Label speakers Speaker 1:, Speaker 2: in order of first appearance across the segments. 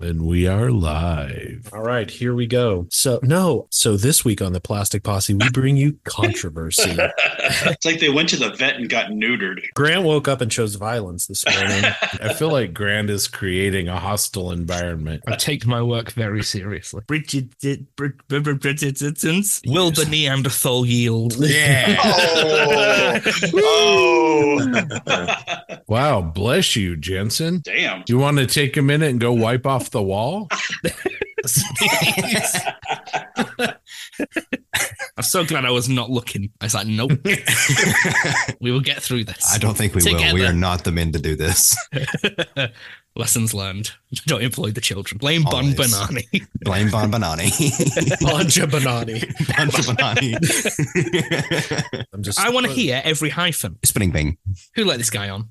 Speaker 1: And we are live.
Speaker 2: All right, here we go. So, no, so this week on the Plastic Posse, we bring you controversy.
Speaker 3: it's like they went to the vet and got neutered.
Speaker 2: Grant woke up and chose violence this morning.
Speaker 1: I feel like Grant is creating a hostile environment.
Speaker 4: I take my work very seriously. Bridget, Brid- Brid- Brid- Bridgerton's will the Neanderthal yield?
Speaker 1: Yeah.
Speaker 3: oh, oh.
Speaker 1: wow. Bless you, Jensen.
Speaker 3: damn.
Speaker 1: Do you want to take a minute and go wipe off the wall?
Speaker 4: I'm so glad I was not looking. I was like, nope. we will get through this.
Speaker 5: I don't think we will. We are not the men to do this.
Speaker 4: Lessons learned. Don't employ the children. Blame Bon Banani.
Speaker 5: Blame Bon Banani.
Speaker 2: Banja Banani.
Speaker 5: Bon Banani.
Speaker 2: I'm just.
Speaker 4: I want to hear every hyphen.
Speaker 5: Spinning Bing.
Speaker 4: Who let this guy on?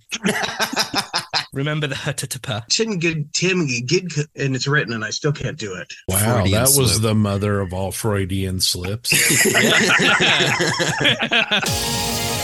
Speaker 4: Remember the huttatapa.
Speaker 6: Shouldn't Tim gig and it's written and I still can't do it.
Speaker 1: Wow.
Speaker 5: Freudian
Speaker 1: that was the mother of all Freudian slips.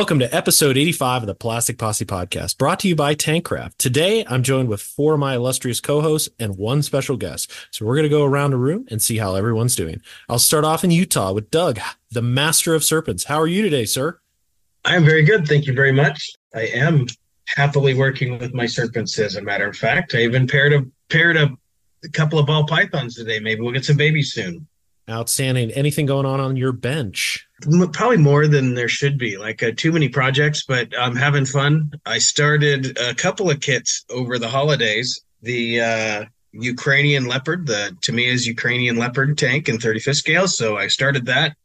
Speaker 2: Welcome to episode 85 of the Plastic Posse podcast, brought to you by Tankcraft. Today, I'm joined with four of my illustrious co hosts and one special guest. So, we're going to go around the room and see how everyone's doing. I'll start off in Utah with Doug, the master of serpents. How are you today, sir?
Speaker 6: I am very good. Thank you very much. I am happily working with my serpents, as a matter of fact. I even paired a paired a, a couple of ball pythons today. Maybe we'll get some babies soon.
Speaker 2: Outstanding. Anything going on on your bench?
Speaker 6: Probably more than there should be. Like uh, too many projects, but I'm having fun. I started a couple of kits over the holidays. The uh, Ukrainian leopard, the Tamiya's Ukrainian leopard tank in 35th scale. So I started that,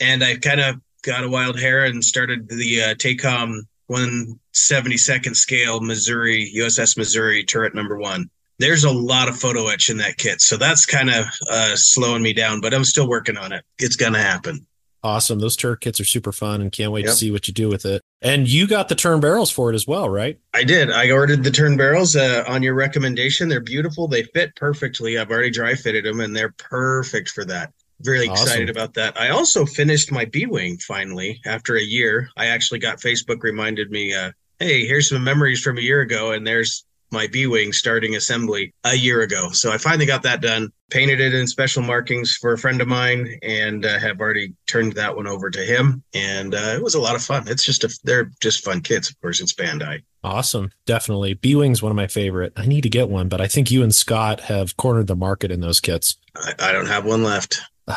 Speaker 6: and I kind of got a wild hair and started the uh, Takom 172nd scale Missouri USS Missouri turret number one. There's a lot of photo etch in that kit, so that's kind of uh, slowing me down. But I'm still working on it. It's gonna happen.
Speaker 2: Awesome. Those turret kits are super fun and can't wait to see what you do with it. And you got the turn barrels for it as well, right?
Speaker 6: I did. I ordered the turn barrels uh, on your recommendation. They're beautiful. They fit perfectly. I've already dry fitted them, and they're perfect for that. Really
Speaker 2: Awesome.
Speaker 6: excited about that. I also finished my B wing finally after a year. I actually got Facebook reminded me, uh, "Hey, here's some memories from a year ago," and there's my B wing starting assembly a year ago. So I finally got that done. Painted it in special markings for a friend of mine, and uh, have already turned that one over to him. And uh, it was a lot of fun. It's just a, they're just fun kits. Of course, it's Bandai.
Speaker 2: Awesome. Definitely. B Wing's one of my favorite. I need to get one, but I think you and Scott have cornered the market in those kits.
Speaker 6: I, I don't have one left.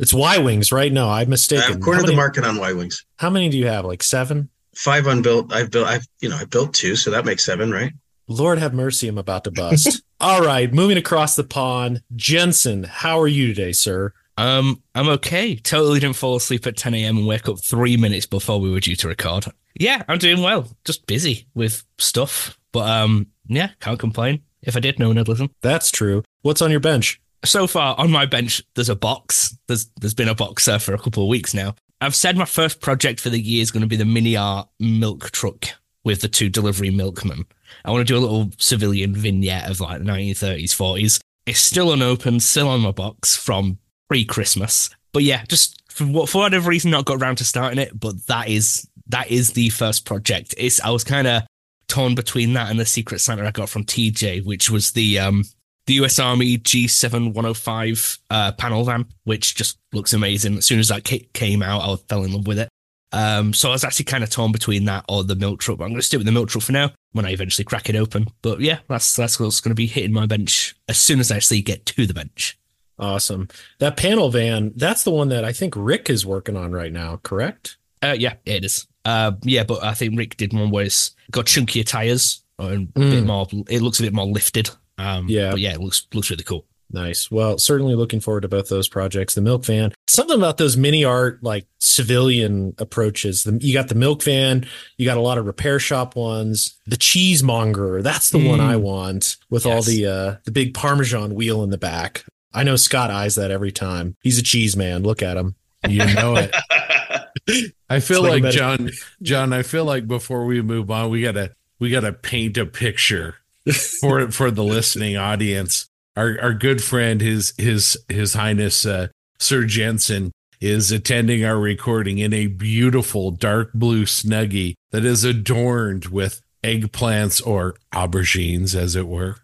Speaker 2: It's Y Wings, right? No, I'm
Speaker 6: I
Speaker 2: mistaken.
Speaker 6: have cornered
Speaker 2: how,
Speaker 6: the market on Y wings.
Speaker 2: how many do you have? Like seven?
Speaker 6: Five unbuilt. I've built. I've you know I built two, so that makes seven, right?
Speaker 2: Lord have mercy, I'm about to bust. All right, moving across the pond. Jensen, how are you today, sir?
Speaker 4: Um, I'm okay. Totally didn't fall asleep at 10 a.m. and wake up three minutes before we were due to record. Yeah, I'm doing well. Just busy with stuff, but um, yeah, can't complain. If I did, no one would listen.
Speaker 2: That's true. What's on your bench?
Speaker 4: So far on my bench, there's a box. There's there's been a box there for a couple of weeks now. I've said my first project for the year is going to be the mini art milk truck with the two delivery milkmen. I want to do a little civilian vignette of like the 1930s, 40s. It's still unopened, still on my box from pre-Christmas. But yeah, just for, for whatever reason, not got around to starting it. But that is that is the first project. It's I was kind of torn between that and the Secret Santa I got from TJ, which was the um the US Army G7105 uh, panel van, which just looks amazing. As soon as that ca- came out, I fell in love with it. Um, so I was actually kind of torn between that or the milk truck. But I'm going to stick with the milk truck for now when I eventually crack it open. But yeah, that's that's what's going to be hitting my bench as soon as I actually get to the bench.
Speaker 2: Awesome. That panel van, that's the one that I think Rick is working on right now, correct?
Speaker 4: Uh, yeah, it is. Uh, yeah, but I think Rick did one where it's got chunkier tires and a bit
Speaker 2: Mm.
Speaker 4: more. It looks a bit more lifted Um,
Speaker 2: Yeah.
Speaker 4: but yeah, it looks looks really cool.
Speaker 2: Nice. Well, certainly looking forward to both those projects. The milk van, something about those mini art like civilian approaches. The, you got the milk van, you got a lot of repair shop ones. The cheesemonger, that's the one
Speaker 4: Mm.
Speaker 2: I want with all the uh the big parmesan wheel in the back. I know Scott eyes that every time. He's a cheese man. Look at him.
Speaker 1: You know it. I feel
Speaker 2: It's like
Speaker 1: like John. John, I feel like before we move on, we gotta we gotta paint a picture for for the listening audience. Our our good friend, his his his Highness uh, Sir Jensen, is attending our recording in a beautiful dark blue snuggie that is adorned with eggplants or aubergines, as it were.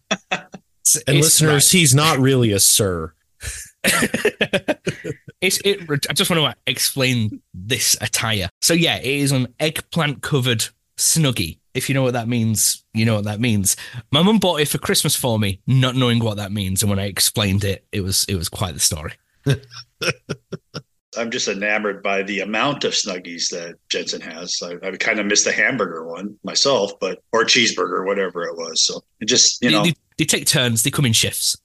Speaker 2: And
Speaker 4: It's
Speaker 2: listeners, he's not really a sir.
Speaker 4: it's it. I just want to explain this attire. So yeah, it is an eggplant covered snuggie. If you know what that means, you know what that means. My mum bought it for Christmas for me, not knowing what that means, and when I explained it, it was it was quite the story.
Speaker 3: I'm just enamored by the amount of Snuggies that Jensen has. I, I kind of missed the hamburger one myself, but or cheeseburger, whatever it was. So it just you
Speaker 4: They,
Speaker 3: know,
Speaker 4: they, they take turns. They come in shifts.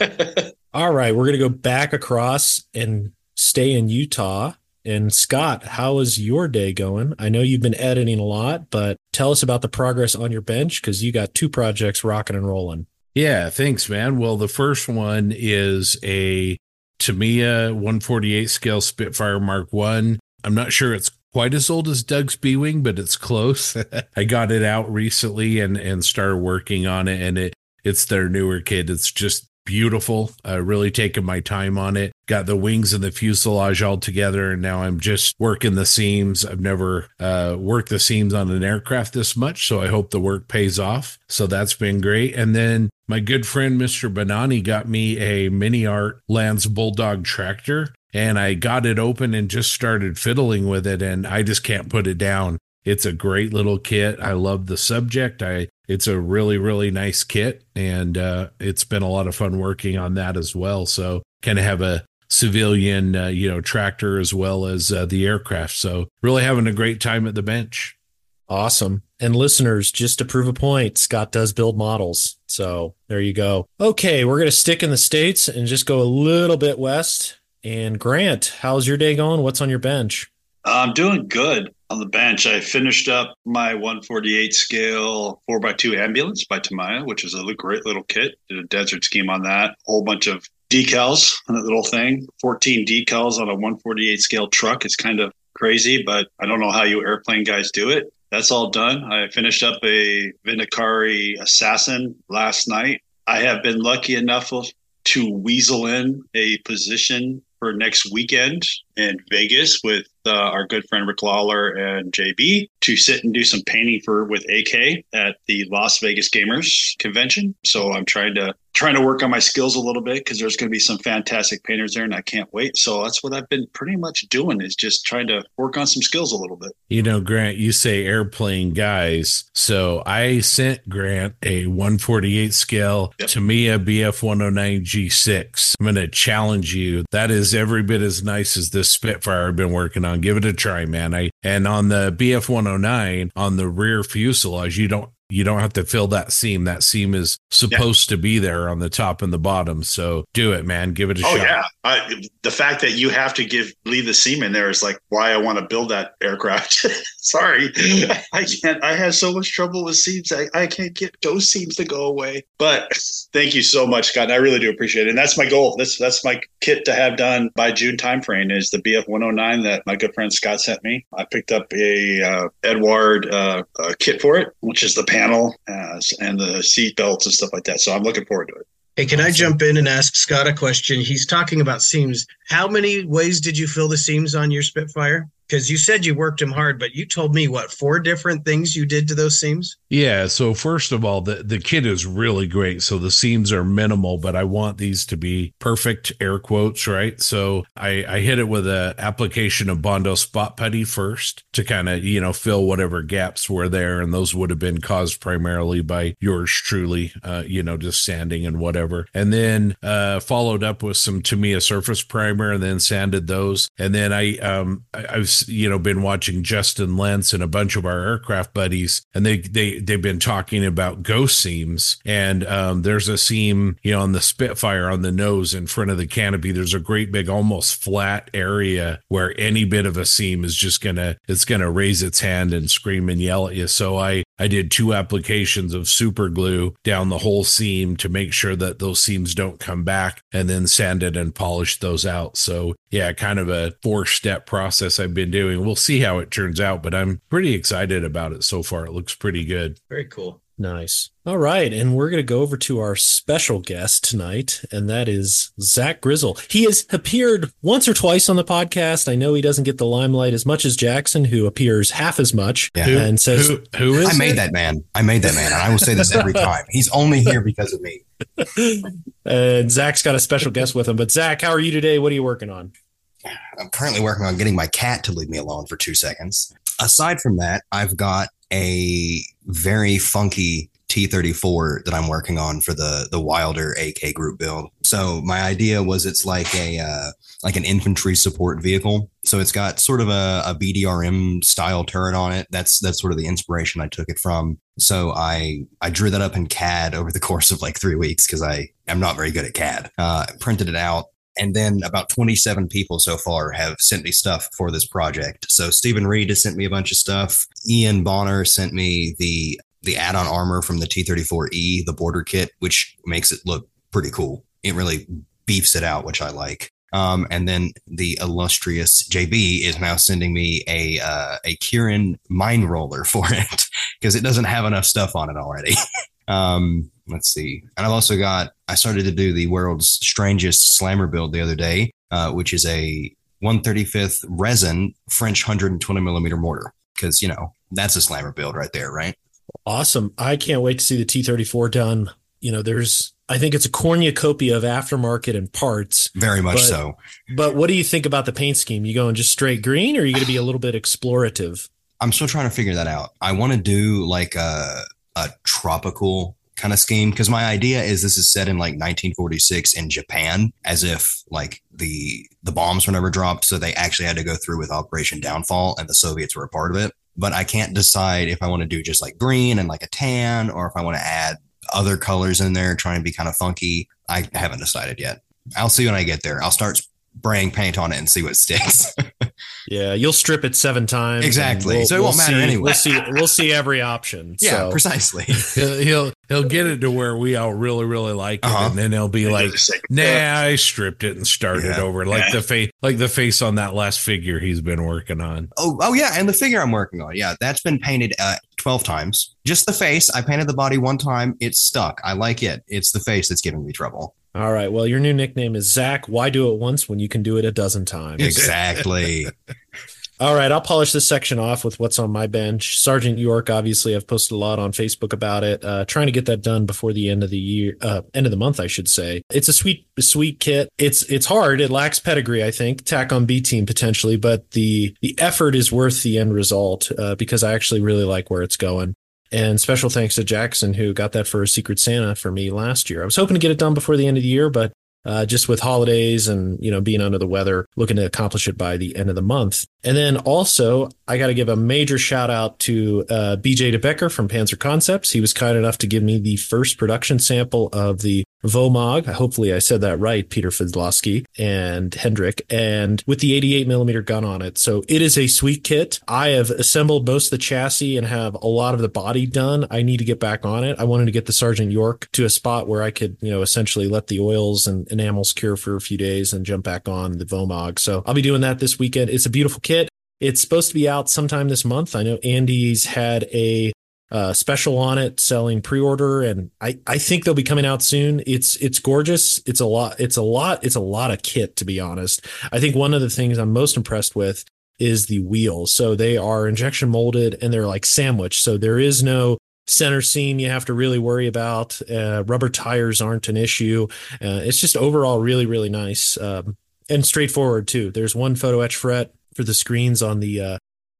Speaker 2: All right, we're going to go back across and stay in Utah. And Scott, how is your day going? I know you've been editing a lot, but tell us about the progress on your bench because you got two projects rocking and rolling.
Speaker 1: Yeah, thanks, man. Well, the first one is a Tamiya 148 scale Spitfire Mark One. I'm not sure it's quite as old as Doug's B Wing, but it's close. I got it out recently and and started working on it, and it it's their newer kit. It's just beautiful. Uh, really taking my time on it. Got the wings and the fuselage all together, and now I'm just working the seams. I've never uh, worked the seams on an aircraft this much, so I hope the work pays off. So that's been great. And then my good friend Mr. Banani got me a mini art Lanz Bulldog tractor, and I got it open and just started fiddling with it, and I just can't put it down. It's a great little kit. I love the subject. I it's a really really nice kit, and uh, it's been a lot of fun working on that as well. So kind of have a civilian uh, you know tractor as well as uh, the aircraft. So really having a great time at the bench.
Speaker 2: Awesome. And listeners, just to prove a point, Scott does build models. So there you go. Okay, we're going to stick in the States and just go a little bit west. And Grant, how's your day going? What's on your bench?
Speaker 3: I'm doing good on the bench. I finished up my 148 scale 4x2 ambulance by Tamiya, which is a great little kit. Did a desert scheme on that. Whole bunch of decals on that little thing. 14 decals on a 148 scale truck. It's kind of crazy, but I don't know how you airplane guys do it. That's all done. I finished up a Vindicare Assassin last night. I have been lucky enough to weasel in a position for next weekend in Vegas with uh, our good friend Rick Lawler and JB to sit and do some painting for with AK at the Las Vegas Gamers convention. So I'm trying to trying to work on my skills a little bit because there's going to be some fantastic painters there and I can't wait. So that's what I've been pretty much doing is just trying to work on some skills a little bit.
Speaker 1: You know, Grant, you say airplane guys. So I sent Grant a 148 scale
Speaker 3: Yep.
Speaker 1: Tamiya BF 109 G6. I'm going to challenge you. That is every bit as nice as this Spitfire I've been working on. Give it a try, man. I and on the BF 109 on the rear fuselage, you don't you don't have to fill that seam. That seam is supposed to be there on the top and the bottom. So do it, man. Give it a shot.
Speaker 3: Oh
Speaker 1: shot.
Speaker 3: yeah, I, the fact that you have to give leave the seam in there is like why I want to build that aircraft. Sorry, I can't. I have so much trouble with seams. I, I can't get those seams to go away. But thank you so much, Scott. I really do appreciate it. And that's my goal. That's that's my kit to have done by June timeframe is the BF 109 that my good friend Scott sent me. I picked up a uh, Edward uh, uh, kit for it, which is the panel uh, and the seat belts and stuff like that. So I'm looking forward to it.
Speaker 6: Hey, can I jump in and ask Scott a question? He's talking about seams. How many ways did you fill the seams on your Spitfire? Because you said you worked them hard, but you told me what four different things you did to those seams.
Speaker 1: Yeah. So first of all, the, the kit is really great. So the seams are minimal, but I want these to be perfect air quotes, right? So I, I hit it with a application of Bondo spot putty first to kind of, you know, fill whatever gaps were there. And those would have been caused primarily by yours truly, uh, you know, just sanding and whatever. And then uh, followed up with some Tamiya surface primer and then sanded those. And then I, um, I, I've you know, been watching Justin Lentz and a bunch of our aircraft buddies, and they they they've been talking about ghost seams. And um, there's a seam, you know, on the Spitfire on the nose in front of the canopy. There's a great big, almost flat area where any bit of a seam is just gonna it's gonna raise its hand and scream and yell at you. So I I did two applications of super glue down the whole seam to make sure that those seams don't come back, and then sanded and polished those out. So yeah, kind of a four step process I've been doing. We'll see how it turns out, but I'm pretty excited about it so far. It looks pretty good.
Speaker 6: Very cool.
Speaker 2: Nice. All right. And we're going to go over to our special guest tonight, and that is Zach Grizzle. He has appeared once or twice on the podcast. I know he doesn't get the limelight as much as Jackson, who appears half as much
Speaker 5: Yeah.
Speaker 2: and says,
Speaker 1: Who, who is
Speaker 5: I made
Speaker 1: it?
Speaker 5: that man. I made that man. And I will say this every time. He's only here because of me.
Speaker 2: and Zach's got a special guest with him. But Zach, how are you today? What are you working on?
Speaker 5: I'm currently working on getting my cat to leave me alone for two seconds. Aside from that, I've got a very funky T34 that I'm working on for the the Wilder AK group build. So my idea was it's like a uh, like an infantry support vehicle. So it's got sort of a, a BDRM style turret on it. That's that's sort of the inspiration I took it from. So I I drew that up in CAD over the course of like three weeks because I am not very good at CAD. Uh, printed it out, and then about 27 people so far have sent me stuff for this project. So Stephen Reed has sent me a bunch of stuff. Ian Bonner sent me the the add-on armor from the T34E, the border kit, which makes it look pretty cool. It really beefs it out, which I like. Um, and then the illustrious JB is now sending me a uh, a Kieran mine roller for it because it doesn't have enough stuff on it already. um, let's see. And I've also got I started to do the world's strangest slammer build the other day, uh, which is a 135th resin French 120 millimeter mortar because you know that's a slammer build right there, right?
Speaker 2: Awesome. I can't wait to see the T34 done. You know, there's, I think it's a cornucopia of aftermarket and parts.
Speaker 5: Very much
Speaker 2: But-
Speaker 5: so.
Speaker 2: But what do you think about the paint scheme? You going just straight green or are you going to be a little bit explorative?
Speaker 5: I'm still trying to figure that out. I want to do like a a tropical kind of scheme because my idea is this is set in like 1946 in Japan, as if like the the bombs were never dropped, so they actually had to go through with Operation Downfall, and the Soviets were a part of it. But I can't decide if I want to do just like green and like a tan, or if I want to add other colors in there, trying to be kind of funky. I haven't decided yet. I'll see when I get there. I'll start spraying paint on it and see what sticks.
Speaker 2: Yeah, you'll strip it seven times. and
Speaker 5: Exactly. So it won't matter
Speaker 2: see,
Speaker 5: anyway.
Speaker 2: We'll see. We'll see every option.
Speaker 5: yeah,
Speaker 2: So,
Speaker 5: precisely.
Speaker 1: He'll, he'll he'll get it to where we all really really like it,
Speaker 5: Uh-huh.
Speaker 1: and then he'll be like,
Speaker 3: like,
Speaker 1: "Nah, I stripped it and started
Speaker 5: Yeah.
Speaker 1: over." Like
Speaker 3: Yeah.
Speaker 1: the face, like the face on that last figure he's been working on.
Speaker 5: Oh, oh yeah, and the figure I'm working on, yeah, that's been painted uh, twelve times. Just the face. I painted the body one time. It's stuck. I like it. It's the face that's giving me trouble.
Speaker 2: All right. Well, your new nickname is Zach. Why do it once when you can do it a dozen times?
Speaker 5: Exactly.
Speaker 2: All right, I'll polish this section off with what's on my bench. Sergeant York, obviously, I've posted a lot on Facebook about it. Uh, trying to get that done before the end of the year, uh, end of the month, I should say. It's a sweet, sweet kit. It's it's hard. It lacks pedigree, I think. Tack on B team potentially, but the the effort is worth the end result uh, because I actually really like where it's going. And special thanks to Jackson who got that for a Secret Santa for me last year. I was hoping to get it done before the end of the year, but uh, just with holidays and you know being under the weather, looking to accomplish it by the end of the month. And then also, I got to give a major shout out to uh, BJ DeBecker from Panzer Concepts. He was kind enough to give me the first production sample of the Vomag. Hopefully, I said that right, Peter Fidlowski and Hendrick, and with the 88 millimeter gun on it. So it is a sweet kit. I have assembled most of the chassis and have a lot of the body done. I need to get back on it. I wanted to get the Sergeant York to a spot where I could, you know, essentially let the oils and enamels cure for a few days and jump back on the Vomag. So I'll be doing that this weekend. It's a beautiful kit. It's supposed to be out sometime this month. I know Andy's had a uh, special on it selling pre-order and I, I think they'll be coming out soon it's it's gorgeous it's a lot it's a lot it's a lot of kit to be honest i think one of the things i'm most impressed with is the wheels so they are injection molded and they're like sandwich so there is no center seam you have to really worry about. Uh, rubber tires aren't an issue. Uh, it's just overall really really nice. Um, and straightforward too. There's one photo etch fret for the screens on the uh,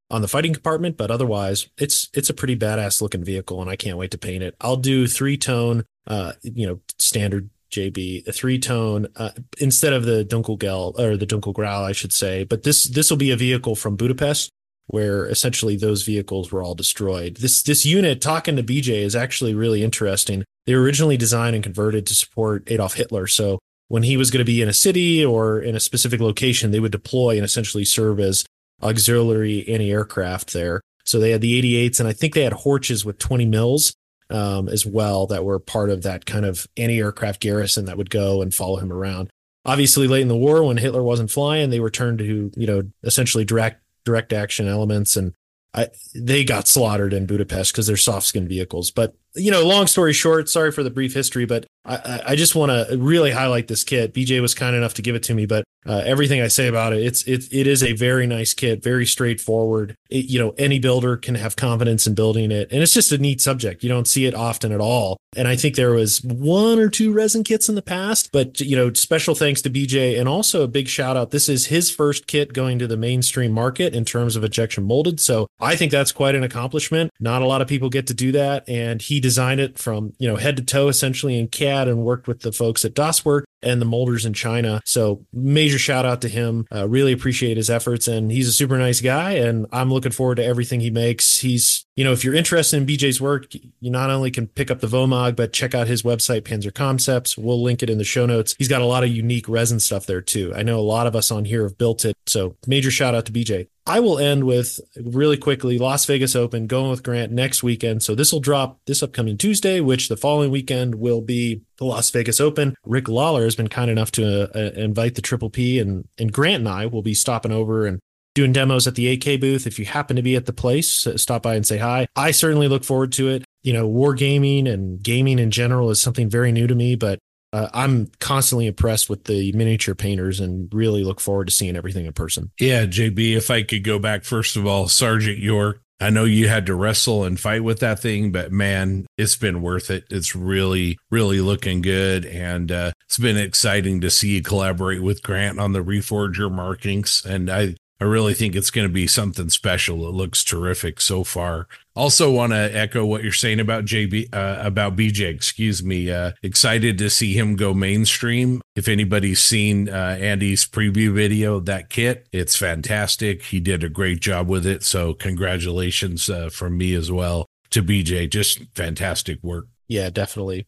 Speaker 2: on the fighting compartment, but otherwise it's it's a pretty badass looking vehicle and I can't wait to paint it. I'll do three tone uh you know standard JB, a three tone uh, instead of the Dunkelgelb or the Dunkelgrau, I should say. But this this will be a vehicle from Budapest where essentially those vehicles were all destroyed. This this unit talking to BJ is actually really interesting. They were originally designed and converted to support Adolf Hitler. So when he was going to be in a city or in a specific location, they would deploy and essentially serve as auxiliary anti-aircraft there. So they had the 88s, and I think they had Horches with 20 mils um, as well that were part of that kind of anti-aircraft garrison that would go and follow him around. Obviously, late in the war, when Hitler wasn't flying, they were turned to you know essentially direct direct action elements, and I, they got slaughtered in Budapest because they're soft skin vehicles. But you know, long story short, sorry for the brief history, but I, I just want to really highlight this kit. BJ was kind enough to give it to me, but uh, everything I say about it, it's it, it is a very nice kit, very straightforward. It, you know, any builder can have confidence in building it, and it's just a neat subject. You don't see it often at all. And I think there was one or two resin kits in the past, but you know, special thanks to BJ, and also a big shout out. This is his first kit going to the mainstream market in terms of injection molded, so I think that's quite an accomplishment. Not a lot of people get to do that, and he designed it from you know head to toe essentially in CAD and worked with the folks at Das Werk and the molders in China. So major shout out to him. Uh, really appreciate his efforts, and he's a super nice guy. And I'm looking forward to everything he makes. He's you know if you're interested in BJ's work, you not only can pick up the Vomag, but check out his website Panzer Concepts. We'll link it in the show notes. He's got a lot of unique resin stuff there too. I know a lot of us on here have built it. So major shout out to BJ. I will end with really quickly Las Vegas Open going with Grant next weekend. So this will drop this upcoming Tuesday, which the following weekend will be the Las Vegas Open. Rick Lawler has been kind enough to uh, uh invite the Triple P, and and Grant and I will be stopping over and doing demos at the AK booth. If you happen to be at the place, uh, stop by and say hi. I certainly look forward to it. You know, wargaming and gaming in general is something very new to me, but uh, I'm constantly impressed with the miniature painters and really look forward to seeing everything in person.
Speaker 1: Yeah, JB, if I could go back, first of all, Sergeant York, I know you had to wrestle and fight with that thing, but man, it's been worth it. It's really, really looking good. And uh, it's been exciting to see you collaborate with Grant on the Reforger markings. And I, I really think it's going to be something special. It looks terrific so far. Also, want to echo what you're saying about JB, uh, about BJ. Excuse me. Uh, excited to see him go mainstream. If anybody's seen uh, Andy's preview video, that kit, it's fantastic. He did a great job with it. So, congratulations uh, from me as well to BJ. Just fantastic work.
Speaker 2: Yeah, definitely.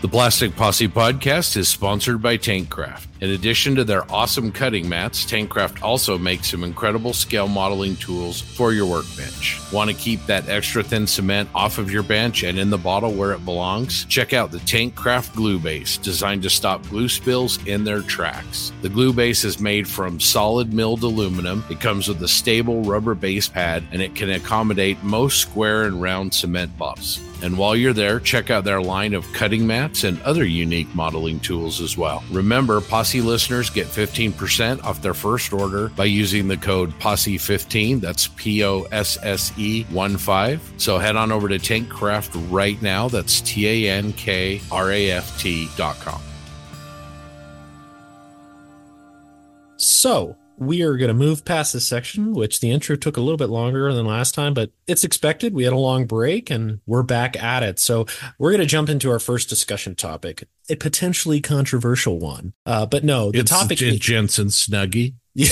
Speaker 1: The Plastic Posse podcast is sponsored by Tankcraft. In addition to their awesome cutting mats, Tankcraft also makes some incredible scale modeling tools for your workbench. Want to keep that extra thin cement off of your bench and in the bottle where it belongs? Check out the Tankcraft glue base, designed to stop glue spills in their tracks. The glue base is made from solid milled aluminum. It comes with a stable rubber base pad and it can accommodate most square and round cement bottles. And while you're there, check out their line of cutting mats and other unique modeling tools as well. Remember, Posse listeners get 15% off their first order by using the code POSSE15. That's P O S S E 1 5. So head on over to Tankcraft right now. That's T A N K R A F T dot com.
Speaker 2: So, we are going to move past this section, which the intro took a little bit longer than last time, but it's expected. We had a long break and we're back at it. So we're going to jump into our first discussion topic, a potentially controversial one. Uh, but no, the
Speaker 1: it's,
Speaker 2: topic
Speaker 1: is Jensen Snuggie.
Speaker 2: Yeah,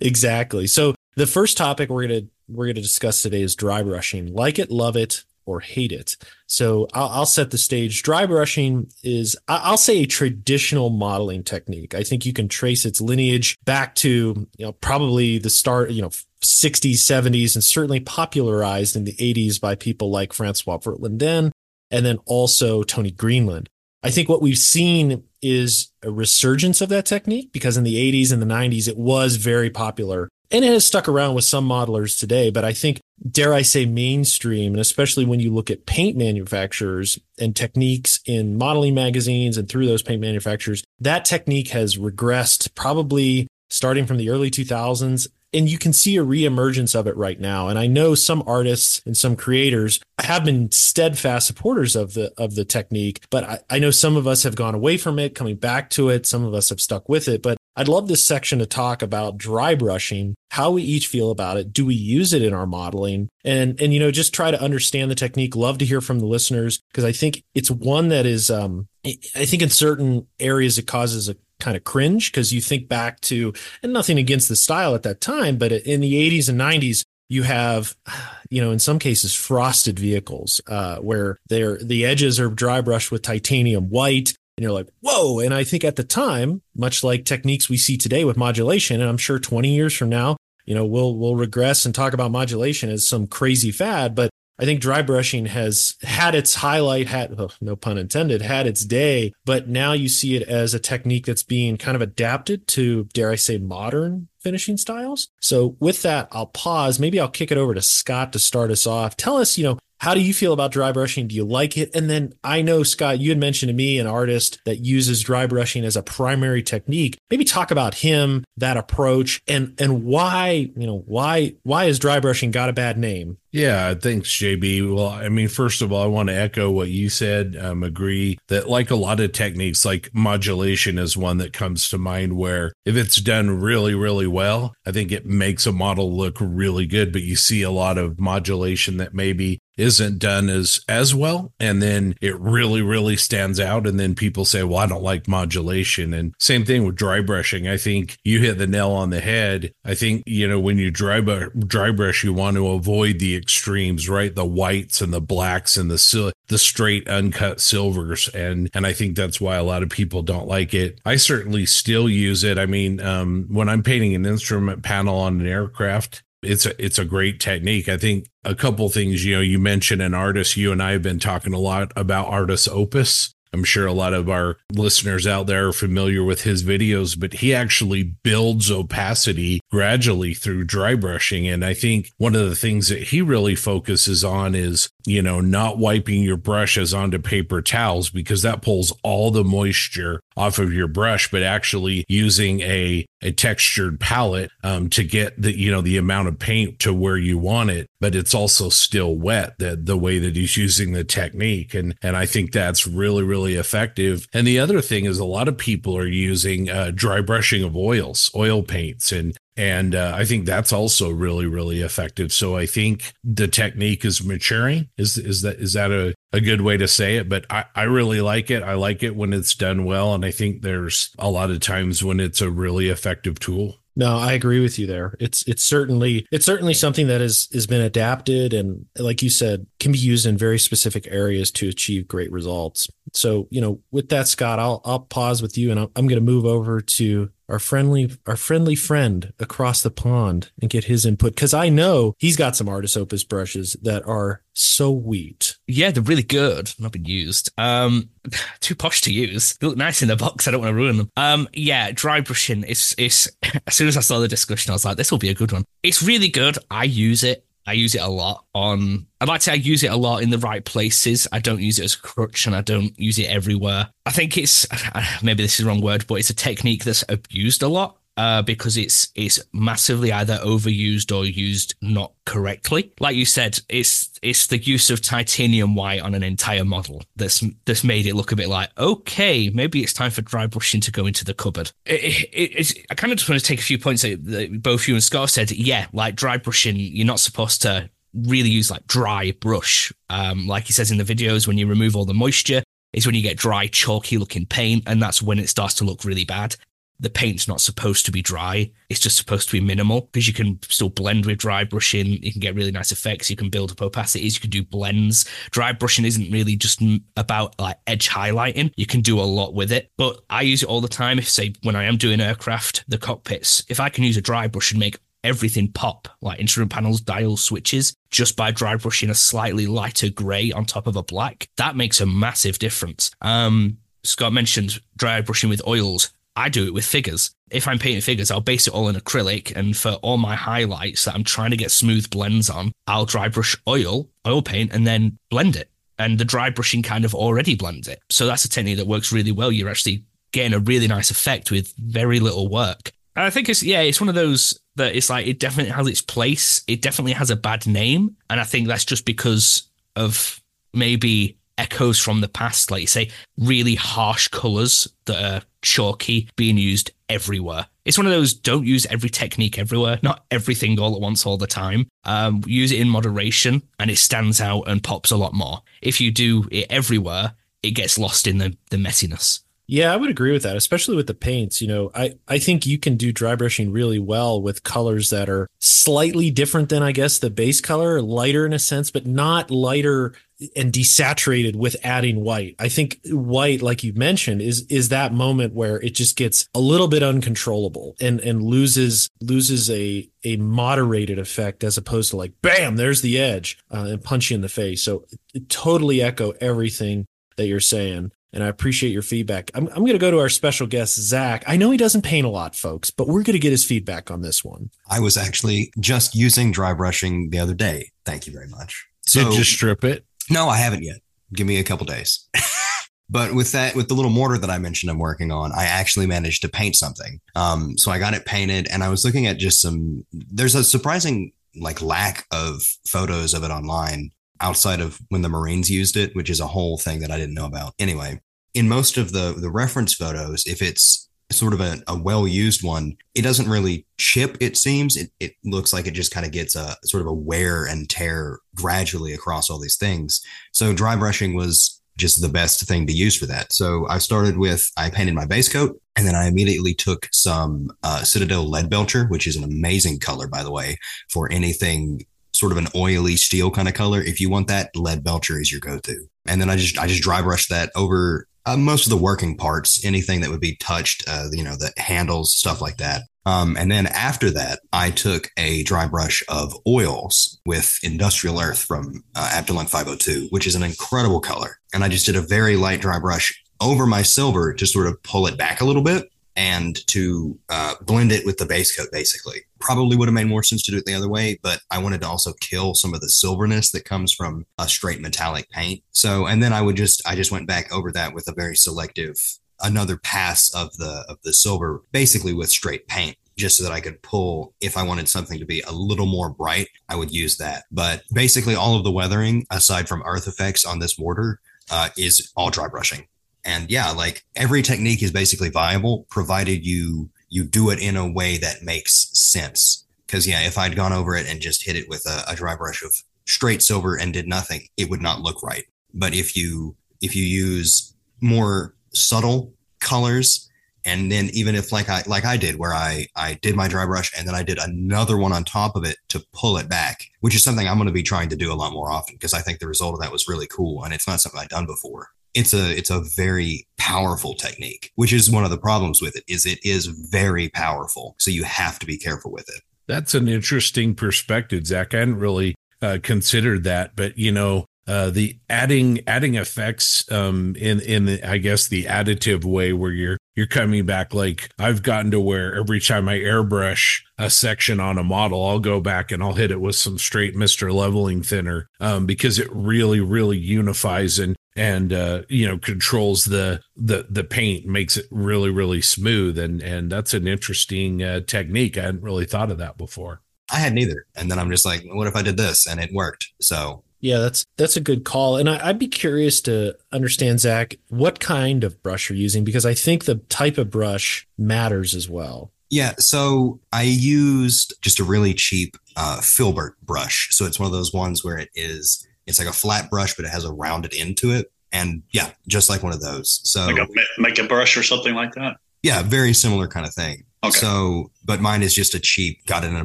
Speaker 2: exactly. So the first topic we're going to we're to discuss today is dry brushing. Like it, love it, or hate it. So I'll, I'll, set the stage. Dry brushing is, I'll say, a traditional modeling technique. I think you can trace its lineage back to, you know, probably the start, you know, 60s, 70s, and certainly popularized in the 80s by people like Francois Verlinden and then also Tony Greenland. I think what we've seen is a resurgence of that technique because in the 80s and the 90s, it was very popular and it has stuck around with some modelers today. But I think dare I say, mainstream, and especially when you look at paint manufacturers and techniques in modeling magazines and through those paint manufacturers, that technique has regressed probably starting from the early 2000s. And you can see a reemergence of it right now. And I know some artists and some creators have been steadfast supporters of the of the technique, but I, I know some of us have gone away from it, coming back to it. Some of us have stuck with it. But I'd love this section to talk about dry brushing, how we each feel about it. Do we use it in our modeling? And and you know, just try to understand the technique. Love to hear from the listeners because I think it's one that is um I think in certain areas it causes a kind of cringe because you think back to and nothing against the style at that time, but in the 80s and 90s you have you know in some cases frosted vehicles uh, where they're the edges are dry brushed with titanium white and you're like whoa and i think at the time much like techniques we see today with modulation and i'm sure 20 years from now you know we'll we'll regress and talk about modulation as some crazy fad but I think dry brushing has had its highlight, had oh, no pun intended, had its day, but now you see it as a technique that's being kind of adapted to, dare I say, modern finishing styles. So with that, I'll pause. Maybe I'll kick it over to Scott to start us off. Tell us, you know, how do you feel about dry brushing? Do you like it? And then I know, Scott, you had mentioned to me an artist that uses dry brushing as a primary technique. Maybe talk about him, that approach, and and why, you know, why why has dry brushing got a bad name?
Speaker 1: Yeah, thanks, JB. Well, I mean, first of all, I want to echo what you said. Um, agree that, like a lot of techniques, like modulation is one that comes to mind where if it's done really, really well, I think it makes a model look really good. But you see a lot of modulation that maybe isn't done as as well and then it really really stands out and then people say well i don't like modulation and same thing with dry brushing i think you hit the nail on the head i think you know when you dry, dry brush you want to avoid the extremes, right? The whites and the blacks and the the straight uncut silvers, and and I think that's why a lot of people don't like it. I certainly still use it. I mean, um, when I'm painting an instrument panel on an aircraft, it's a it's a great technique. I think a couple things. You know, you mentioned an artist. You and I have been talking a lot about Artis Opus. I'm sure a lot of our listeners out there are familiar with his videos, but he actually builds opacity gradually through dry brushing. And I think one of the things that he really focuses on is, you know, not wiping your brushes onto paper towels because that pulls all the moisture off of your brush, but actually using a, a textured palette um, to get the, you know, the amount of paint to where you want it, but it's also still wet that the way that he's using the technique. And, and I think that's really, really effective. And the other thing is a lot of people are using uh, dry brushing of oils, oil paints, and and uh, I think that's also really, really effective. So I think the technique is maturing. Is is that is that a, a good way to say it? But I, I really like it. I like it when it's done well. And I think there's a lot of times when it's a really effective tool.
Speaker 2: No, I agree with you there. It's it's certainly it's certainly something that has has been adapted and like you said can be used in very specific areas to achieve great results. So, you know, with that Scott, I'll I'll pause with you and I'm, I'm going to move over to our friendly our friendly friend across the pond and get his input because I know he's got some Artis Opus brushes that are so wheat.
Speaker 4: Yeah, they're really good. Not been used. Um, too posh to use. They look nice in the box. I don't want to ruin them. Um, yeah, dry brushing. It's it's. As soon as I saw the discussion, I was like, this will be a good one. It's really good. I use it. I use it a lot on. I'd like to say I use it a lot in the right places. I don't use it as a crutch, and I don't use it everywhere. I think it's maybe this is the wrong word, but it's a technique that's abused a lot uh, because it's it's massively either overused or used not correctly. Like you said, it's it's the use of titanium white on an entire model that's that's made it look a bit like okay, maybe it's time for dry brushing to go into the cupboard. It, it, I kind of just want to take a few points that, both you and Scott said. Yeah, like dry brushing, you're not supposed to really use like dry brush. Um, like he says in the videos, when you remove all the moisture, is when you get dry, chalky looking paint, and that's when it starts to look really bad the paint's not supposed to be dry. It's just supposed to be minimal because you can still blend with dry brushing. You can get really nice effects. You can build up opacities. You can do blends. Dry brushing isn't really just about like edge highlighting. You can do a lot with it, but I use it all the time. If say when I am doing aircraft, the cockpits, if I can use a dry brush and make everything pop, like instrument panels, dials, switches, just by dry brushing a slightly lighter gray on top of a black, that makes a massive difference. Um, Scott mentioned dry brushing with oils. I do it with figures. If I'm painting figures, I'll base it all in acrylic. And for all my highlights that I'm trying to get smooth blends on, I'll dry brush oil, oil paint, and then blend it. And the dry brushing kind of already blends it. So that's a technique that works really well. You're actually getting a really nice effect with very little work. And I think it's, yeah, it's one of those that it's like, it definitely has its place. It definitely has a bad name. And I think that's just because of maybe echoes from the past, like you say, really harsh colors that are chalky being used everywhere. It's one of those don't use every technique everywhere, not everything all at once all the time. Um, use it in moderation and it stands out and pops a lot more. If you do it everywhere, it gets lost in the, the messiness.
Speaker 2: Yeah, I would agree with that, especially with the paints. You know, I, I think you can do dry brushing really well with colors that are slightly different than, I guess, the base color, lighter in a sense, but not lighter and desaturated with adding white. I think white, like you mentioned, is is that moment where it just gets a little bit uncontrollable and and loses loses a a moderated effect as opposed to like bam, there's the edge uh, and punch you in the face. So totally echo everything that you're saying and I appreciate your feedback. I'm, I'm going to go to our special guest, Zach. I know he doesn't paint a lot, folks, but we're going to get his feedback on this one.
Speaker 5: I was actually just using dry brushing the other day. Thank you very much.
Speaker 1: So, Did you strip it?
Speaker 5: No, I haven't yet. Give me a couple days. but with that, with the little mortar that I mentioned I'm working on, I actually managed to paint something. Um, so I got it painted and I was looking at just some, there's a surprising like lack of photos of it online outside of when the Marines used it, which is a whole thing that I didn't know about. Anyway, in most of the the reference photos, if it's sort of a, a well used one, it doesn't really chip. It seems it, it looks like it just kind of gets a sort of a wear and tear gradually across all these things. So dry brushing was just the best thing to use for that. So I started with I painted my base coat and then I immediately took some uh, Citadel Leadbelcher, which is an amazing color by the way for anything sort of an oily steel kind of color. If you want that, Leadbelcher is your go-to. And then I just I just dry brushed that over uh, most of the working parts, anything that would be touched, uh, you know, the handles, stuff like that. Um, and then after that, I took a dry brush of oils with Industrial Earth from uh, Abteilung 502, which is an incredible color. And I just did a very light dry brush over my silver to sort of pull it back a little bit and to uh, blend it with the base coat, basically. Probably would have made more sense to do it the other way, but I wanted to also kill some of the silverness that comes from a straight metallic paint. So, and then I would just, I just went back over that with a very selective, another pass of the of the silver, basically with straight paint just so that I could pull if I wanted something to be a little more bright, I would use that. But basically, all of the weathering, aside from earth effects on this mortar, uh, is all dry brushing. And yeah, like every technique is basically viable provided you you do it in a way that makes sense. Because yeah, if I'd gone over it and just hit it with a, a dry brush of straight silver and did nothing, it would not look right. But if you if you use more subtle colors and then even if like I like I did where I I did my dry brush and then I did another one on top of it to pull it back, which is something I'm going to be trying to do a lot more often because I think the result of that was really cool and it's not something I've done before it's a it's a very powerful technique which is one of the problems with it is it is very powerful. So you have to be careful with it.
Speaker 1: That's an interesting perspective zach. I hadn't really uh, considered that but you know uh, the adding adding effects um, in in the, I guess the additive way where you're you're coming back like I've gotten to where every time I airbrush a section on a model, I'll go back and I'll hit it with some straight Mister leveling thinner um, because it really really unifies and and uh, you know controls the the the paint makes it really really smooth and and that's an interesting uh, technique. I hadn't really thought of that before.
Speaker 5: I had neither, and then I'm just like, what if I did this and it worked? So
Speaker 2: yeah, that's that's a good call, and I, would be curious to understand, Zach, what kind of brush you're using because I think the type of brush matters as well.
Speaker 5: Yeah, so I used just a really cheap uh, filbert brush. So it's one of those ones where it is it's like a flat brush, but it has a rounded end to it, and yeah, just like one of those. So
Speaker 3: like a make a brush or something like that.
Speaker 5: Yeah, very similar kind of thing. Okay. So, but mine is just a cheap, got it in a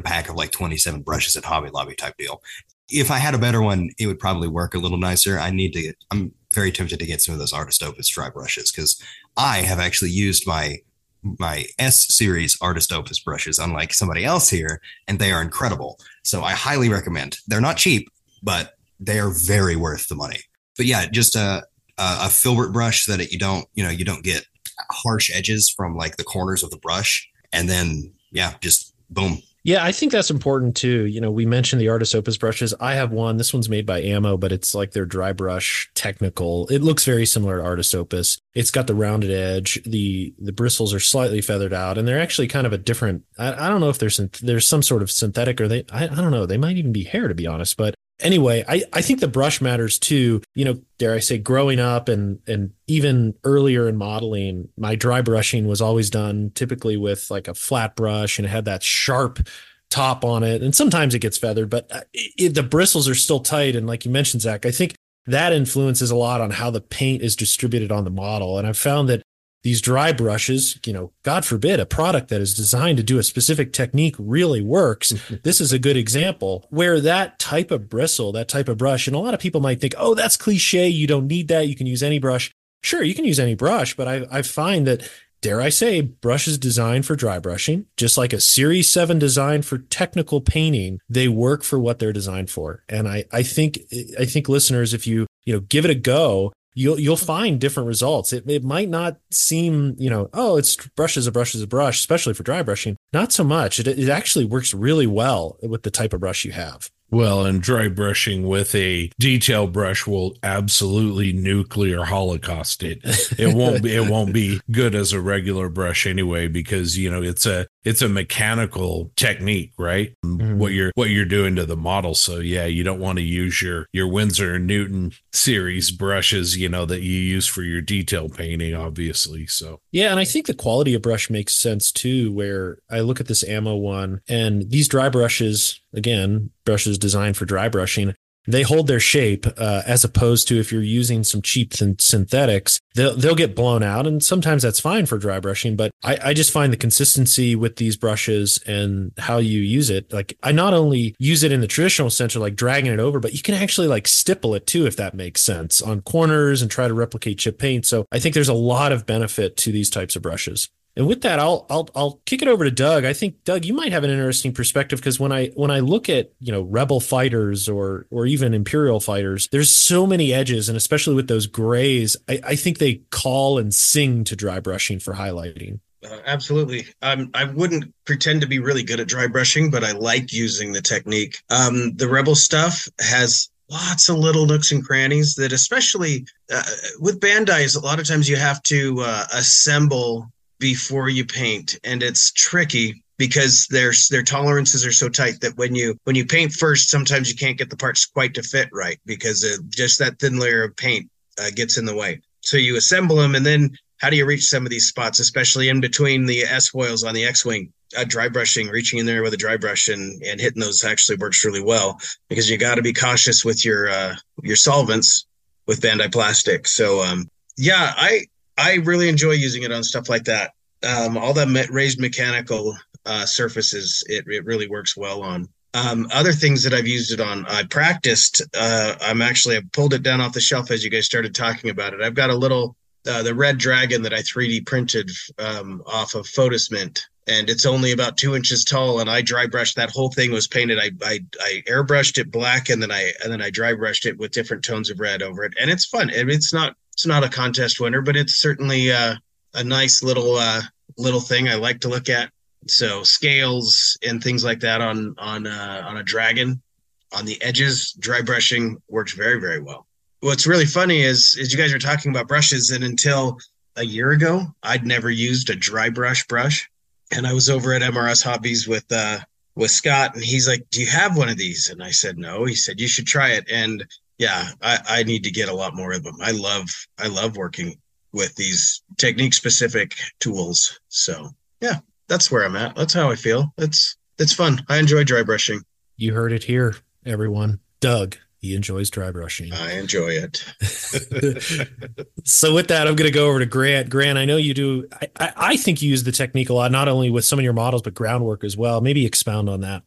Speaker 5: pack of like 27 brushes at Hobby Lobby type deal if I had a better one, it would probably work a little nicer. I need to. Get, I'm very tempted to get some of those Artis Opus dry brushes because I have actually used my my S series Artis Opus brushes, unlike somebody else here, and they are incredible. So I highly recommend. They're not cheap, but they are very worth the money. But yeah, just a a, filbert brush so that you don't you know you don't get harsh edges from like the corners of the brush, and then yeah, just boom,
Speaker 2: yeah, I think that's important too. You know, we mentioned the Artis Opus brushes. I have one. This one's made by Ammo, but it's like their dry brush technical. It looks very similar to Artis Opus. It's got the rounded edge. the The bristles are slightly feathered out, and they're actually kind of a different. I, I don't know if there's there's some sort of synthetic or they. I, I don't know. They might even be hair, to be honest. But anyway, I, I think the brush matters too. You know, dare I say, growing up and and even earlier in modeling, my dry brushing was always done typically with like a flat brush and it had that sharp top on it. And sometimes it gets feathered, but uh, it, it, the bristles are still tight. And like you mentioned, Zach, I think that influences a lot on how the paint is distributed on the model. And I've found that these dry brushes, you know, God forbid a product that is designed to do a specific technique really works. this is a good example where that type of bristle, that type of brush, and a lot of people might think, oh, that's cliche. You don't need that. You can use any brush. Sure, you can use any brush, but I, I find that, dare I say, brushes designed for dry brushing, just like a Series 7 designed for technical painting, they work for what they're designed for. And I, I think I think listeners, if you, you know, give it a go, you'll you'll find different results. It it might not seem, you know, oh, it's brush is a brush is a brush, especially for dry brushing. Not so much. It it actually works really well with the type of brush you have.
Speaker 1: Well, and dry brushing with a detail brush will absolutely nuclear holocaust it. It won't be it won't be good as a regular brush anyway because you know it's a it's a mechanical technique, right? Mm-hmm. What you're what you're doing to the model. So yeah, you don't want to use your your Winsor Newton series brushes, you know, that you use for your detail painting, obviously. So
Speaker 2: yeah, and I think the quality of brush makes sense too. Where I look at this ammo one, and these dry brushes again, brushes designed for dry brushing, they hold their shape uh, as opposed to if you're using some cheap th- synthetics they'll, they'll get blown out and sometimes that's fine for dry brushing but I, I just find the consistency with these brushes and how you use it like i not only use it in the traditional sense of like dragging it over but you can actually like stipple it too if that makes sense on corners and try to replicate chip paint so i think there's a lot of benefit to these types of brushes and with that, I'll I'll I'll kick it over to Doug. I think Doug, you might have an interesting perspective because when I when I look at you know rebel fighters or or even imperial fighters, there's so many edges, and especially with those grays, I, I think they call and sing to dry brushing for highlighting.
Speaker 6: Uh, absolutely. Um, I wouldn't pretend to be really good at dry brushing, but I like using the technique. Um, the rebel stuff has lots of little nooks and crannies that especially uh, with Bandai's a lot of times you have to uh, assemble before you paint. And it's tricky because their their tolerances are so tight that when you when you paint first sometimes you can't get the parts quite to fit right because just that thin layer of paint uh, gets in the way. So you assemble them and then how do you reach some of these spots especially in between the s foils on the x-wing uh, dry brushing reaching in there with a dry brush and and hitting those actually works really well because you got to be cautious with your uh your solvents with bandai plastic so um yeah i I really enjoy using it on stuff like that. Um, all that raised mechanical uh, surfaces, it, it really works well on. Um, other things that I've used it on, I practiced. Uh, I'm actually I pulled it down off the shelf as you guys started talking about it. I've got a little uh, the red dragon that I 3D printed um, off of Fotis Mint, and it's only about two inches tall. And I dry brushed that whole thing was painted. I, I I airbrushed it black, and then I and then I dry brushed it with different tones of red over it, and it's fun. And it's not it's not a contest winner, but it's certainly uh, a nice little uh, little thing I like to look at. So scales and things like that on on uh, on a dragon on the edges, dry brushing works very very well. What's really funny is is you guys are talking about brushes, and until a year ago, I'd never used a dry brush brush, and I was over at MRS Hobbies with uh, with Scott, and he's like, "Do you have one of these?" And I said, "No." He said, "You should try it." And yeah, I, I need to get a lot more of them. I love I love working with these technique specific tools. So yeah, that's where I'm at. That's how I feel. It's it's fun. I enjoy dry brushing.
Speaker 2: You heard it here, everyone. Doug, he enjoys dry brushing.
Speaker 6: I enjoy it.
Speaker 2: so with that, I'm going to go over to Grant. Grant, I know you do. I, I think you use the technique a lot, not only with some of your models, but groundwork as well. Maybe expound on that.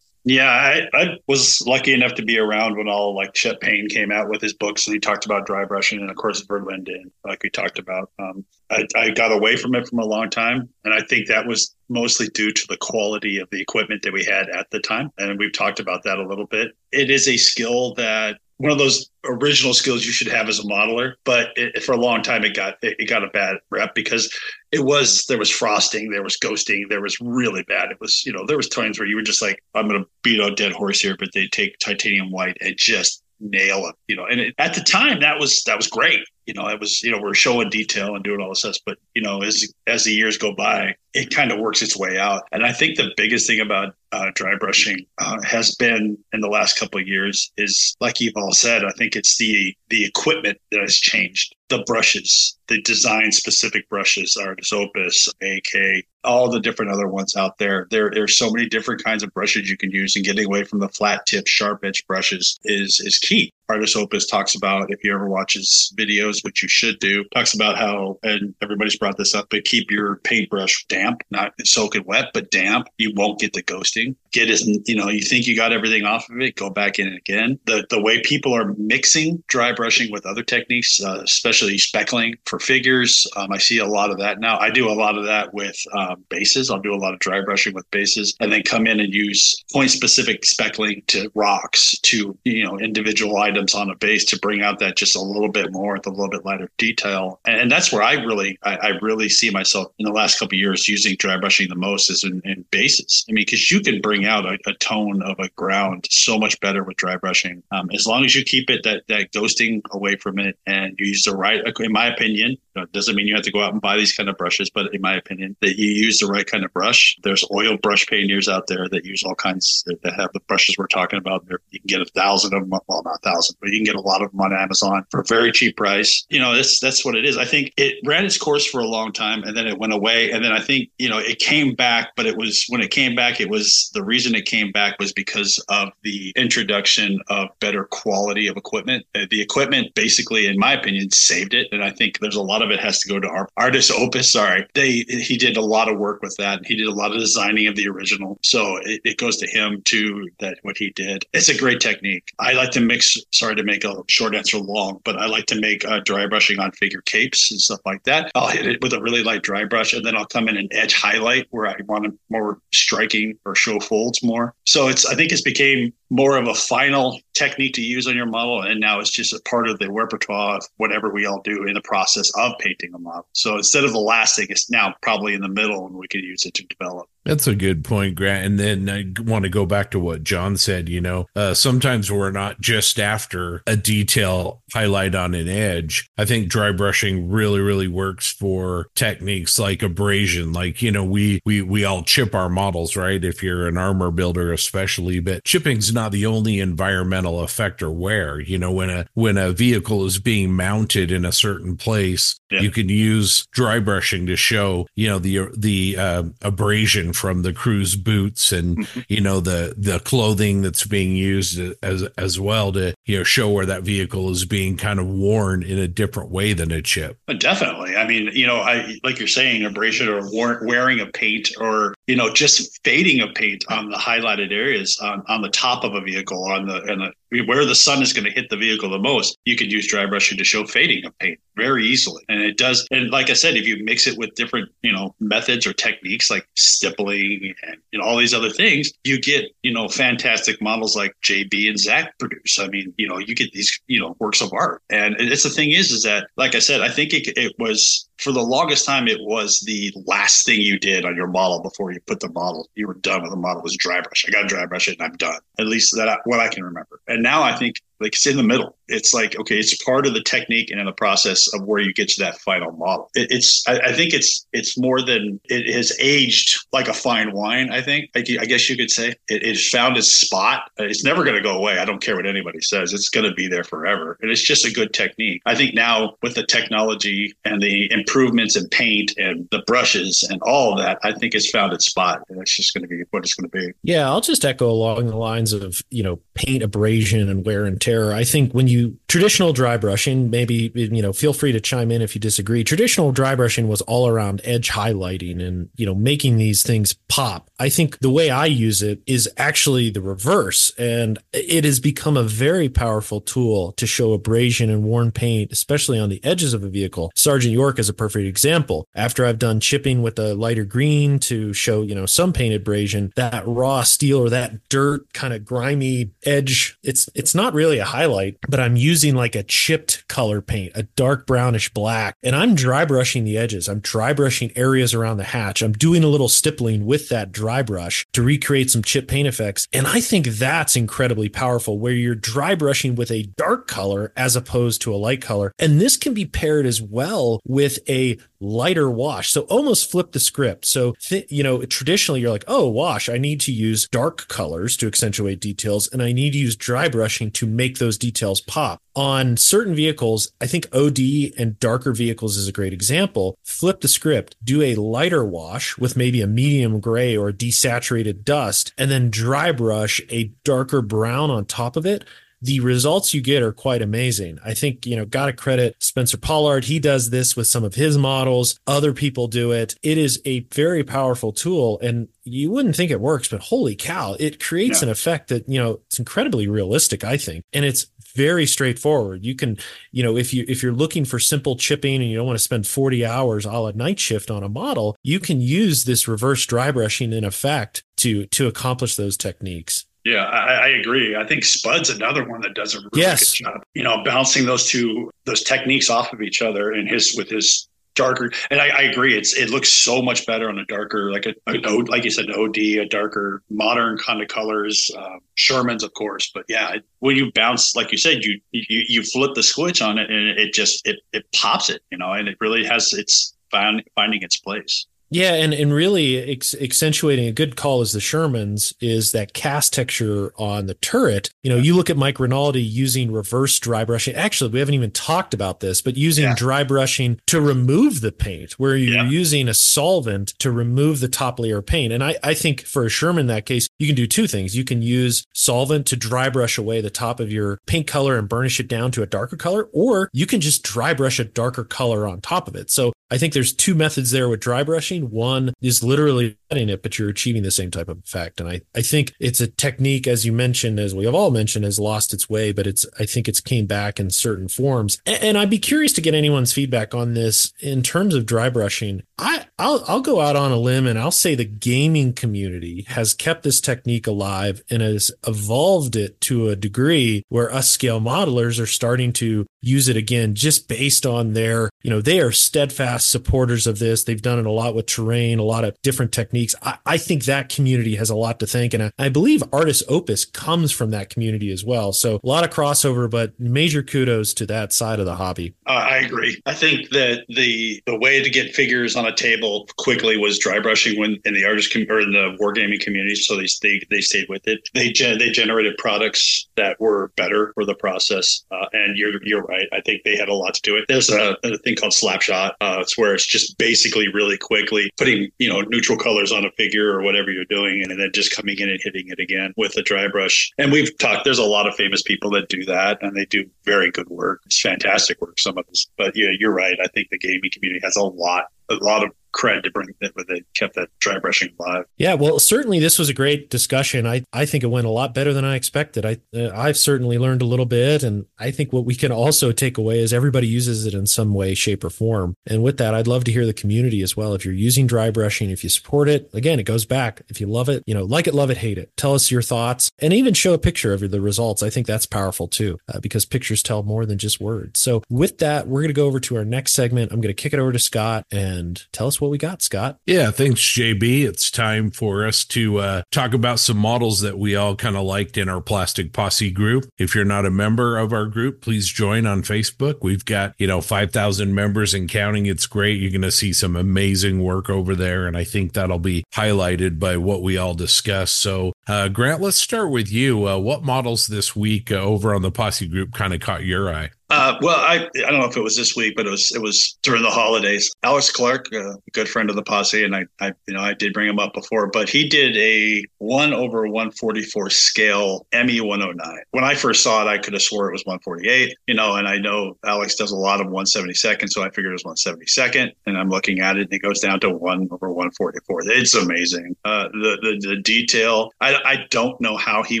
Speaker 3: Yeah, I, I, was lucky enough to be around when all like Shep Paine came out with his books, and he talked about dry brushing, and of course Verlinden, like we talked about. Um, I, I, got away from it from a long time, and I think that was mostly due to the quality of the equipment that we had at the time, and we've talked about that a little bit. It is a skill that one of those original skills you should have as a modeler. But it, for a long time, it got it, it got a bad rep because it was there was frosting, there was ghosting, there was really bad. It was you know there was times where you were just like I'm going to beat a dead horse here, but they take titanium white and just nail it. You know, and it, at the time that was that was great you know, it was, you know, we're showing detail and doing all this stuff, but you know, as as the years go by, it kind of works its way out. And I think the biggest thing about uh, dry brushing uh, has been in the last couple of years is, like you've all said, I think it's the the equipment that has changed. The brushes, the design specific brushes, Artis Opus, AK, all the different other ones out there. There, there's so many different kinds of brushes you can use, and getting away from the flat tip, sharp edge brushes is is key. Artis Opus talks about if you ever watches videos, which you should do, talks about how and everybody's brought this up, but keep your paintbrush damp, not soaking wet, but damp. You won't get the ghosting. Get it, you know, you think you got everything off of it, go back in again. The the way people are mixing dry brushing with other techniques, uh, especially speckling for figures, um, I see a lot of that now. I do a lot of that with um, bases. I'll do a lot of dry brushing with bases, and then come in and use point specific speckling to rocks, to you know individual items on a base to bring out that just a little bit more with a little bit lighter detail. And, and that's where I really I, I, really see myself in the last couple years using dry brushing the most is in, in bases. I mean, because you can bring out a, a, tone of a ground so much better with dry brushing um, as long as you keep it that that ghosting away from it and you use the right. In my opinion, it doesn't mean you have to go out and buy these kind of brushes, but in my opinion, that you use the right kind of brush. There's oil brush painters out there that use all kinds that have the brushes we're talking about. You can get a thousand of them, well, not a thousand, but you can get a lot of them on Amazon for a very cheap price. You know, that's that's what it is. I think it ran its course for a long time, and then it went away, and then I think you know it came back, but it was when it came back, it was the reason it came back was because of the introduction of better quality of equipment. Uh, the equipment, basically, in my opinion, saved it, and I think there's a lot of it has to go to our Artis Opus. Sorry, they he did a lot of work with that. He did a lot of designing of the original, so it, it goes to him too. That what he did. It's a great technique. I like to mix. Sorry to make a short answer long, but I like to make uh, dry brushing on figure capes and stuff like that. I'll hit it with a really light dry brush, and then I'll come in and edge highlight where I want it more striking or show folds more. So it's I think it's became more of a final technique to use on your model, and now it's just a part of the repertoire of whatever we all do in the process of painting a model. So instead of the last thing, it's now probably in the middle, and we can use it to develop.
Speaker 1: That's a good point, Grant. And then I want to go back to what John said. You know, uh, sometimes we're not just after a detail highlight on an edge. I think dry brushing really, really works for techniques like abrasion. Like, you know, we we we all chip our models, right? If you're an armor builder, especially, but chipping's not the only environmental effect or wear. You know, when a when a vehicle is being mounted in a certain place, yeah. you can use dry brushing to show, you know, the the uh, abrasion from the crew's boots and you know the the clothing that's being used as as well to you know show where that vehicle is being kind of worn in a different way than a chip.
Speaker 3: Oh, definitely. I mean, you know, I like you're saying abrasion or wearing a paint or you know just fading a paint on the highlighted areas on, on the top of a vehicle on the and the where the sun is going to hit the vehicle the most, you could use dry brushing to show fading of paint very easily. And it does. And like I said, if you mix it with different, you know, methods or techniques like stippling and you know all these other things, you get you know fantastic models like JB and Zach produce. I mean, you know, you get these you know works of art. And it's the thing is, is that like I said, I think it, it was for the longest time it was the last thing you did on your model before you put the model. You were done with the model was dry brush. I got to dry brush it and I'm done. At least that I, what I can remember. And now I think like it's in the middle. It's like okay, it's part of the technique and in the process of where you get to that final model. It, it's I, I, think it's it's more than it has aged like a fine wine. I think I, I guess you could say it, it's found its spot. It's never going to go away. I don't care what anybody says. It's going to be there forever, and it's just a good technique. I think now with the technology and the improvements in paint and the brushes and all that, I think it's found its spot, and it's just going to be what it's going to be.
Speaker 2: Yeah, I'll just echo along the lines of you know paint abrasion and wear and tear I think when you traditional dry brushing, maybe you know, feel free to chime in if you disagree. Traditional dry brushing was all around edge highlighting and you know making these things pop. I think the way I use it is actually the reverse, and it has become a very powerful tool to show abrasion and worn paint, especially on the edges of a vehicle. Sergeant York is a perfect example. After I've done chipping with a lighter green to show you know some paint abrasion, that raw steel or that dirt kind of grimy edge, it's it's not really a highlight, but I'm using like a chipped color paint, a dark brownish black, and I'm dry brushing the edges. I'm dry brushing areas around the hatch. I'm doing a little stippling with that dry brush to recreate some chip paint effects. And I think that's incredibly powerful where you're dry brushing with a dark color as opposed to a light color. And this can be paired as well with a lighter wash. So almost flip the script. So, th- you know, traditionally you're like, oh, wash, I need to use dark colors to accentuate details and I need to use dry brushing to make those details pop. On certain vehicles, I think OD and darker vehicles is a great example. Flip the script, do a lighter wash with maybe a medium gray or desaturated dust, and then dry brush a darker brown on top of it the results you get are quite amazing. I think, you know, got to credit Spencer Pollard. He does this with some of his models. Other people do it. It is a very powerful tool. And you wouldn't think it works, but holy cow, it creates yeah. an effect that, you know, it's incredibly realistic, I think. And it's very straightforward. You can, you know, if you if you're looking for simple chipping and you don't want to spend 40 hours all at night shift on a model, you can use this reverse dry brushing in effect to to accomplish those techniques.
Speaker 3: Yeah, I, I, agree. I think Spud's another one that does a really
Speaker 2: yes.
Speaker 3: good job. You know, bouncing those two those techniques off of each other and his with his darker. And I, I agree, it's it looks so much better on a darker, like a, a like you said, an OD, a darker modern kind of colors. Uh, Sherman's, of course, but yeah, when you bounce, like you said, you you you flip the switch on it and it just it it pops it, you know, and it really has it's find, finding its place.
Speaker 2: Yeah, and and really ex- accentuating a good call is the Shermans is that cast texture on the turret. You know, you look at Mike Rinaldi using reverse dry brushing. Actually, we haven't even talked about this, but using yeah. dry brushing to remove the paint, where you're yeah. using a solvent to remove the top layer of paint. And I, I think for a Sherman in that case, you can do two things. You can use solvent to dry brush away the top of your paint color and burnish it down to a darker color, or you can just dry brush a darker color on top of it. So I think there's two methods there with dry brushing. One is literally setting it, but you're achieving the same type of effect. And I, I think it's a technique, as you mentioned, as we have all mentioned, has lost its way, but it's I think it's came back in certain forms. And, and I'd be curious to get anyone's feedback on this in terms of dry brushing. I I'll I'll go out on a limb and I'll say the gaming community has kept this technique alive and has evolved it to a degree where us scale modelers are starting to use it again just based on their, you know, they are steadfast supporters of this. They've done it a lot with terrain, a lot of different techniques. I, I think that community has a lot to thank. And I, I, believe Artis Opus comes from that community as well. So a lot of crossover, but major kudos to that side of the hobby.
Speaker 3: Uh, I agree. I think that the the way to get figures on a table quickly was dry brushing when in the artist com- or in the wargaming community. So they, they, they stayed with it. They, they generated products that were better for the process. Uh, and you're, you're right. I think they had a lot to do it. There's a, a thing called Slapchop. Uh, it's where it's just basically really quickly putting you know neutral colors on a figure or whatever you're doing, and then just coming in and hitting it again with a dry brush. And we've talked. There's a lot of famous people that do that, and they do very good work. It's fantastic work. Some of this, but yeah, you're right. I think the gaming community has a lot a lot of cred to bring that but they kept that dry brushing alive.
Speaker 2: Yeah, well, certainly this was a great discussion. I, I think it went a lot better than I expected. I uh, I've certainly learned a little bit, and I think what we can also take away is everybody uses it in some way, shape, or form. And with that, I'd love to hear the community as well. If you're using dry brushing, if you support it, again, it goes back. If you love it, you know, like it, love it, hate it. Tell us your thoughts, and even show a picture of the results. I think that's powerful too, uh, because pictures tell more than just words. So with that, we're going to go over to our next segment. I'm going to kick it over to Scott and tell us what we got, Scott.
Speaker 1: Yeah, thanks, JB. It's time for us to uh, talk about some models that we all kind of liked in our Plastic Posse group. If you're not a member of our group, please join on Facebook. We've got, you know, 5,000 members and counting. It's great. You're going to see some amazing work over there. And I think that'll be highlighted by what we all discuss. So, uh, Grant, let's start with you. Uh, what models this week uh, over on the Posse group kind of caught your eye?
Speaker 3: Uh, well, I I don't know if it was this week, but it was it was during the holidays. Alex Clark, a good friend of the posse, and I, I you know I did bring him up before, but he did a one over one forty four scale ME one hundred nine. When I first saw it, I could have swore it was one forty eight. You know, and I know Alex does a lot of one seventy second, so I figured it was one seventy second. And I'm looking at it, and it goes down to one over one forty four. It's amazing. Uh, the, the the detail. I I don't know how he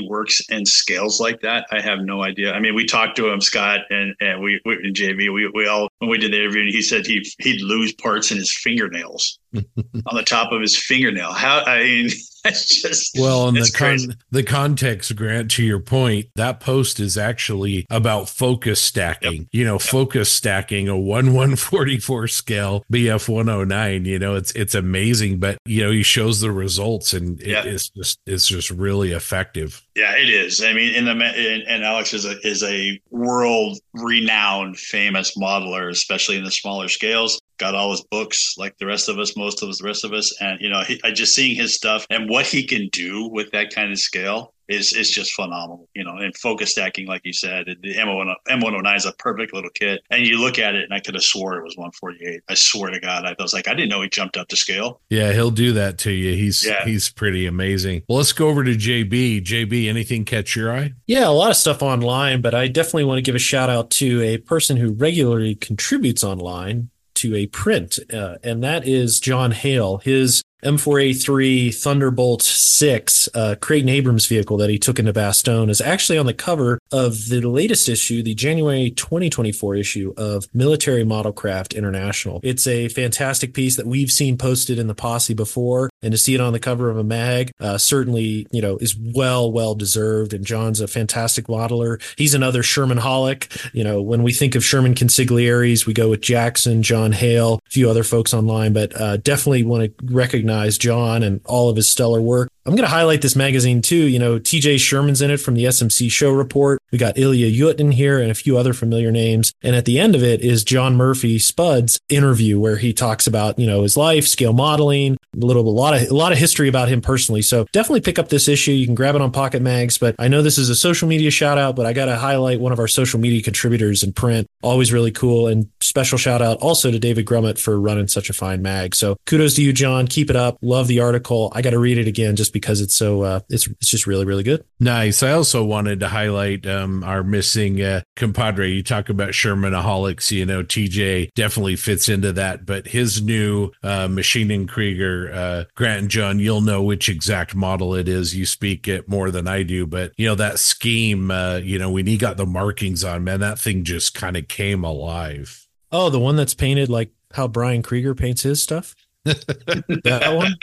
Speaker 3: works in scales like that. I have no idea. I mean, we talked to him, Scott, and and we, we JV, we, we all when we did the interview, he said he he'd lose parts in his fingernails on the top of his fingernail. How I mean, it's just
Speaker 1: Well, and the con- the context, Grant, to your point, that post is actually about focus stacking. You know, focus stacking a one one forty four scale BF one oh nine. You know, it's it's amazing, but you know he shows the results, and it,
Speaker 3: Yeah.
Speaker 1: it's just it's just really effective.
Speaker 3: Yeah, it is. I mean, in the and, and Alex is a is a world renowned, famous modeler, especially in the smaller scales. Got all his books, like the rest of us, most of us, the rest of us, and you know, he, I just seeing his stuff and what he can do with that kind of scale is is just phenomenal. You know, and focus stacking, like you said, the M1 M109 is a perfect little kit. And you look at it, and I could have swore it was 148. I swear to God, I was like, I didn't know he jumped up to scale.
Speaker 1: Yeah, he'll do that to you. He's
Speaker 3: Yeah.
Speaker 1: he's pretty amazing. Well, let's go over to JB. JB, anything catch your eye?
Speaker 2: Yeah, a lot of stuff online, but I definitely want to give a shout out to a person who regularly contributes online to a print, uh, and that is John Hale. His M4A3 Thunderbolt 6 uh, Creighton Abrams vehicle that he took into Bastogne is actually on the cover of the latest issue, the January 2024 issue of Military Modelcraft International. It's a fantastic piece that we've seen posted in the posse before, and to see it on the cover of a mag uh, certainly, you know, is well, well deserved. And John's a fantastic modeler. He's another Sherman holic. You know, when we think of Sherman consiglieres, we go with Jackson, John Hale, a few other folks online, but uh, definitely want to recognize John and all of his stellar work. I'm going to highlight this magazine too. You know, TJ Sherman's in it from the SMC show report. We got Ilya Yutin here and a few other familiar names. And at the end of it is John Murphy Spud's interview where he talks about, you know, his life, scale modeling, a little, a lot of, a lot of history about him personally. So definitely pick up this issue. You can grab it on Pocket Mags, but I know this is a social media shout out, but I got to highlight one of our social media contributors in print. Always really cool. And special shout out also to David Grummett for running such a fine mag. So kudos to you, John. Keep it up. Love the article. I got to read it again just because it's so, uh, it's, it's just really, really good.
Speaker 1: Nice. I also wanted to highlight um, our missing uh, compadre. You talk about Shermanaholics, you know, TJ definitely fits into that, but his new uh, Maschinen Krieger, uh, Grant and John, you'll know which exact model it is. You speak it more than I do, but you know, that scheme, uh, you know, when he got the markings on, man, that thing just kind of came alive.
Speaker 2: Oh, the one that's painted like how Brian Krieger paints his stuff? that one?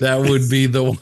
Speaker 1: That would be the one.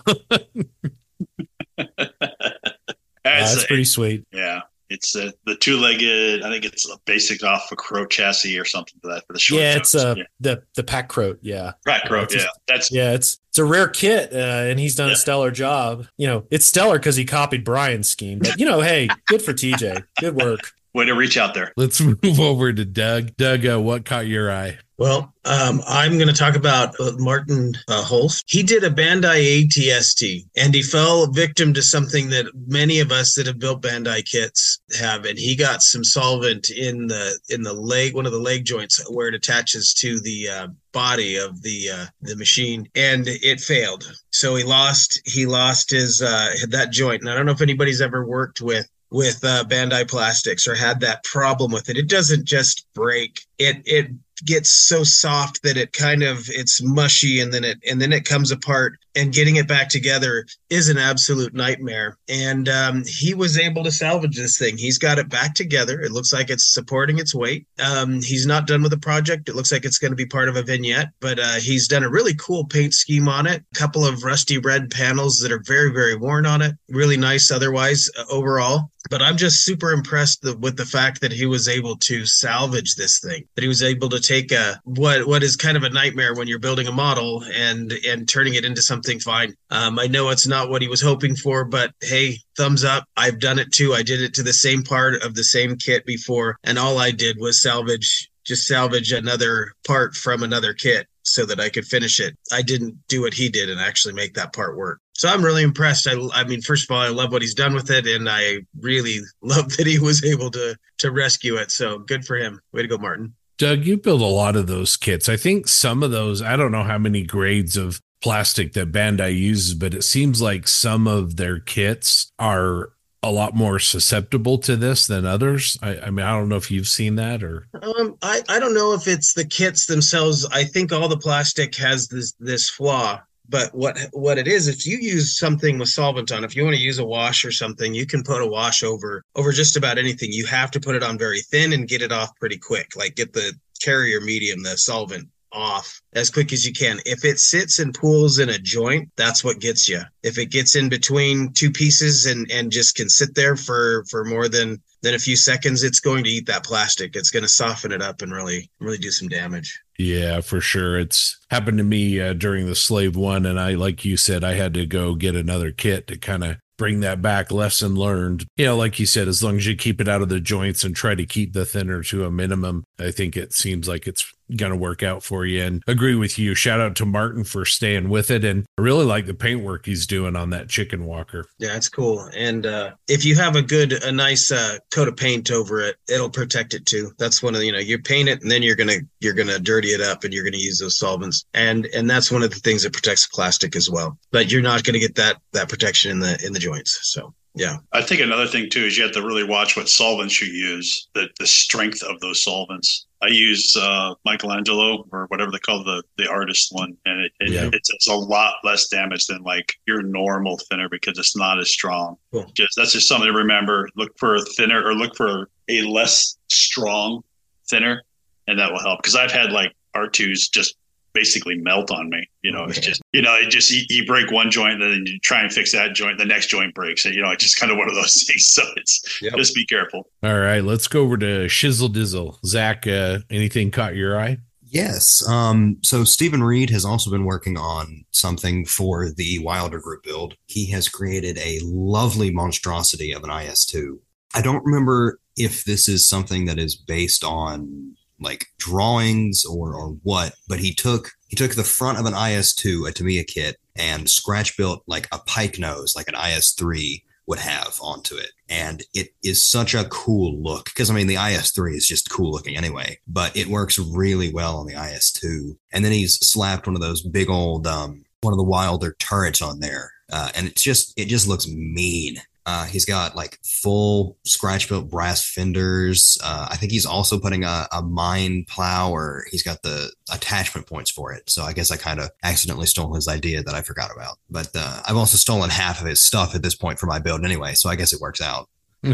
Speaker 2: That's pretty sweet.
Speaker 3: yeah, it's uh, the two-legged. I think it's a basic off a crow chassis or something for that for the short.
Speaker 2: Yeah, it's
Speaker 3: toes.
Speaker 2: uh,
Speaker 3: yeah.
Speaker 2: the the pack croat. Yeah,
Speaker 3: Right, crow.
Speaker 2: it's
Speaker 3: Yeah, that's
Speaker 2: yeah. It's it's a rare kit, uh, and he's done
Speaker 3: Yeah.
Speaker 2: a stellar job. You know, it's stellar because he copied Brian's scheme. But you know, hey, good for TJ. Good work.
Speaker 3: way to reach out there.
Speaker 1: Let's move over to Doug. Doug, uh, what caught your eye?
Speaker 6: Well, um, I'm going to talk about uh, Martin uh, Holst. He did a Bandai ATST and he fell victim to something that many of us that have built Bandai kits have. And he got some solvent in the in the leg, one of the leg joints where it attaches to the uh, body of the uh, the machine, and it failed. So he lost he lost his uh, that joint. And I don't know if anybody's ever worked with with uh, Bandai plastics or had that problem with it. It doesn't just break. It it gets so soft that it kind of it's mushy and then it and then it comes apart and getting it back together is an absolute nightmare. And um, he was able to salvage this thing. He's got it back together. It looks like it's supporting its weight. Um, he's not done with the project. It looks like it's going to be part of a vignette but uh, he's done a really cool paint scheme on it. A couple of rusty red panels that are very very worn on it. Really nice otherwise uh, overall. But I'm just super impressed th- with the fact that he was able to salvage this thing. That he was able to take a what what is kind of a nightmare when you're building a model and and turning it into something fine. Um, I know it's not what he was hoping for, but hey, thumbs up. I've done it too. I did it to the same part of the same kit before, and all I did was salvage just salvage another part from another kit so that I could finish it. I didn't do what he did and actually make that part work. So I'm really impressed. I, I mean, first of all, I love what he's done with it, and I really love that he was able to to rescue it. So good for him. Way to go, Martin.
Speaker 1: Doug, you build a lot of those kits. I think some of those, I don't know how many grades of plastic that Bandai uses, but it seems like some of their kits are a lot more susceptible to this than others. I, I mean, I don't know if you've seen that or
Speaker 6: Um, I I don't know if it's the kits themselves. I think all the plastic has this this flaw. But what what it is, if you use something with solvent on, if you want to use a wash or something, you can put a wash over over just about anything. You have to put it on very thin and get it off pretty quick. Like get the carrier medium, the solvent off as quick as you can. If it sits and pools in a joint, that's what gets you. If it gets in between two pieces and and just can sit there for for more than than a few seconds, it's going to eat that plastic. It's going to soften it up and really really do some damage.
Speaker 1: Yeah, for sure. It's happened to me uh, during the slave one, and I, like you said, I had to go get another kit to kind of bring that back lesson learned you know like you said as long as you keep it out of the joints and try to keep the thinner to a minimum i think it seems like it's going to work out for you and agree with you shout out to martin for staying with it and i really like the paint work he's doing on that chicken walker
Speaker 6: Yeah, it's cool. And uh, if you have a good, a nice uh, coat of paint over it, it'll protect it too. That's one of the, you know, you paint it and then you're gonna you're gonna dirty it up and you're gonna use those solvents. And and that's one of the things that protects plastic as well. But you're not gonna get that that protection in the in the joints. So yeah,
Speaker 3: I think another thing too is you have to really watch what solvents you use, the the strength of those solvents. I use uh, Michelangelo or whatever they call the the artist one, and it, it,
Speaker 1: Yeah.
Speaker 3: a lot less damage than like your normal thinner because it's not as strong.
Speaker 6: Cool.
Speaker 3: Just that's just something to remember. Look for a thinner or look for a less strong thinner, and that will help. Because I've had like R2s just basically melt on me. You know, it's just you know, it just you, you break one joint, then you try and fix that joint, the next joint breaks, and you know, it's just kind of one of those things. So it's
Speaker 6: Yep.
Speaker 3: just be careful.
Speaker 1: all right let's go over to shizzle dizzle zach uh, anything caught your eye
Speaker 5: Yes. Um, so Stephen Reed has also been working on something for the Wilder Group build. He has created a lovely monstrosity of an IS2. I don't remember if this is something that is based on like drawings or or what, but he took he took the front of an IS2, a Tamiya kit, and scratch built like a pike nose, like an IS3 would have onto it. And it is such a cool look because I mean, the IS3 is just cool looking anyway, but it works really well on the IS2. And then he's slapped one of those big old, um, one of the Wilder turrets on there. Uh, and it's just, it just looks mean. Uh, he's got like full scratch built brass fenders. Uh, I think he's also putting a, a mine plow or he's got the attachment points for it. So I guess I kind of accidentally stole his idea that I forgot about. But uh, I've also stolen half of his stuff at this point for my build anyway. So I guess it works out.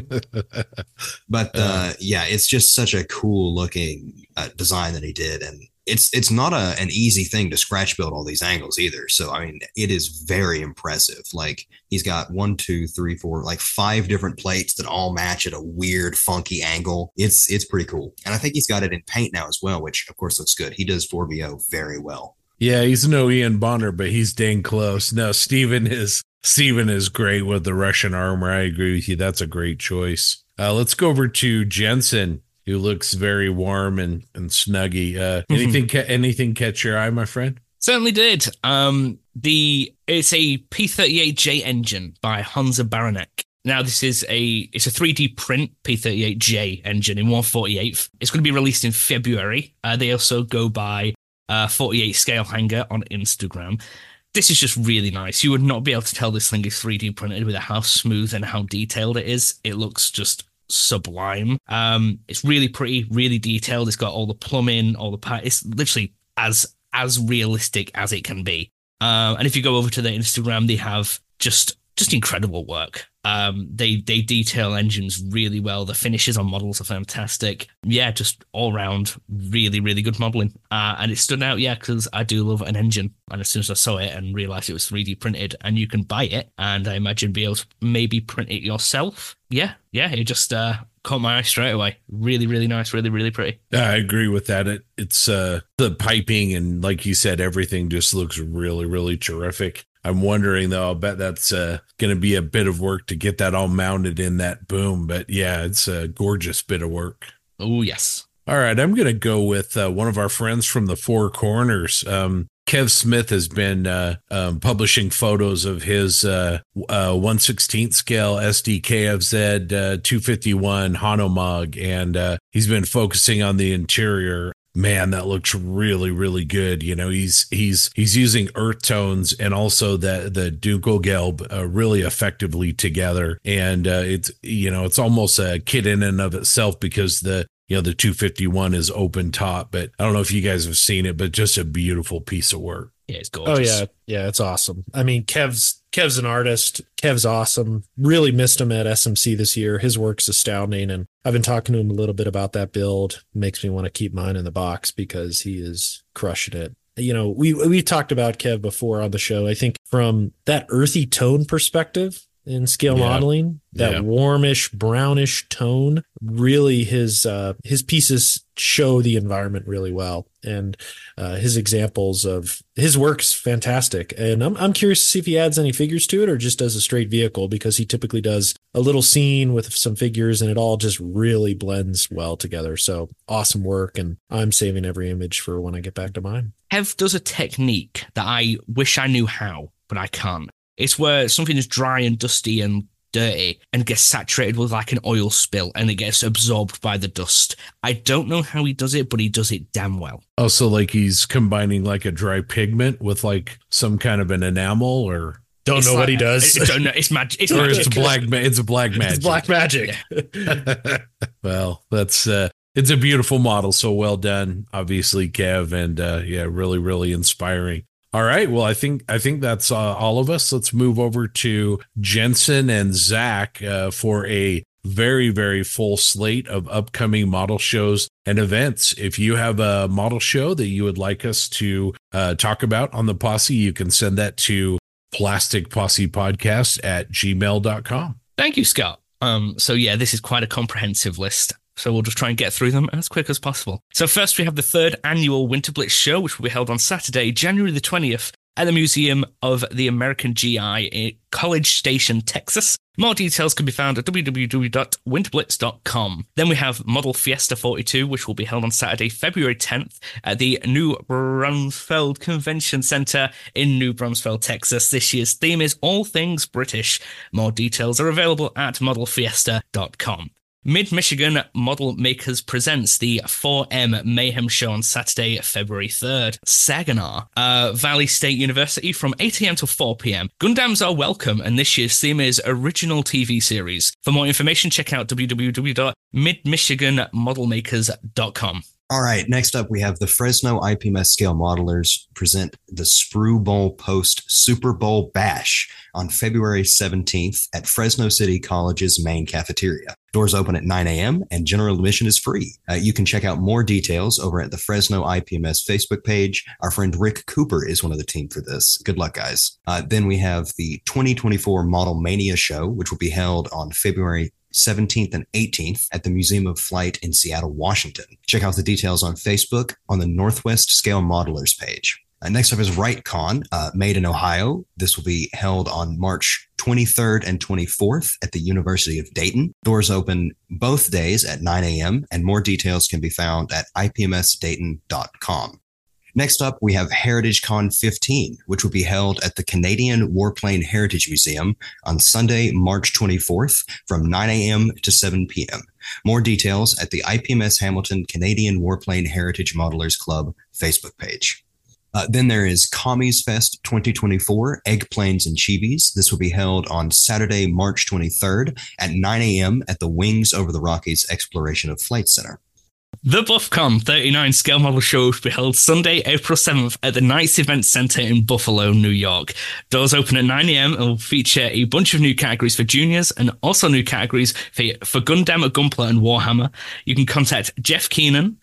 Speaker 5: But uh, yeah, it's just such a cool looking uh, design that he did, and it's it's not a an easy thing to scratch build all these angles either. So I mean, it is very impressive. Like he's got one, two, three, four, like five different plates that all match at a weird, funky angle. It's it's pretty cool, and I think he's got it in paint now as well, which of course looks good. He does 4BO very well.
Speaker 1: Yeah, he's no Ian Bonner, but he's dang close. No, Steven is Steven is great with the Russian armor. I agree with you. That's a great choice. Uh, let's go over to Jensen, who looks very warm and and snuggy. Uh, anything ca- anything catch your eye, my friend?
Speaker 4: Certainly did. Um, the it's a P38J engine by Hansa Baranek. Now this is a it's a 3D print P38J engine in 148th. It's going to be released in February. Uh, they also go by uh, 48 scale hanger on Instagram. This is just really nice. You would not be able to tell this thing is 3D printed with how smooth and how detailed it is. It looks just sublime. Um, it's really pretty, really detailed. It's got all the plumbing, all the part. It's literally as as realistic as it can be. Um, and if you go over to their Instagram, they have just just incredible work. Um, they they detail engines really well. The finishes on models are fantastic. Yeah, just all round really really good modeling. Uh, and it stood out, yeah, because I do love an engine. And as soon as I saw it and realized it was 3D printed, and you can buy it, and I imagine be able to maybe print it yourself. Yeah, yeah, it just uh, caught my eye straight away. Really really nice, really really pretty.
Speaker 1: I agree with that. It it's uh the piping and like you said, everything just looks really, really terrific. I'm wondering though, I'll bet that's uh gonna be a bit of work to get that all mounted in that boom. But yeah, it's a gorgeous bit of work.
Speaker 4: Oh yes.
Speaker 1: All right, I'm gonna go with uh, one of our friends from the Four Corners. Um Kev Smith has been uh, um, publishing photos of his uh, uh, 116th scale SDKFZ uh, 251 Hanomag, and uh, he's been focusing on the interior. Man, that looks really, really good. You know, he's he's he's using earth tones and also the the Dunkelgelb uh, really effectively together, and uh, it's you know it's almost a kit in and of itself because the you know, the 251 is open top. But I don't know if you guys have seen it, but just a beautiful piece of work.
Speaker 4: Yeah, it's
Speaker 2: oh,
Speaker 4: gorgeous.
Speaker 2: Oh yeah, yeah, it's awesome. I mean, Kev's Kev's an artist. Kev's awesome. Really missed him at SMC this year. His work's astounding, and I've been talking to him a little bit about that build. Makes me want to keep mine in the box because he is crushing it. You know, we we talked about Kev before on the show. I think from that earthy tone perspective in scale
Speaker 1: Yeah.
Speaker 2: modeling, that
Speaker 1: Yeah.
Speaker 2: warmish brownish tone, really his uh his pieces show the environment really well. And uh, his examples of his work's fantastic. And I'm, I'm curious to see if he adds any figures to it or just does a straight vehicle because he typically does a little scene with some figures and it all just really blends well together. So awesome work. And I'm saving every image for when I get back to mine.
Speaker 4: Hev does a technique that I wish I knew how, but I can't. It's where something is dry and dusty and dirty and gets saturated with like an oil spill and it gets absorbed by the dust. I don't know how he does it, but he does it damn well.
Speaker 1: Also, like he's combining like a dry pigment with like some kind of an enamel or
Speaker 2: Don't
Speaker 4: It's
Speaker 2: know what he does.
Speaker 4: I don't know. It's magic. It's
Speaker 1: or
Speaker 4: magic.
Speaker 1: it's black ma- it's a black magic.
Speaker 2: It's black magic.
Speaker 1: well, that's uh it's a beautiful model, so well done, obviously, Kev, and uh yeah, really, really inspiring. All right, well, I think I think that's uh, all of us. Let's move over to Jensen and Zach uh, for a very, very full slate of upcoming model shows and events. If you have a model show that you would like us to uh, talk about on the posse, you can send that to plastic posse podcast at gmail.com.
Speaker 4: Thank you, Scott. Um, so yeah, this is quite a comprehensive list. So we'll just try and get through them as quick as possible. So first we have the third annual Winter Blitz show, which will be held on Saturday, January the 20th at the Museum of the American GI in College Station, Texas. More details can be found at www.winterblitz.com. Then we have Model Fiesta 42, which will be held on Saturday, February 10th at the New Braunfels Convention Center in New Braunfels, Texas. This year's theme is all things British. More details are available at modelfiesta.com. Mid Michigan Model Makers presents the 4M Mayhem Show on Saturday, February 3rd. Saginaw, uh, Valley State University from 8 a.m. to 4 p.m. Gundams are welcome, and this year's theme is original TV series. For more information, check out www.midmichiganmodelmakers.com.
Speaker 5: All right, next up we have the Fresno IPMS Scale Modelers present the Sprue Bowl Post Super Bowl Bash on February 17th at Fresno City College's main cafeteria. Doors open at 9 a.m. and general admission is free. Uh, you can check out more details over at the Fresno IPMS Facebook page. Our friend Rick Cooper is one of the team for this. Good luck, guys. Uh, then we have the 2024 Model Mania Show, which will be held on February 17th and 18th at the Museum of Flight in Seattle, Washington. Check out the details on Facebook on the Northwest Scale Modelers page. Uh, next up is WrightCon, uh, made in Ohio. This will be held on March 23rd and 24th at the University of Dayton. Doors open both days at 9 a.m., and more details can be found at ipmsdayton.com. Next up, we have Heritage Con 15, which will be held at the Canadian Warplane Heritage Museum on Sunday, March 24th from 9 a.m. to 7 p.m. More details at the IPMS Hamilton Canadian Warplane Heritage Modelers Club Facebook page. Uh, then there is Commies Fest 2024, Eggplanes and Chibis. This will be held on Saturday, March 23rd at 9 a.m. at the Wings Over the Rockies Exploration of Flight Center.
Speaker 4: The BuffCon 39 scale model show will be held Sunday, April 7th at the Knights Event Center in Buffalo, New York. Doors open at 9 a.m. and will feature a bunch of new categories for juniors and also new categories for, for Gundam, Gunpla, and Warhammer. You can contact Jeff Keenan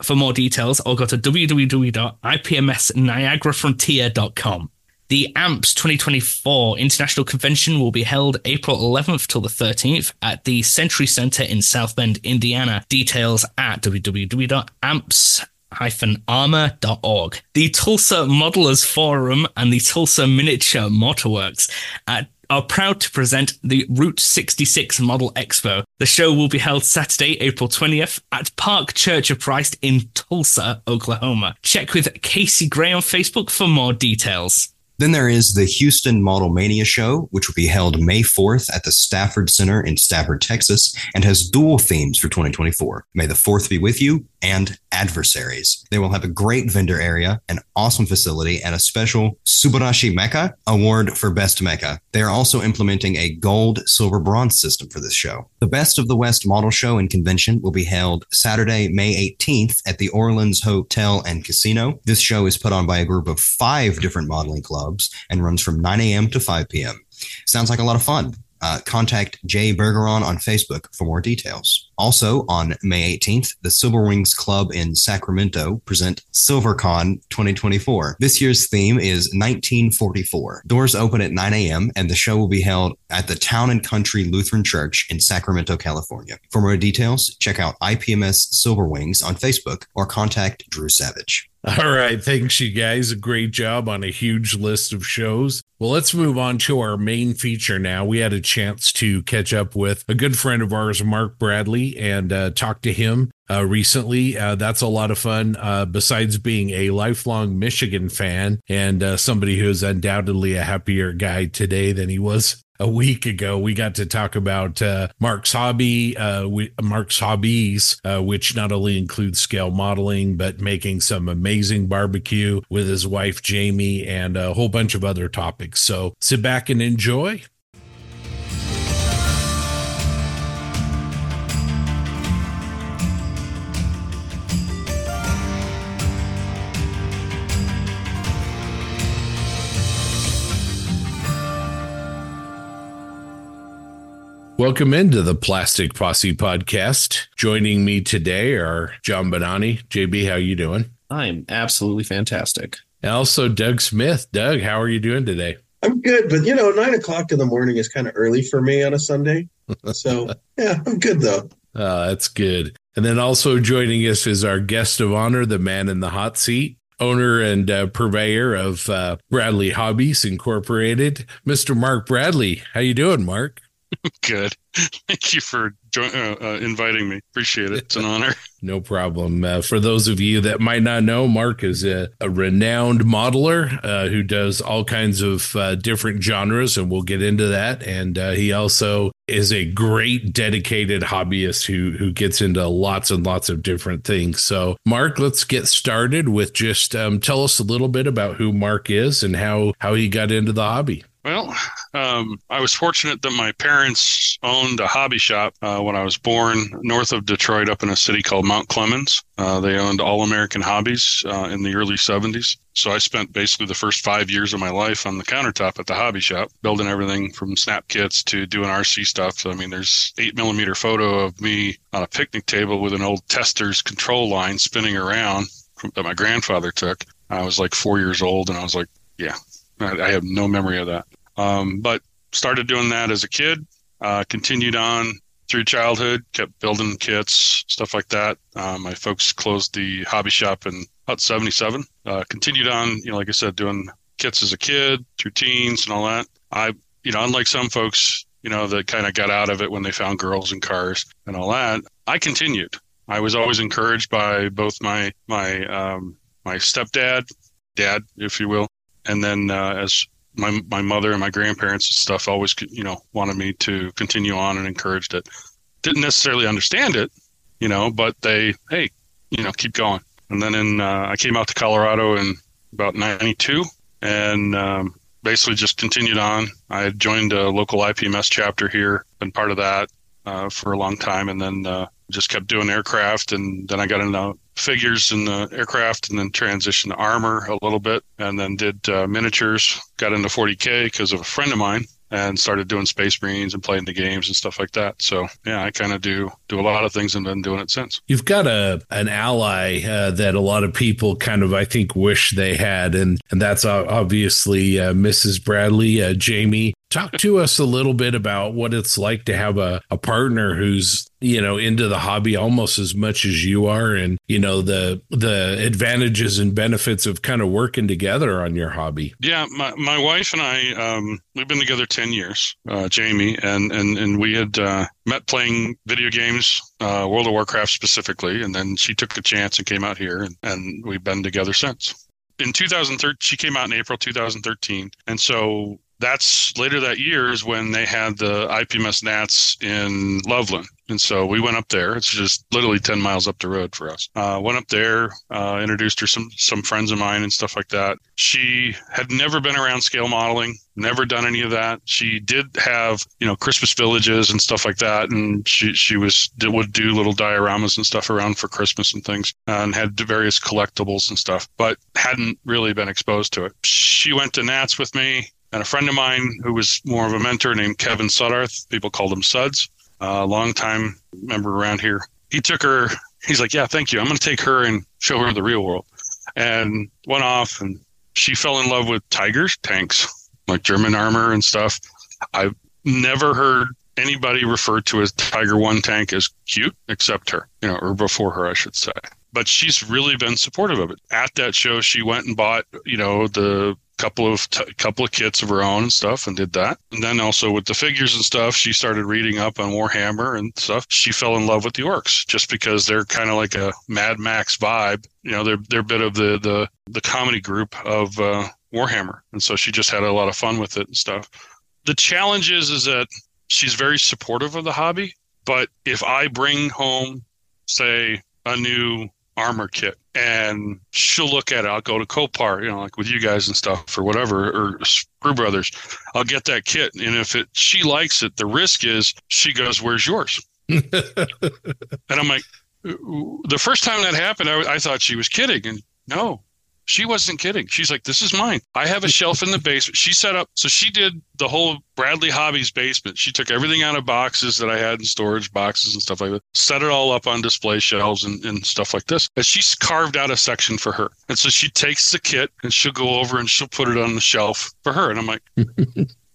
Speaker 4: for more details or go to www.ipmsniagarafrontier.com. The AMPS 2024 International Convention will be held April 11th till the 13th at the Century Center in South Bend, Indiana. Details at www.amps-armor.org. The Tulsa Modelers Forum and the Tulsa Miniature Motorworks at are proud to present the Route 66 Model Expo. The show will be held Saturday, April 20th at Park Church of Christ in Tulsa, Oklahoma. Check with Casey Gray on Facebook for more details.
Speaker 5: Then there is the Houston Model Mania Show, which will be held May 4th at the Stafford Center in Stafford, Texas, and has dual themes for 2024. May the 4th be with you and adversaries. They will have a great vendor area, an awesome facility, and a special Subarashi Mecha award for Best Mecha. They are also implementing a gold, silver, bronze system for this show. The Best of the West Model Show and Convention will be held Saturday, May 18th at the Orleans Hotel and Casino. This show is put on by a group of five different modeling clubs and runs from 9 a.m. to 5 p.m. Sounds like a lot of fun. Uh, contact Jay Bergeron on Facebook for more details. Also, on May 18th, the Silver Wings Club in Sacramento present SilverCon 2024. This year's theme is 1944. Doors open at 9 a.m., and the show will be held at the Town and Country Lutheran Church in Sacramento, California. For more details, check out IPMS Silver Wings on Facebook or contact Drew Savage.
Speaker 1: All right. Thanks, you guys. A great job on a huge list of shows. Well, let's move on to our main feature now. We had a chance to catch up with a good friend of ours, Mark Bradley, and uh, talk to him uh, recently. Uh, that's a lot of fun. Uh, besides being a lifelong Michigan fan and uh, somebody who is undoubtedly a happier guy today than he was a week ago, we got to talk about uh, Mark's hobby, uh, we, Mark's hobbies, uh, which not only includes scale modeling, but making some amazing barbecue with his wife, Jamie, and a whole bunch of other topics. So sit back and enjoy. Welcome into the Plastic Posse podcast. Joining me today are John Bonani. JB, how you doing?
Speaker 2: I'm absolutely fantastic.
Speaker 1: And also Doug Smith. Doug, how are you doing today?
Speaker 6: I'm good, but you know, nine o'clock in the morning is kind of early for me on a Sunday. So yeah, I'm good though.
Speaker 1: Uh, that's good. And then also joining us is our guest of honor, the man in the hot seat, owner and uh, purveyor of uh, Bradley Hobbies Incorporated, Mr. Mark Bradley. How you doing, Mark?
Speaker 7: Good. Thank you for uh, uh, inviting me. Appreciate it. It's an honor.
Speaker 1: No problem. Uh, for those of you that might not know, Mark is a, a renowned modeler uh, who does all kinds of uh, different genres, and we'll get into that. And uh, he also is a great dedicated hobbyist who who gets into lots and lots of different things. So, Mark, let's get started with just um, tell us a little bit about who Mark is and how how he got into the hobby.
Speaker 7: Well, um, I was fortunate that my parents owned a hobby shop uh, when I was born north of Detroit up in a city called Mount Clemens. Uh, they owned All American Hobbies uh, in the early 70s. So I spent basically the first five years of my life on the countertop at the hobby shop, building everything from snap kits to doing RC stuff. So, I mean, there's eight millimeter photo of me on a picnic table with an old Testors control line spinning around that my grandfather took. I was like four years old and I was like, yeah, I have no memory of that. Um, but started doing that as a kid, uh, continued on through childhood, kept building kits, stuff like that. Uh, my folks closed the hobby shop in about 77. Uh, continued on, you know, like I said, doing kits as a kid through teens and all that. I, you know, unlike some folks, you know, that kind of got out of it when they found girls and cars and all that, I continued. I was always encouraged by both my, my, um, my stepdad, dad, if you will, and then uh, as my my mother and my grandparents and stuff always you know wanted me to continue on and encouraged it. Didn't necessarily understand it, you know, but they hey, you know, keep going. And then in uh, I came out to Colorado in about '92 and um, basically just continued on. I joined a local IPMS chapter here, been part of that uh, for a long time, and then uh, just kept doing aircraft. And then I got into figures in the aircraft and then transitioned to armor a little bit and then did uh, miniatures got into 40k because of a friend of mine and started doing space marines and playing the games and stuff like that so yeah i kind of do do a lot of things and been doing it since
Speaker 1: You've got a an ally uh, that a lot of people kind of I think wish they had, and and that's obviously uh, Mrs. Bradley, uh, Jamie. Talk to us a little bit about what it's like to have a, a partner who's you know into the hobby almost as much as you are, and you know the the advantages and benefits of kind of working together on your hobby.
Speaker 7: Yeah, my, my wife and I, um, we've been together 10 years, uh, Jamie, and, and, and we had uh, met playing video games, uh, World of Warcraft specifically, and then she took a chance and came out here, and, and we've been together since. in 2013, she came out in April 2013. And so that's later that year is when they had the IPMS Nats in Loveland. And so we went up there. It's just literally 10 miles up the road for us. Uh, went up there, uh, introduced her some, some friends of mine and stuff like that. She had never been around scale modeling, never done any of that. She did have, you know, Christmas villages and stuff like that. And she, she was, would do little dioramas and stuff around for Christmas and things and had various collectibles and stuff, but hadn't really been exposed to it. She went to Nats with me and a friend of mine who was more of a mentor named Kevin Sudarth. People called him Suds, a uh, long time member around here. He took her. He's like, "Yeah, thank you. I'm going to take her and show her the real world." And went off, and she fell in love with tigers, tanks, like German armor and stuff. I've never heard anybody refer to a Tiger One tank as cute, except her, you know, or before her, I should say but she's really been supportive of it. At that show, she went and bought, you know, the couple of t- couple of kits of her own and stuff and did that. And then also with the figures and stuff she started reading up on warhammer and stuff. She fell in love with the orcs just because they're kind of like a mad max vibe. You know they're they're a bit of the the the comedy group of uh, warhammer. And so she just had a lot of fun with it and stuff. The challenge is is that she's very supportive of the hobby. But if i bring home say a new armor kit and she'll look at it. I'll go to Colpar, you know, like with you guys and stuff or whatever, or Screw Brothers. I'll get that kit. And if it she likes it, the risk is she goes, Where's yours? and I'm like, the first time that happened, I, I thought she was kidding. And no, she wasn't kidding. She's like, this is mine. I have a shelf in the basement. She set up, so she did the whole Bradley Hobbies basement. She took everything out of boxes that I had in storage boxes and stuff like that, set it all up on display shelves and, and stuff like this. And she's carved out a section for her. And so she takes the kit and she'll go over and she'll put it on the shelf for her. And I'm like,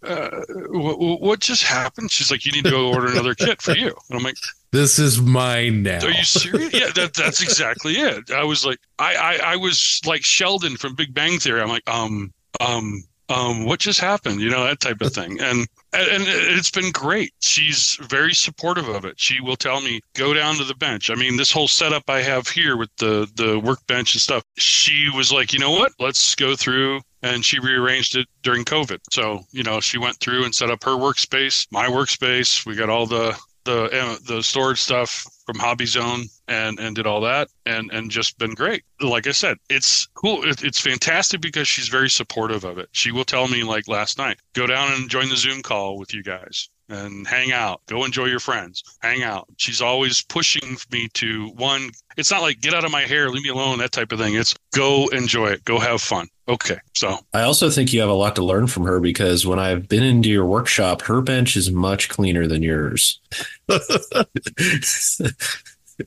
Speaker 7: uh, what, what just happened? She's like, you need to go order another kit for you. And I'm like,
Speaker 1: this is mine now.
Speaker 7: Are you serious? yeah, that, that's exactly it. I was like, I, I, I was like Sheldon from Big Bang Theory. I'm like, um, um, um, what just happened? You know, that type of thing. And and it's been great. She's very supportive of it. She will tell me, go down to the bench. I mean, this whole setup I have here with the the workbench and stuff. She was like, you know what? Let's go through and she rearranged it during COVID. So, you know, she went through and set up her workspace, my workspace. We got all the the the storage stuff from Hobby Zone and and did all that and and just been great. Like I said, it's cool. It, it's fantastic because she's very supportive of it. She will tell me like last night, go down and join the Zoom call with you guys and hang out. Go enjoy your friends. Hang out. She's always pushing me to one. It's not like get out of my hair, leave me alone, that type of thing. It's go enjoy it. Go have fun. Okay. So
Speaker 2: I also think you have a lot to learn from her because when I've been into your workshop, her bench is much cleaner than yours.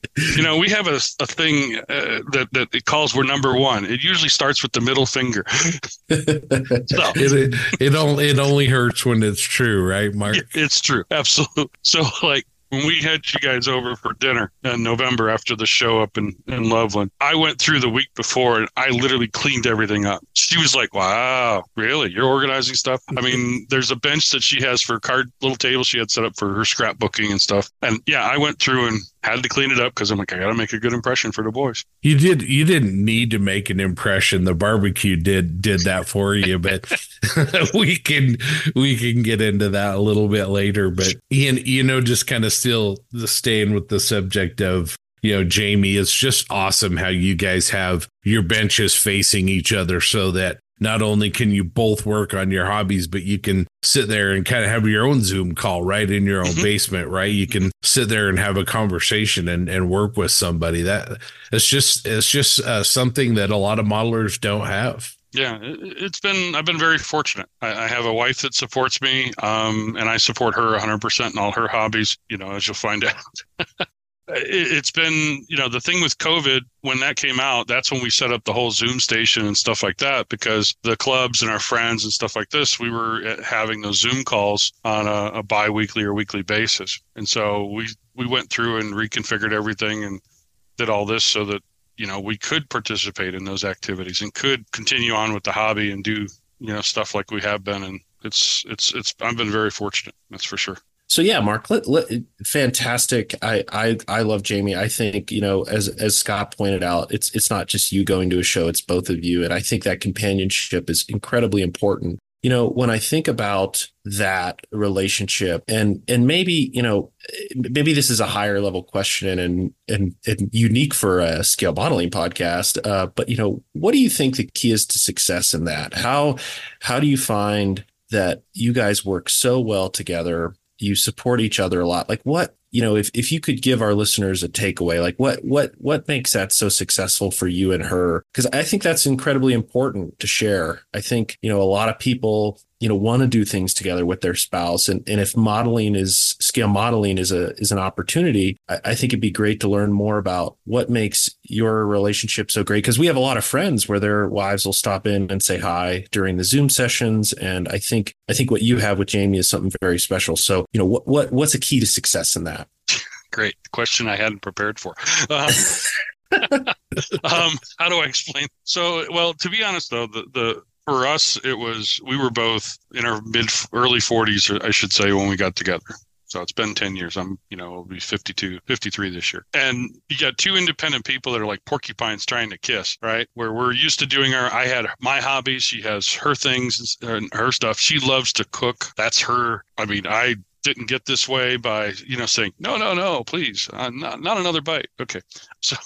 Speaker 7: you know, we have a, a thing uh, that that it calls we're number one. It usually starts with the middle finger. so,
Speaker 1: it, it only it only hurts when it's true, right, Mark?
Speaker 7: It's true, absolutely. So, like when we had you guys over for dinner in November after the show up in, in Loveland, I went through the week before and I literally cleaned everything up. She was like, Wow, really? You're organizing stuff? I mean, there's a bench that she has for card little table she had set up for her scrapbooking and stuff. And yeah, I went through and had to clean it up because I'm like, I gotta make a good impression for the boys.
Speaker 1: You did you didn't need to make an impression. The barbecue did did that for you, but we can we can get into that a little bit later. But Ian, you know, just kind of still staying with the subject of you know, Jamie, it's just awesome how you guys have your benches facing each other so that not only can you both work on your hobbies, but you can sit there and kind of have your own Zoom call right in your own mm-hmm. basement, right? You can sit there and have a conversation and, and work with somebody. That it's just it's just uh, something that a lot of modelers don't have.
Speaker 7: Yeah, it's been I've been very fortunate. I, I have a wife that supports me, um, and I support her 100 percent in all her hobbies. You know, as you'll find out. It's been you know the thing with covid when that came out that's when we set up the whole zoom station and stuff like that because the clubs and our friends and stuff like this we were uh, having those zoom calls on a, a bi-weekly or weekly basis. And so we we went through and reconfigured everything and did all this so that you know we could participate in those activities and could continue on with the hobby and do you know stuff like we have been. And it's it's it's i've been very fortunate that's for sure
Speaker 2: So yeah, Mark, let, let, fantastic. I, I I love Jamie. I think you know, as as Scott pointed out, it's it's not just you going to a show; it's both of you, and I think that companionship is incredibly important. You know, when I think about that relationship, and and maybe you know, maybe this is a higher level question and and, and unique for a scale modeling podcast. Uh, but you know, what do you think the key is to success in that? How how do you find that you guys work so well together you support each other a lot. Like what you know if, if you could give our listeners a takeaway like what what what makes that so successful for you and her? Because i think that's incredibly important to share. I think you know a lot of people you know want to do things together with their spouse. And, and if modeling is scale modeling is a is an opportunity I, I think it'd be great to learn more about what makes your relationship so great. Because we have a lot of friends where their wives will stop in and say hi during the zoom sessions. And i think i think what you have with jamie is something very special. So you know what, what what's a key to success in that?
Speaker 7: Great. Question i hadn't prepared for. Um, um, how do I explain? So, well, to be honest, though, the, the for us, it was we were both in our mid early 40s, I should say, when we got together. So it's been 10 years. I'm, you know, I'll be 52, 53 this year. And you got two independent people that are like porcupines trying to kiss, right? Where we're used to doing our, I had my hobbies. She has her things and her stuff. She loves to cook. That's her. I mean, I didn't get this way by, you know, saying, no, no, no, please, uh, not, not another bite. Okay. So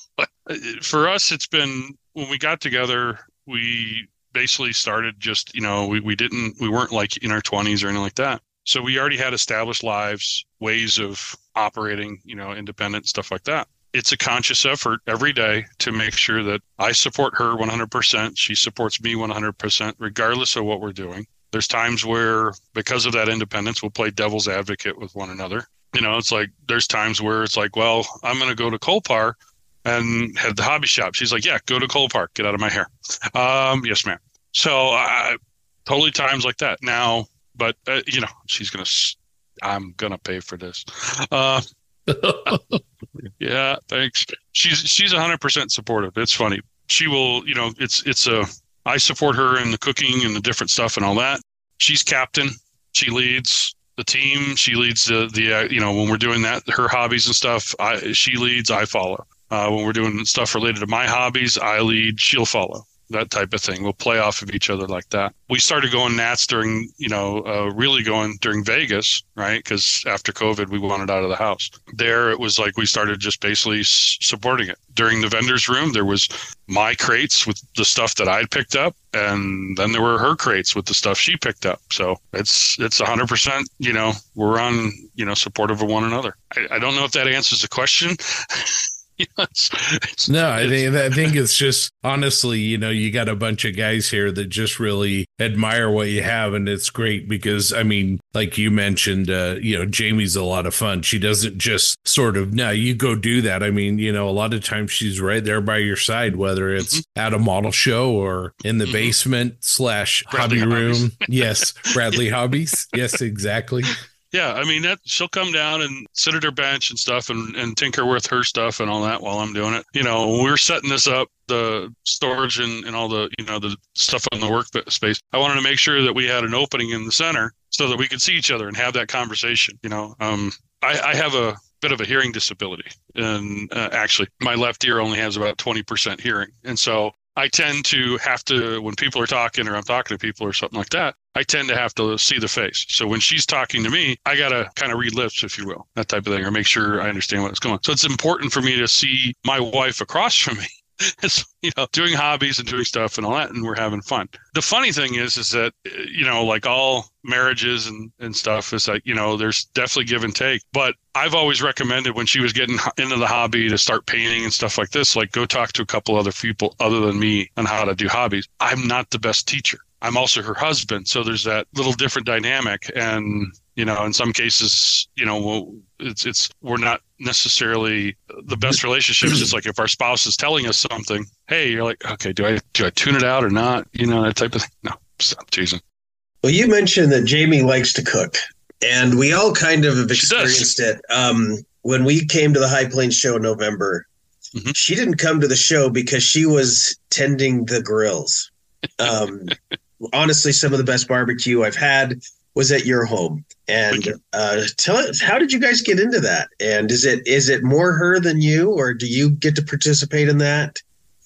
Speaker 7: for us, it's been when we got together, we basically started just you know we, we didn't we weren't like in our 20s or anything like that so we already had established lives ways of operating you know independent stuff like that it's a conscious effort every day to make sure that i support her 100% she supports me 100% regardless of what we're doing there's times where because of that independence we'll play devil's advocate with one another you know it's like there's times where it's like well i'm going to go to Colpar and head the hobby shop. She's like, yeah, go to Colpar, get out of my hair. Um, yes, ma'am. So uh, totally times like that now, but uh, you know, she's to, I'm to pay for this. Uh, yeah, thanks. She's, she's hundred percent supportive. It's funny. She will, you know, it's, it's a, I support her in the cooking and the different stuff and all that. She's captain. She leads the team. She leads the, the, uh, you know, when we're doing that, her hobbies and stuff, I, she leads, I follow. Uh, when we're doing stuff related to my hobbies, I lead, she'll follow. That type of thing. We'll play off of each other like that. We started going Nats during, you know, uh, really going during Vegas, right? Because after COVID, we wanted out of the house. There, it was like we started just basically s- supporting it. During the vendor's room, there was my crates with the stuff that I'd picked up, and then there were her crates with the stuff she picked up. So it's it's hundred percent. You know, we're on you know supportive of one another. I, I don't know if that answers the question.
Speaker 1: it's, it's, no, I think I think it's just honestly, you know, you got a bunch of guys here that just really admire what you have, and it's great because I mean, like you mentioned, uh, you know, Jamie's a lot of fun. She doesn't just sort of no, you go do that. I mean, you know, a lot of times she's right there by your side, whether it's mm-hmm. at a model show or in the mm-hmm. basement slash Bradley hobby room. yes, Bradley Hobbies. Yes, exactly
Speaker 7: yeah, I mean that she'll come down and sit at her bench and stuff and, and tinker with her stuff and all that while I'm doing it. You know, we're setting this up, the storage and, and all the, you know, the stuff on the workspace. I wanted to make sure that we had an opening in the center so that we could see each other and have that conversation. You know, um, I, I have a bit of a hearing disability and uh, actually my left ear only has about 20% hearing. And so I tend to have to, when people are talking or I'm talking to people or something like that, I tend to have to see the face. So when she's talking to me, I got to kind of read lips, if you will, that type of thing, or make sure I understand what's going on. So it's important for me to see my wife across from me it's you know doing hobbies and doing stuff and all that and we're having fun the funny thing is is that you know like all marriages and and stuff is like you know there's definitely give and take but i've always recommended when she was getting into the hobby to start painting and stuff like this like go talk to a couple other people other than me on how to do hobbies i'm not the best teacher i'm also her husband so there's that little different dynamic. And you know in some cases you know it's it's we're not necessarily the best relationships. It's like if our spouse is telling us something hey you're like okay do i do i tune it out or not? You know that type of thing. No stop teasing.
Speaker 6: Well you mentioned that jamie likes to cook and we all kind of have experienced it. Um, when we came to the high plains show in november mm-hmm. she didn't come to the show because she was tending the grills. Um, honestly some of the best barbecue i've had was at your home. And uh, tell us, how did you guys get into that? And is it is it more her than you, or do you get to participate in that?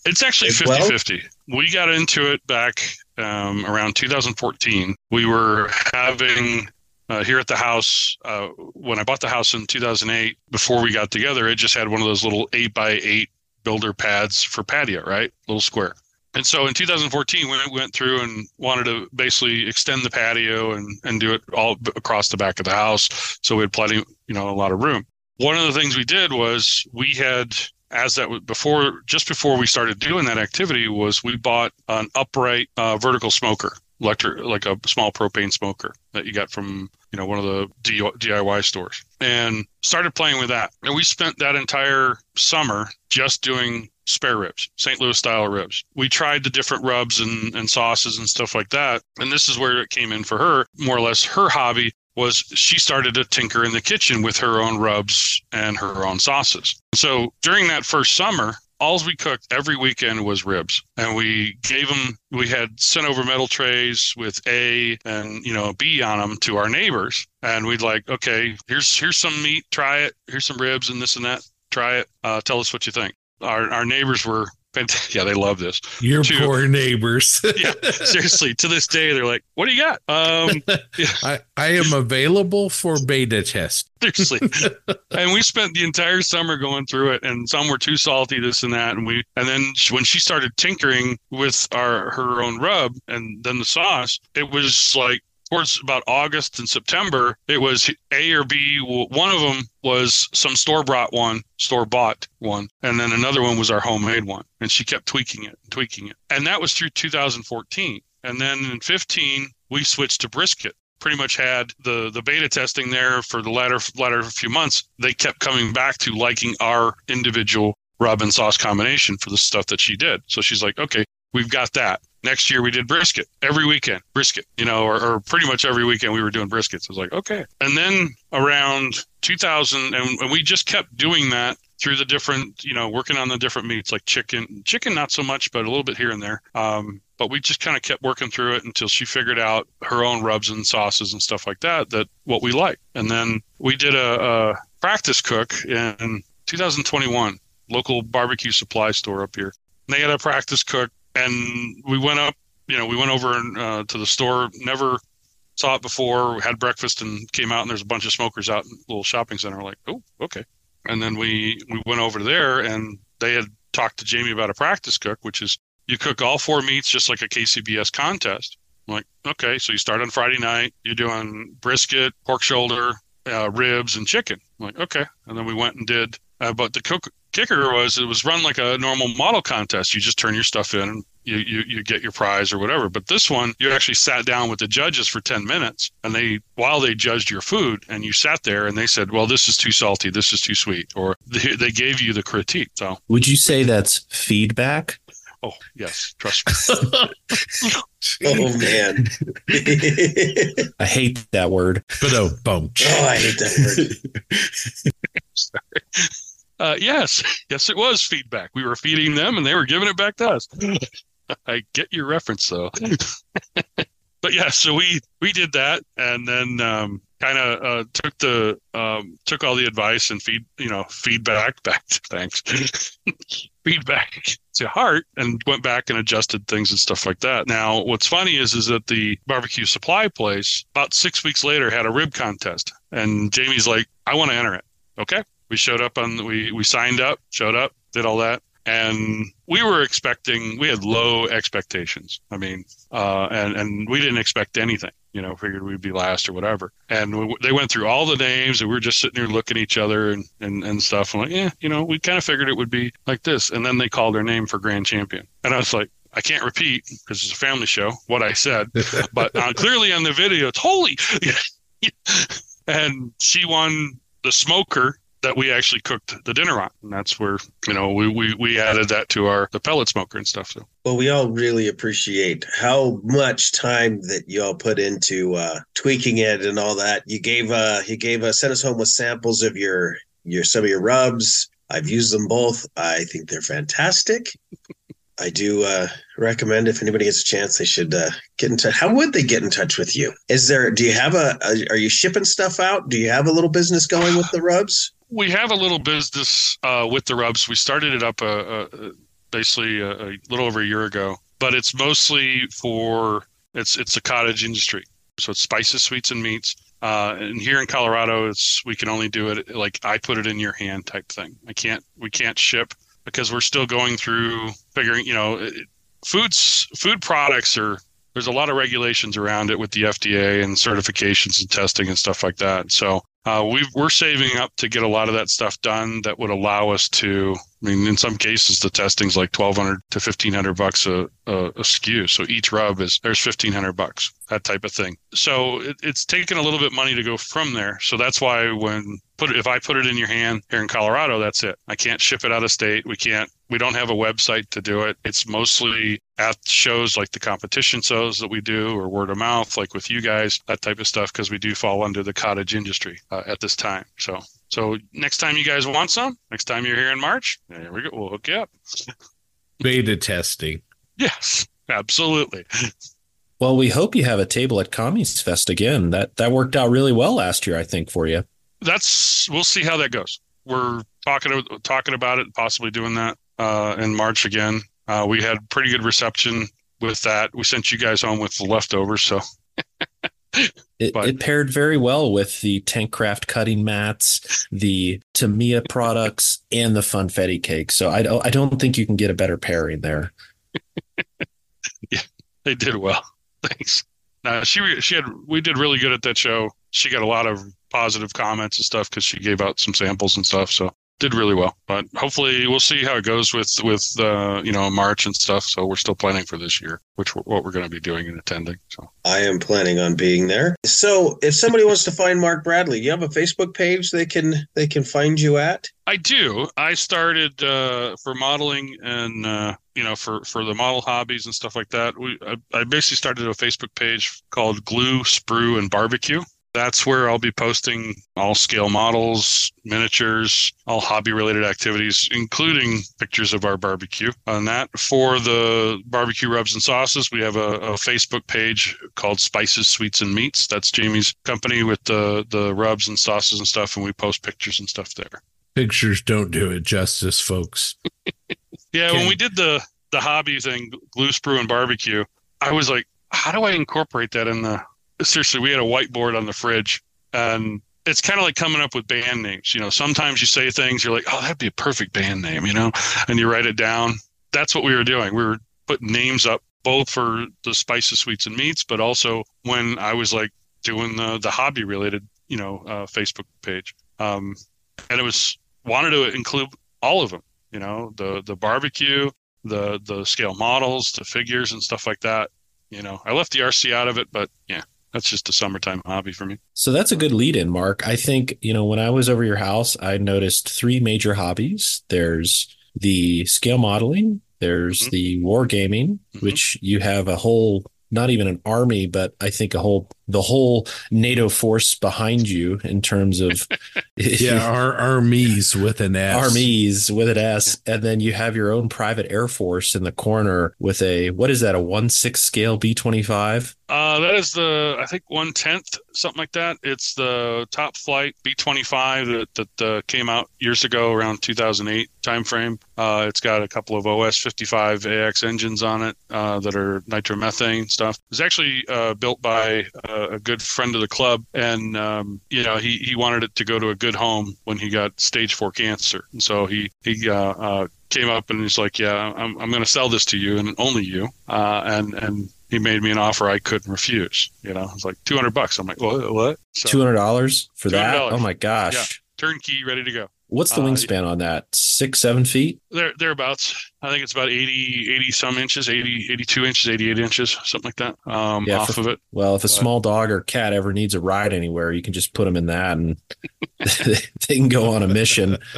Speaker 7: It's actually
Speaker 6: As
Speaker 7: 50
Speaker 6: well?
Speaker 7: 50. We got into it back um, around 2014. We were having uh, here at the house, uh, when I bought the house in 2008, before we got together, it just had one of those little 8 by 8 builder pads for patio, right? Little square. And so in 2014, we went through and wanted to basically extend the patio and, and do it all across the back of the house. So we had plenty, you know, a lot of room. One of the things we did was we had, as that was before, just before we started doing that activity, was we bought an upright uh, vertical smoker, electric, like a small propane smoker that you got from, you know, one of the DIY stores, and started playing with that. And we spent that entire summer just doing spare ribs, St. Louis style ribs. We tried the different rubs and, and sauces and stuff like that. And this is where it came in for her. More or less, her hobby was she started to tinker in the kitchen with her own rubs and her own sauces. So during that first summer, all we cooked every weekend was ribs and we gave them we had sent over metal trays with a and you know b on them to our neighbors and we'd like okay here's here's some meat try it here's some ribs and this and that try it uh, tell us what you think our our neighbors were fantastic. yeah they love this
Speaker 1: Your
Speaker 7: Two.
Speaker 1: poor neighbors.
Speaker 7: yeah seriously to this day they're like what do you got um
Speaker 1: I, I am available for beta test.
Speaker 7: seriously and we spent the entire summer going through it and some were too salty this and that and we and then when she started tinkering with our her own rub and then the sauce it was like towards about august and september it was a or B. one of them was some store bought one store bought one and then another one was our homemade one and she kept tweaking it and tweaking it and that was through 2014 and then in 15 we switched to brisket pretty much had the the beta testing there for the latter latter few months. They kept coming back to liking our individual rub and sauce combination for the stuff that she did. So she's like, okay, we've got that. Next year we did brisket every weekend, brisket, you know, or, or pretty much every weekend we were doing briskets. I was like, okay. And then around 2000, and, and we just kept doing that through the different, you know, working on the different meats like chicken, chicken not so much, but a little bit here and there. Um, but we just kind of kept working through it until she figured out her own rubs and sauces and stuff like that that what we like and then we did a, a practice cook in 2021 local barbecue supply store up here and they had a practice cook and we went up you know we went over uh, to the store never saw it before had breakfast and came out and there's a bunch of smokers out in a little shopping center We're like oh okay and then we we went over there and they had talked to jamie about a practice cook which is you cook all four meats just like a KCBS contest. I'm like, okay, so you start on Friday night, you're doing brisket, pork shoulder, uh, ribs, and chicken. I'm like, okay. And then we went and did, uh, but the cook, kicker was it was run like a normal model contest. You just turn your stuff in and you, you, you get your prize or whatever. But this one, you actually sat down with the judges for 10 minutes and they, while they judged your food and you sat there and they said, well, this is too salty. This is too sweet. Or they, they gave you the critique. So,
Speaker 2: Would you say that's feedback?
Speaker 7: oh, yes, trust me.
Speaker 6: Oh man.
Speaker 2: I hate that word.
Speaker 1: But oh, boom.
Speaker 6: Oh, I hate that word.
Speaker 7: Uh, yes, yes, it was feedback. We were feeding them, and they were giving it back to us. I get your reference, though. but yeah, so we we did that, and then um, kind of uh, took the um, took all the advice and feed you know feedback back. To, thanks, feedback to heart, and went back and adjusted things and stuff like that. Now, what's funny is is that the barbecue supply place about six weeks later had a rib contest, and Jamie's like, "I want to enter it." Okay, we showed up on we we signed up showed up did all that. And we were expecting we had low expectations. I mean uh and and we didn't expect anything you know figured we'd be last or whatever. And we, they went through all the names and we were just sitting there looking at each other and and, and stuff. And like yeah you know we kind of figured it would be like this. And then they called their name for grand champion. And i was like I can't repeat because it's a family show what I said, but uh, clearly on the video, it's holy. and she won the smoker that we actually cooked the dinner on. And that's where, you know, we, we, we added that to our the pellet smoker and stuff. So
Speaker 6: Well, we all really appreciate how much time that y'all put into uh, tweaking it and all that. You gave uh, you gave us sent us home with samples of your your some of your rubs. I've used them both. I think they're fantastic. I do uh, recommend if anybody gets a chance, they should uh, get in touch. How would they get in touch with you? Is there? Do you have a, a? Are you shipping stuff out? Do you have a little business going with the rubs?
Speaker 7: We have a little business uh, with the rubs. We started it up a, a basically a, a little over a year ago, but it's mostly for it's it's a cottage industry. So it's spices, sweets, and meats. Uh, and here in Colorado, it's we can only do it like I put it in your hand type thing. I can't we can't ship because we're still going through figuring. You know, foods food products are there's a lot of regulations around it with the FDA and certifications and testing and stuff like that. So uh, we are saving up to get a lot of that stuff done that would allow us to. I mean, in some cases, the testing's like twelve hundred to fifteen hundred bucks a, a, a SKU. So each rub is there's fifteen hundred bucks, that type of thing. So it, it's taken a little bit money to go from there. So that's why when put it, if I put it in your hand here in Colorado, that's it. I can't ship it out of state. We can't. We don't have a website to do it. It's mostly at shows like the competition shows that we do, or word of mouth, like with you guys, that type of stuff, because we do fall under the cottage industry uh, at this time. So, so next time you guys want some, next time you're here in March, there we go. We'll hook you up.
Speaker 1: Beta testing.
Speaker 7: Yes, absolutely.
Speaker 2: Well, we hope you have a table at Commies Fest again. That that worked out really well last year, I think, for you.
Speaker 7: That's we'll see how that goes. We're talking talking about it, possibly doing that uh, in March again. Uh, we had pretty good reception with that. We sent you guys home with the leftovers, so
Speaker 2: It, it paired very well with the Tankcraft cutting mats, the Tamiya products, and the Funfetti cake. So I don't, I don't think you can get a better pairing there.
Speaker 7: yeah, they did well. Thanks. Uh, she she had we did really good at that show. She got a lot of positive comments and stuff because she gave out some samples and stuff. So did really well. But hopefully we'll see how it goes with with uh, you know March and stuff. So we're still planning for this year, which what we're going to be doing and attending. So
Speaker 6: I am planning on being there. So, if somebody wants to find Mark Bradley, you have a Facebook page they can they can find you at.
Speaker 7: I do. I started uh, for modeling and uh, you know for for the model hobbies and stuff like that. We I, I basically started a Facebook page called Glue, Sprue, and Barbecue. That's where I'll be posting all scale models, miniatures, all hobby related activities, including pictures of our barbecue. On that, for the barbecue rubs and sauces, we have a, a Facebook page called Spices, Sweets, and Meats. That's Jamie's company with the, the rubs and sauces and stuff, and we post pictures and stuff there.
Speaker 1: Pictures don't do it justice, folks.
Speaker 7: Yeah,
Speaker 2: Okay.
Speaker 7: when we did the the hobby thing, glue, sprue, and barbecue, I was like, how do I incorporate that in the? Seriously, we had a whiteboard on the fridge, and it's kind of like coming up with band names. You know, sometimes you say things, you're like, oh, that'd be a perfect band name, you know, and you write it down. That's what we were doing. We were putting names up both for the spices, sweets, and meats, but also when I was like doing the the hobby related, you know, uh, Facebook page, um, and it was wanted to include all of them you know the the barbecue the the scale models the figures and stuff like that you know i left the rc out of it but yeah that's just a summertime hobby for me
Speaker 2: So that's a good lead in, Mark. I think, you know, when I was over your house, I noticed three major hobbies. There's the scale modeling, there's
Speaker 7: Mhm.
Speaker 2: the wargaming,
Speaker 7: Mhm.
Speaker 2: which you have a whole not even an army, but I think a whole the whole NATO force behind you in terms of
Speaker 1: Yeah, our armies with an S.
Speaker 2: armies with an S, and then you have your own private air force in the corner with a what is that a one six scale B twenty five?
Speaker 7: uh that is the i think one tenth something like that. It's the top flight b25 that that uh, came out years ago around 2008 timeframe. Uh it's got a couple of os 55 ax engines on it uh that are nitromethane stuff. It's actually uh built by a good friend of the club and um you know he he wanted it to go to a good home when he got stage four cancer and so he he uh, uh came up and he's like yeah i'm, I'm going to sell this to you and only you uh and and he made me an offer I couldn't refuse. You know, it's like 200 bucks. I'm like, what? what? So,
Speaker 2: Two hundred dollars for that?
Speaker 7: $200.
Speaker 2: Oh my gosh!
Speaker 7: Yeah. turnkey, ready to go.
Speaker 2: What's the
Speaker 7: Uh,
Speaker 2: wingspan on that? Six, seven feet?
Speaker 7: There, thereabouts. I think it's about 80, 80 some inches, 80, 82 inches, 88 inches, something like that. Um,
Speaker 2: Yeah,
Speaker 7: off
Speaker 2: for-
Speaker 7: of it.
Speaker 2: Well, if a
Speaker 7: But-
Speaker 2: small dog or cat ever needs a ride anywhere, you can just put them in that and they can go on a mission.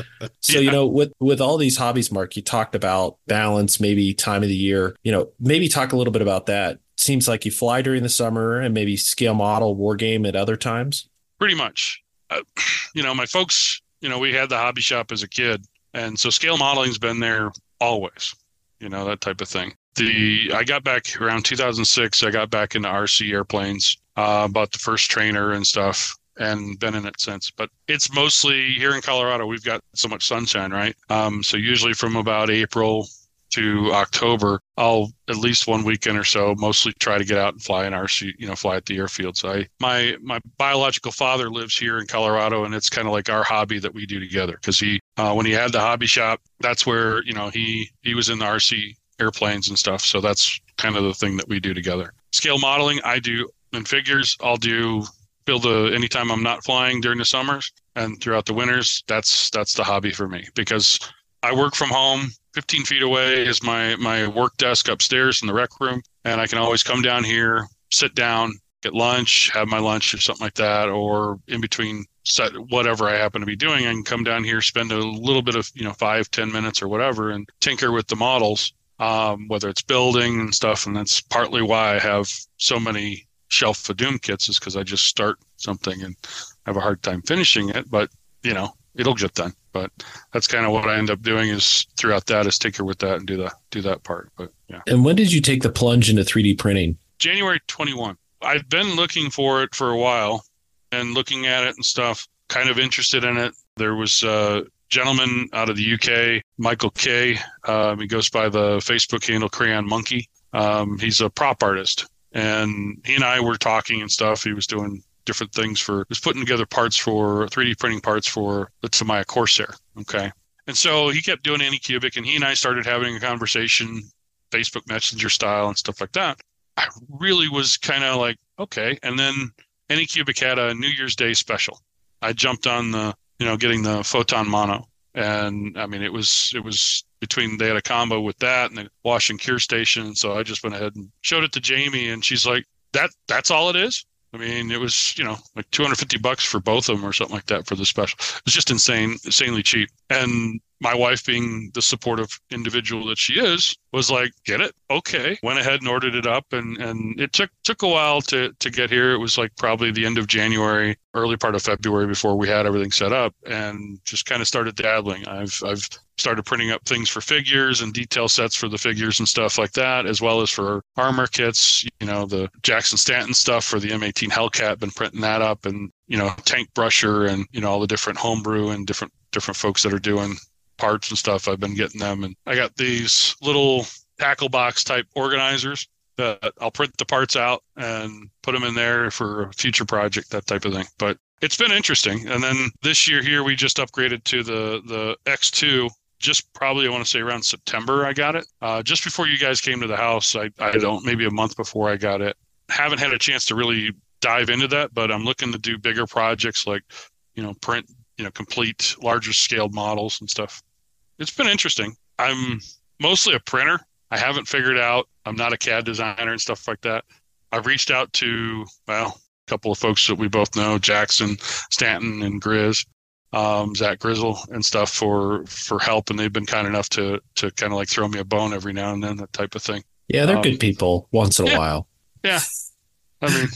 Speaker 2: So, you know, with with all these hobbies, Mark, you talked about balance, maybe time of the year. You know, maybe talk a little bit about that. Seems like you fly during the summer and maybe scale model war game at other times.
Speaker 7: Pretty much. Uh, you know, my folks, you know, we had the hobby shop as a kid. And so scale modeling's been there always. you know, that type of thing. The I got back around 2006. I got back into RC airplanes, uh, bought the first trainer and stuff, and been in it since. But it's mostly here in Colorado. We've got so much sunshine, right? Um, so usually from about April to October, I'll at least one weekend or so mostly try to get out and fly an RC, you know, fly at the airfield. So I, my, my biological father lives here in Colorado and it's kind of like our hobby that we do together. Cause he, uh, when he had the hobby shop, that's where, you know, he, he was in the RC airplanes and stuff. So that's kind of the thing that we do together. Scale modeling, I do in figures. I'll do build a anytime I'm not flying during the summers and throughout the winters. That's, that's the hobby for me because I work from home 15 feet away is my my work desk upstairs in the rec room, and I can always come down here, sit down, get lunch, have my lunch or something like that, or in between set whatever I happen to be doing, I can come down here, spend a little bit of you know five ten minutes or whatever, and tinker with the models, um, whether it's building and stuff, and that's partly why I have so many shelf of doom kits is because I just start something and have a hard time finishing it, but you know it'll get done. But that's kind of what I end up doing is throughout that is tinker with that and do the do that part. But yeah.
Speaker 2: And when did you take the plunge into 3D printing?
Speaker 7: January 21. I've been looking for it for a while and looking at it and stuff, kind of interested in it. There was a gentleman out of the UK, Michael Kay. Um, he goes by the Facebook handle Crayon Monkey. Um, he's a prop artist. And he and I were talking and stuff. He was doing different things for was putting together parts for 3D printing parts for the Tamiya Corsair. Okay. And so he kept doing Anycubic and he and I started having a conversation, Facebook Messenger style and stuff like that. I really was kind of like, okay. And then Anycubic had a New Year's Day special. I jumped on the, you know, getting the photon mono. And I mean, it was, it was between, they had a combo with that and the wash and cure station. So I just went ahead and showed it to Jamie and she's like, that, that's all it is. I mean, it was, you know, like 250 bucks for both of them or something like that for the special. It was just insane, insanely cheap. And my wife, being the supportive individual that she is, was like, "Get it? Okay." Went ahead and ordered it up, and and it took took a while to to get here. It was like probably the end of January, early part of February before we had everything set up, and just kind of started dabbling. I've I've started printing up things for figures and detail sets for the figures and stuff like that, as well as for armor kits. You know, the Jackson Stanton stuff for the M18 Hellcat. Been printing that up, and you know, Tank Brusher, and you know all the different homebrew and different different folks that are doing parts and stuff. I've been getting them, and I got these little tackle box type organizers that I'll print the parts out and put them in there for a future project, that type of thing. But it's been interesting. And then this year here, we just upgraded to the the X2. Just probably I want to say around September I got it. Uh, just before you guys came to the house, I I don't maybe a month before I got it. Haven't had a chance to really dive into that, but I'm looking to do bigger projects like you know print you know complete larger scaled models and stuff it's been interesting. I'm mostly a printer. I haven't figured out i'm not a cad designer and stuff like that. I've reached out to well a couple of folks that we both know jackson stanton and grizz um, zach grizzle and stuff for for help and they've been kind enough to to kind of like throw me a bone every now and then that type of thing.
Speaker 2: Yeah, they're
Speaker 7: Um,
Speaker 2: good people once in a
Speaker 7: yeah.
Speaker 2: while.
Speaker 7: yeah. I mean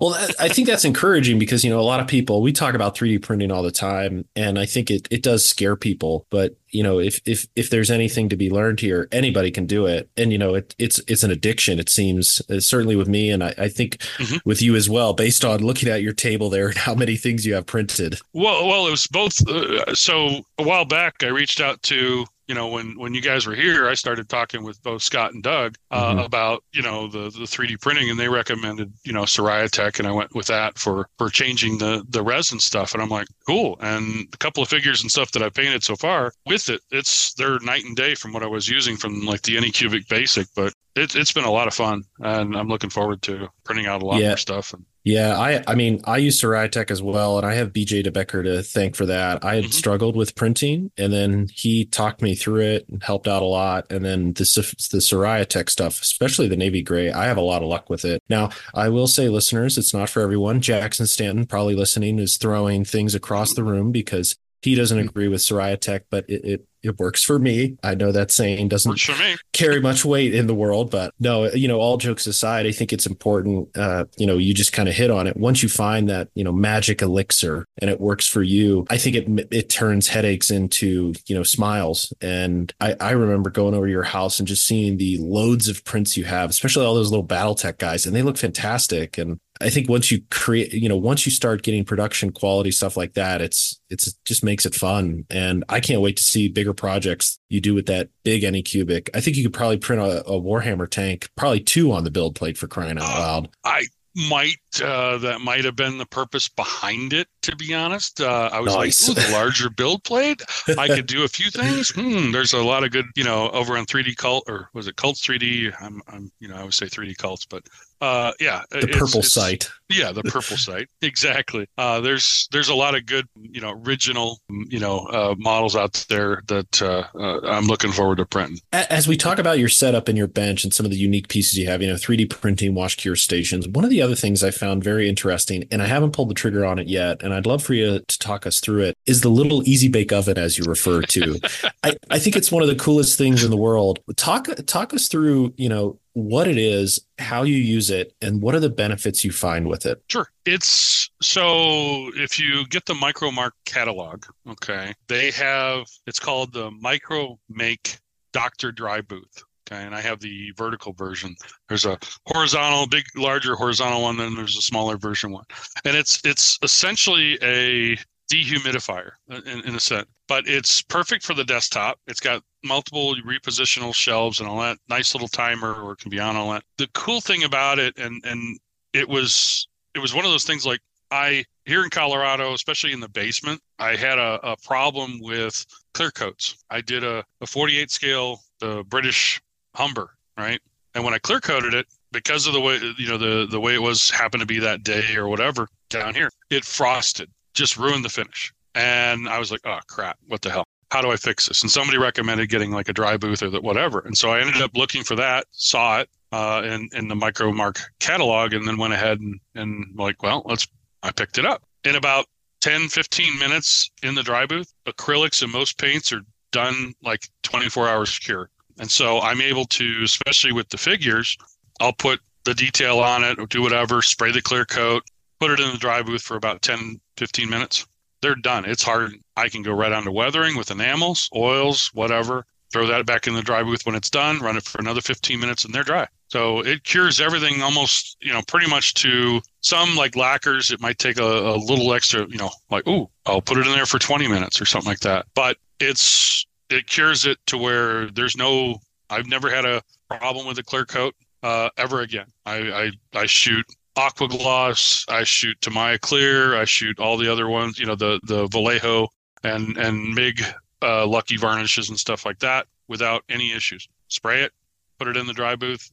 Speaker 2: Well, I think that's encouraging because, you know, a lot of people, we talk about 3D printing all the time, and I think it, it does scare people. But, you know, if, if, if there's anything to be learned here, anybody can do it. And, you know, it, it's, it's an addiction, it seems, uh, certainly with me. And I, I think
Speaker 7: Mhm.
Speaker 2: with you as well, based on looking at your table there and how many things you have printed.
Speaker 7: Well, well, it was both. Uh, so a while back, I reached out to you know when when you guys were here, I started talking with both Scott and Doug uh,
Speaker 2: Mhm.
Speaker 7: about you know the the 3D printing, and they recommended you know Siraya Tech, and I went with that for for changing the the resin stuff, and I'm like cool. And a couple of figures and stuff that I painted so far with it, it's they're night and day from what I was using from like the Anycubic Basic, but. It, it's been a lot of fun, and I'm looking forward to printing out a lot
Speaker 2: Yeah.
Speaker 7: more stuff. And
Speaker 2: Yeah, I I mean I use Siraya Tech as well, and I have BJ DeBecker to thank for that. I had
Speaker 7: Mhm.
Speaker 2: struggled with printing, and then he talked me through it and helped out a lot. And then the the Siraya Tech stuff, especially the navy gray, I have a lot of luck with it. Now I will say, listeners, it's not for everyone. Jackson Stanton, probably listening, is throwing things across the room because he doesn't agree with Siraya Tech, but it, it it works for me. I know that saying doesn't
Speaker 7: for me.
Speaker 2: carry much weight in the world, but no, you know, all jokes aside, I think it's important. Uh, you know, you just kind of hit on it. Once you find that, you know, magic elixir and it works for you, I think it it turns headaches into, you know, smiles. And I, I remember going over to your house and just seeing the loads of prints you have, especially all those little BattleTech guys, and they look fantastic. And I think once you create, you know, once you start getting production quality stuff like that, it's it's it just makes it fun. And I can't wait to see bigger projects you do with that big Anycubic. I think you could probably print a, a Warhammer tank, probably two on the build plate for crying out loud.
Speaker 7: I might uh, that might have been the purpose behind it. To be honest, uh, I was
Speaker 2: Nice.
Speaker 7: like, "Ooh, the larger build plate. I could do a few things. Hmm, there's a lot of good, you know, over on 3D Cult or was it Cults 3D? I'm, I'm, you know, I would say 3D Cults, but uh, yeah,
Speaker 2: The
Speaker 7: it's-
Speaker 2: purple
Speaker 7: it's-
Speaker 2: site.
Speaker 7: Yeah, the purple site. Exactly. Uh, there's there's a lot of good, you know, original, you know, uh, models out there that uh, uh, I'm looking forward to printing.
Speaker 2: As we talk about your setup and your bench and some of the unique pieces you have, you know, 3D printing, wash cure stations, one of the other things I found very interesting, and I haven't pulled the trigger on it yet, and I'd love for you to talk us through it, is the little easy bake oven as you refer to. I, I think it's one of the coolest things in the world. Talk talk us through, you know, what it is, how you use it, and what are the benefits you find with it.
Speaker 7: Sure. It's so if you get the Micromark catalog, okay, they have it's called the Micro Make Doctor Dry Booth. Okay, and I have the vertical version. There's a horizontal, big, larger horizontal one, then there's a smaller version one, and it's it's essentially a dehumidifier in, in a sense, but it's perfect for the desktop. It's got multiple repositional shelves and all that nice little timer, or it can be on all that. The cool thing about it, and and it was it was one of those things like I here in Colorado, especially in the basement, I had a, a problem with clear coats. I did a, a 48 scale, the British Humber, right? And when I clear coated it, because of the way you know the the way it was happened to be that day or whatever down here, it frosted, just ruined the finish. And I was like, oh crap, what the hell? How do I fix this? And somebody recommended getting like a dry booth or that whatever. And so I ended up looking for that, saw it uh, in in the Micromark catalog, and then went ahead and and like, well, let's. I picked it up in about 10, 15 minutes in the dry booth. Acrylics and most paints are done like 24 hours cure. And so I'm able to, especially with the figures, I'll put the detail on it or do whatever, spray the clear coat, put it in the dry booth for about 10, 15 minutes. They're done. It's hard. I can go right on to weathering with enamels, oils, whatever. Throw that back in the dry booth when it's done, run it for another 15 minutes, and they're dry. So it cures everything almost, you know, pretty much to some like lacquers. It might take a, a little extra, you know, like, ooh, I'll put it in there for 20 minutes or something like that. But it's, it cures it to where there's no, I've never had a problem with a clear coat uh, ever again. I, I, I shoot aqua gloss, I shoot Tamiya clear, I shoot all the other ones, you know, the, the Vallejo and, and MIG uh, lucky varnishes and stuff like that without any issues. Spray it, put it in the dry booth,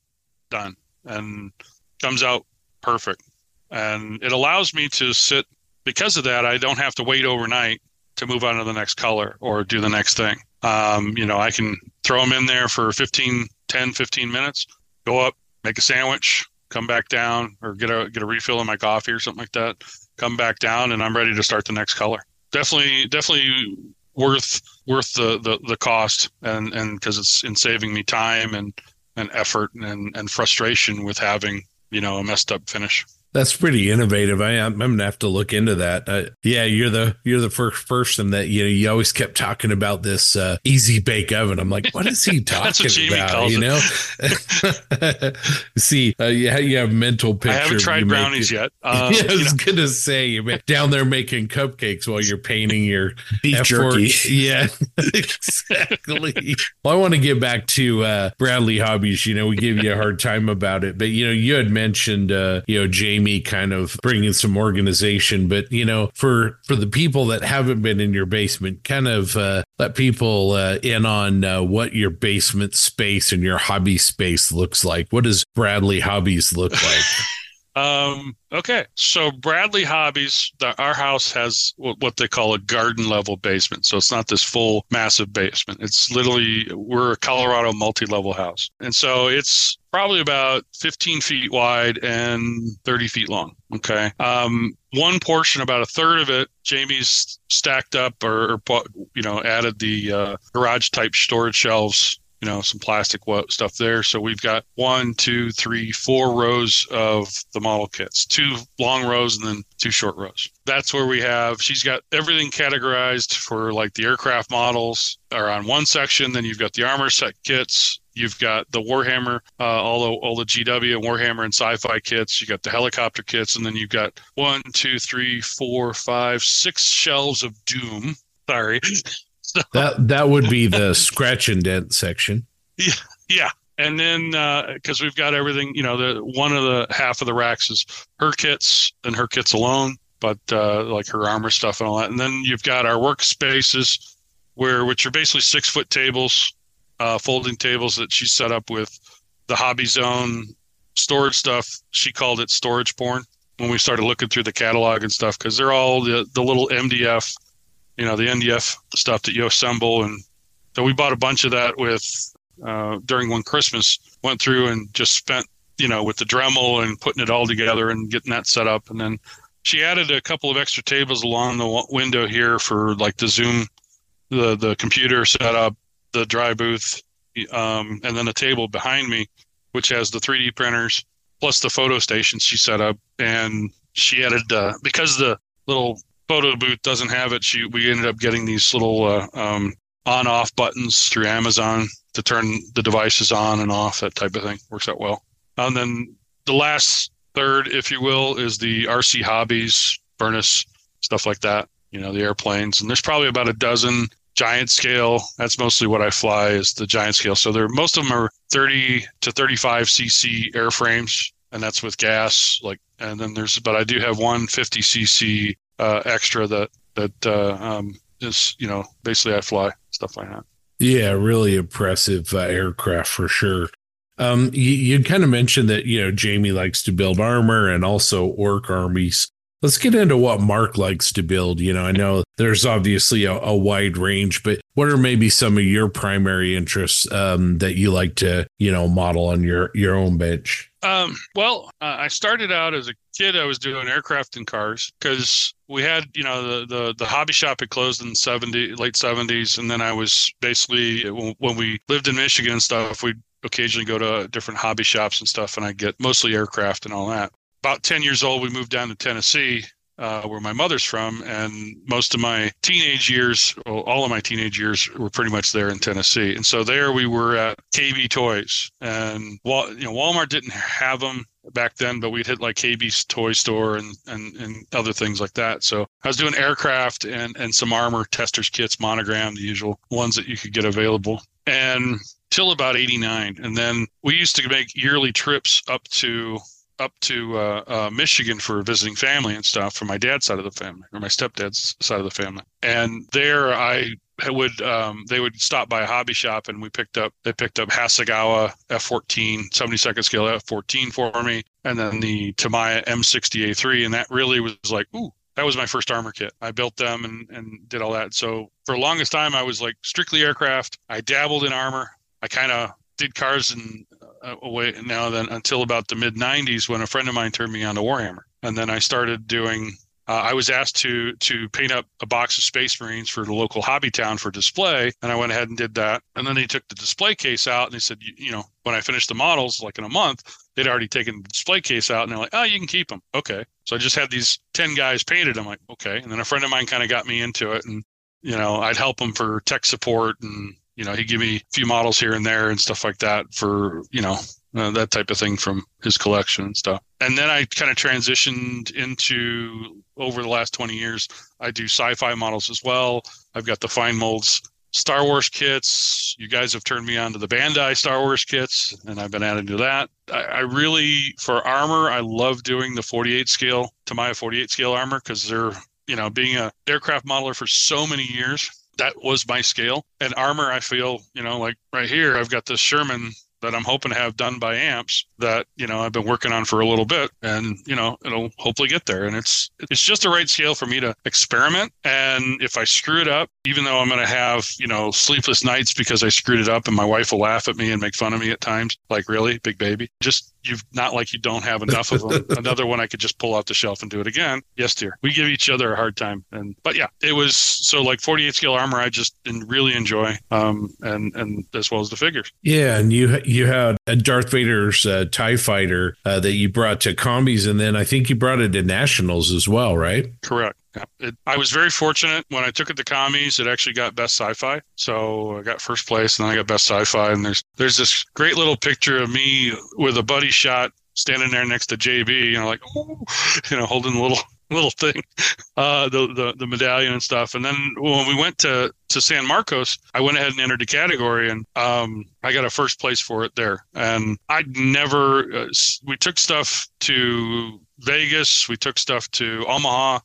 Speaker 7: done, and comes out perfect. And it allows me to sit because of that. I don't have to wait overnight to move on to the next color or do the next thing. Um, you know, I can throw them in there for 15, 10, 15 minutes, go up, make a sandwich, come back down, or get a get a refill in my coffee or something like that. Come back down, and I'm ready to start the next color. Definitely, definitely worth worth the the, the cost, and and because it's in saving me time and and effort and and frustration with having you know a messed up finish.
Speaker 1: That's pretty innovative. I, I'm, I'm gonna have to look into that. Uh, yeah, you're the you're the first person that you know. You always kept talking about this uh, easy bake oven. I'm like, what is he talking
Speaker 7: That's what
Speaker 1: about?
Speaker 7: calls
Speaker 1: you know. See, uh, you, have, you have mental
Speaker 7: pictures.
Speaker 1: I
Speaker 7: haven't tried brownies
Speaker 1: making-
Speaker 7: yet. Uh,
Speaker 1: yeah, I was
Speaker 7: know,
Speaker 1: gonna say you're down there making cupcakes while you're painting your
Speaker 2: Beef
Speaker 1: F4
Speaker 2: jerky.
Speaker 1: Yeah, exactly. well, I want to get back to uh, Bradley Hobbies. You know, we gave you a hard time about it, but you know, you had mentioned, uh, you know, Jamie kind of bringing some organization, but you know, for for the people that haven't been in your basement, kind of uh, let people uh, in on uh, what your basement space and your hobby space looks like. What does Bradley Hobbies look like?
Speaker 7: Um, okay, so Bradley Hobbies, the, our house has what, what they call a garden level basement. So it's not this full massive basement. It's literally we're a Colorado multi level house, and so it's probably about 15 feet wide and 30 feet long. Okay, um, one portion, about a third of it, Jamie's stacked up or, or you know added the uh, garage type storage shelves you know, some plastic stuff there. So we've got one, two, three, four rows of the model kits, two long rows and then two short rows. That's where we have, she's got everything categorized for like the aircraft models are on one section. Then you've got the armor set kits. You've got the Warhammer, uh, all the all the GW and Warhammer and sci-fi kits. You got the helicopter kits, and then you've got one, two, three, four, five, six shelves of Doom. Sorry,
Speaker 1: That that would be the scratch and dent section.
Speaker 7: Yeah, yeah. and then because we've got everything, you know, the one of the half of the racks is her kits and her kits alone, but uh, like her armor stuff and all that. And then you've got our workspaces, where which are basically six foot tables, uh, folding tables that she set up with the hobby zone storage stuff. She called it storage porn when we started looking through the catalog and stuff because they're all the the little MDF, you know, the MDF stuff that you assemble and. So we bought a bunch of that with uh, during one Christmas, went through and just spent, you know, with the Dremel and putting it all together and getting that set up. And then she added a couple of extra tables along the window here for like the Zoom, the the computer setup, the dry booth, um, and then a table behind me, which has the 3D printers plus the photo station she set up. And she added uh, because the little photo booth doesn't have it. She we ended up getting these little uh, um, on off buttons through Amazon to turn the devices on and off, that type of thing. Works out well. And then the last third, if you will, is the RC hobbies, furnace, stuff like that. You know, the airplanes. And there's probably about a dozen giant scale. That's mostly what I fly is the giant scale. So there most of them are 30 to 35 cc airframes, and that's with gas. Like, and then there's, but I do have one 50 cc uh, extra that that uh, um, is, you know, basically I fly stuff like that.
Speaker 1: Yeah, really impressive uh, aircraft for sure. Um, you, you kind of mentioned that you know Jamie likes to build armor and also orc armies. Let's get into what Mark likes to build. You know, I know there's obviously a, a wide range, but what are maybe some of your primary interests um, that you like to you know model on your your own bench?
Speaker 7: Um, well, uh, I started out as a kid. I was doing aircraft and cars because we had, you know, the, the the hobby shop had closed in the 70 late seventies, and then I was basically when we lived in Michigan and stuff, we'd occasionally go to different hobby shops and stuff, and I get mostly aircraft and all that. About ten years old, we moved down to Tennessee, uh, where my mother's from, and most of my teenage years, well, all of my teenage years, were pretty much there in Tennessee. And so there we were at KB Toys, and Wal- you know Walmart didn't have them back then, but we'd hit like KB's toy store and, and and other things like that. So I was doing aircraft and and some armor Testors kits, monogram, the usual ones that you could get available, and till about 89 and then we used to make yearly trips up to up to uh, uh, Michigan for visiting family and stuff from my dad's side of the family or my stepdad's side of the family. And there I would um, they would stop by a hobby shop and we picked up they picked up Hasegawa F14 72nd scale F14 for me and then the Tamiya M60A3 and that really was like ooh that was my first armor kit. I built them and, and did all that. So for the longest time, I was like strictly aircraft. I dabbled in armor. I kind of did cars and away now then until about the mid 90s when a friend of mine turned me on to Warhammer. And then I started doing uh, I was asked to to paint up a box of Space Marines for the local hobby town for display, and I went ahead and did that. And then they took the display case out, and they said, you, you know, when I finished the models, like in a month, they'd already taken the display case out, and they're like, oh, you can keep them. Okay. So I just had these ten guys painted. I'm like, okay. And then a friend of mine kind of got me into it, and you know, I'd help them for tech support, and you know, he'd give me a few models here and there and stuff like that for you know uh, that type of thing from his collection and stuff. And then I kind of transitioned into over the last 20 years, I do sci-fi models as well. I've got the fine molds Star Wars kits. You guys have turned me on to the Bandai Star Wars kits, and I've been adding to that. I, I really, for armor, I love doing the 48 scale Tamiya 48 scale armor because they're, you know, being a aircraft modeler for so many years, that was my scale. And armor, I feel, you know, like right here, I've got this Sherman that I'm hoping to have done by amps that you know I've been working on for a little bit, and you know it'll hopefully get there. And it's it's just the right scale for me to experiment. And if I screw it up, even though I'm going to have you know sleepless nights because I screwed it up, and my wife will laugh at me and make fun of me at times, like really, big baby, just you've not like you don't have enough of them. Another one I could just pull off the shelf and do it again. Yes, dear. We give each other a hard time, and but yeah, it was so like 48 scale armor. I just really enjoy, um, and and as well as the figures.
Speaker 1: Yeah, and you you had a Darth Vader's uh, Tie Fighter uh, that you brought to commies, and then I think you brought it to nationals as well, right?
Speaker 7: Correct. It, I was very fortunate when I took it to commies. It actually got best sci-fi, so I got first place, and then I got best sci-fi. And there's there's this great little picture of me with a buddy shot standing there next to JB, you know, like, oh, you know, holding the little little thing, uh, the, the the medallion and stuff. And then when we went to to San Marcos, I went ahead and entered the category, and um, I got a first place for it there. And I'd never. Uh, we took stuff to Vegas. We took stuff to Omaha.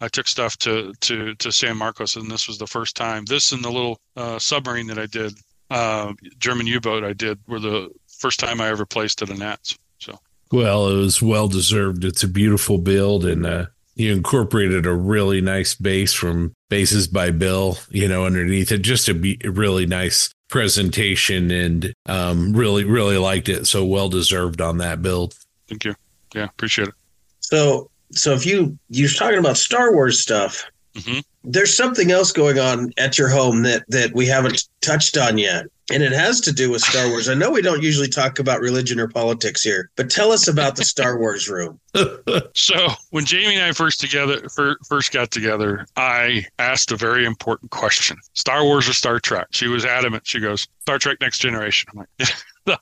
Speaker 7: I took stuff to to to San Marcos, and this was the first time. This and the little uh, submarine that I did, uh, German U-boat I did, were the first time I ever placed at a Nats. So
Speaker 1: well, it was well deserved. It's a beautiful build, and uh, you incorporated a really nice base from Bases by Bill, you know, underneath it. Just a be- really nice presentation, and um, really really liked it. So well deserved on that build.
Speaker 7: Thank you. Yeah, appreciate it.
Speaker 6: So so if you you're talking about Star Wars stuff,
Speaker 7: mm-hmm.
Speaker 6: there's something else going on at your home that that we haven't touched on yet. And it has to do with Star Wars. I know we don't usually talk about religion or politics here, but tell us about the Star Wars room.
Speaker 7: so, when Jamie and I first together first got together, I asked a very important question: Star Wars or Star Trek? She was adamant. She goes, "Star Trek: Next Generation." I'm like, yeah. No,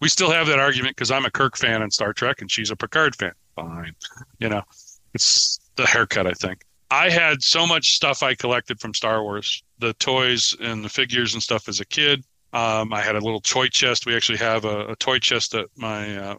Speaker 7: we still have that argument because I'm a Kirk fan in Star Trek and she's a Picard fan fine. You know, it's the haircut, I think. I had so much stuff I collected from Star Wars, the toys and the figures and stuff as a kid. Um, I had a little toy chest. We actually have a, a toy chest that my uh,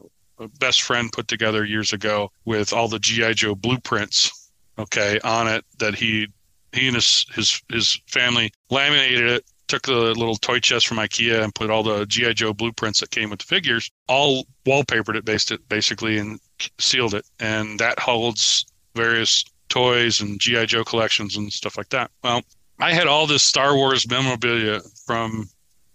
Speaker 7: best friend put together years ago with all the GI Joe blueprints, okay, on it that he he and his his his family laminated it took the little toy chest from IKEA and put all the GI Joe blueprints that came with the figures, all wallpapered it, based it basically, and sealed it, and that holds various toys and GI Joe collections and stuff like that. Well, I had all this Star Wars memorabilia from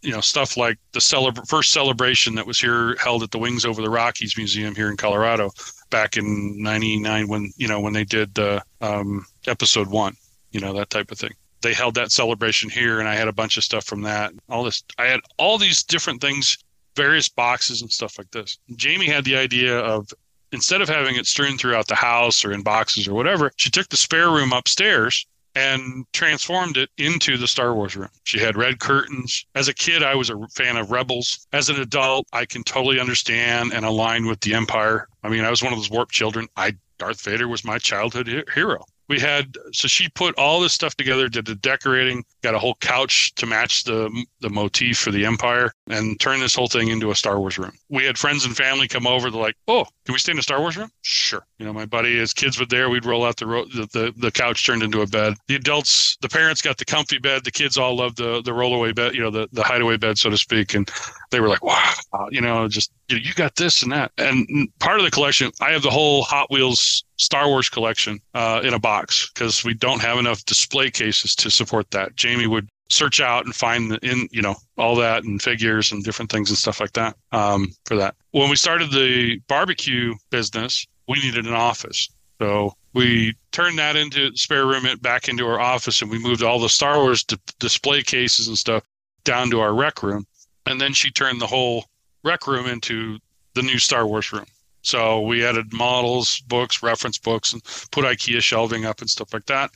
Speaker 7: you know stuff like the celebra- first celebration that was here held at the Wings Over the Rockies Museum here in Colorado back in '99 when you know when they did uh, um, episode one, you know that type of thing they held that celebration here and I had a bunch of stuff from that. All this I had all these different things, various boxes and stuff like this. Jamie had the idea of instead of having it strewn throughout the house or in boxes or whatever, she took the spare room upstairs and transformed it into the Star Wars room. She had red curtains. As a kid, I was a fan of Rebels. As an adult, I can totally understand and align with the Empire. I mean, I was one of those warped children. I Darth Vader was my childhood hero we had so she put all this stuff together did the decorating got a whole couch to match the the motif for the empire and turned this whole thing into a star wars room. We had friends and family come over they're like oh can we stay in a star wars room? Sure. You know my buddy his kids were there we'd roll out the ro- the, the, the couch turned into a bed. The adults the parents got the comfy bed the kids all loved the the rollaway bed you know the, the hideaway bed so to speak and they were like wow you know just you, got this and that and part of the collection i have the whole hot wheels Star Wars collection uh, in a box because we don't have enough display cases to support that. Jamie would search out and find the in you know all that and figures and different things and stuff like that um, for that. When we started the barbecue business, we needed an office, so we turned that into spare room it back into our office, and we moved all the Star Wars d- display cases and stuff down to our rec room, and then she turned the whole rec room into the new Star Wars room. So we added models, books, reference books, and put IKEA shelving up and stuff like that.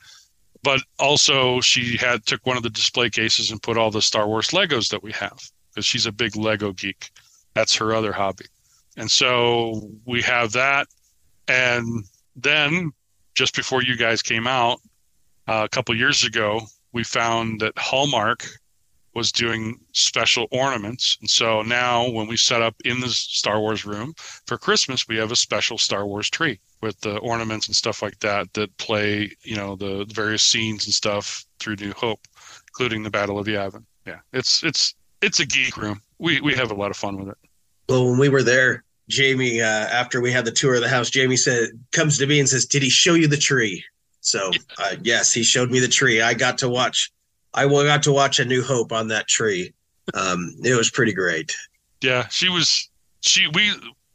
Speaker 7: But also, she had took one of the display cases and put all the Star Wars Legos that we have because she's a big Lego geek. That's her other hobby. And so we have that. And then, just before you guys came out, uh, a couple years ago, we found that Hallmark was doing special ornaments. And so now when we set up in the Star Wars room for Christmas, we have a special Star Wars tree with the ornaments and stuff like that that play, you know, the various scenes and stuff through New Hope, including the Battle of Yavin. Yeah, it's it's it's a geek room. We we have a lot of fun with it.
Speaker 6: Well, when we were there, Jamie, uh, after we had the tour of the house, Jamie said comes to me and says, "Did he show you the tree?" So uh, yes, he showed me the tree. I got to watch. I got to watch A New Hope on that tree. Um, it was pretty great.
Speaker 7: Yeah, she was. She we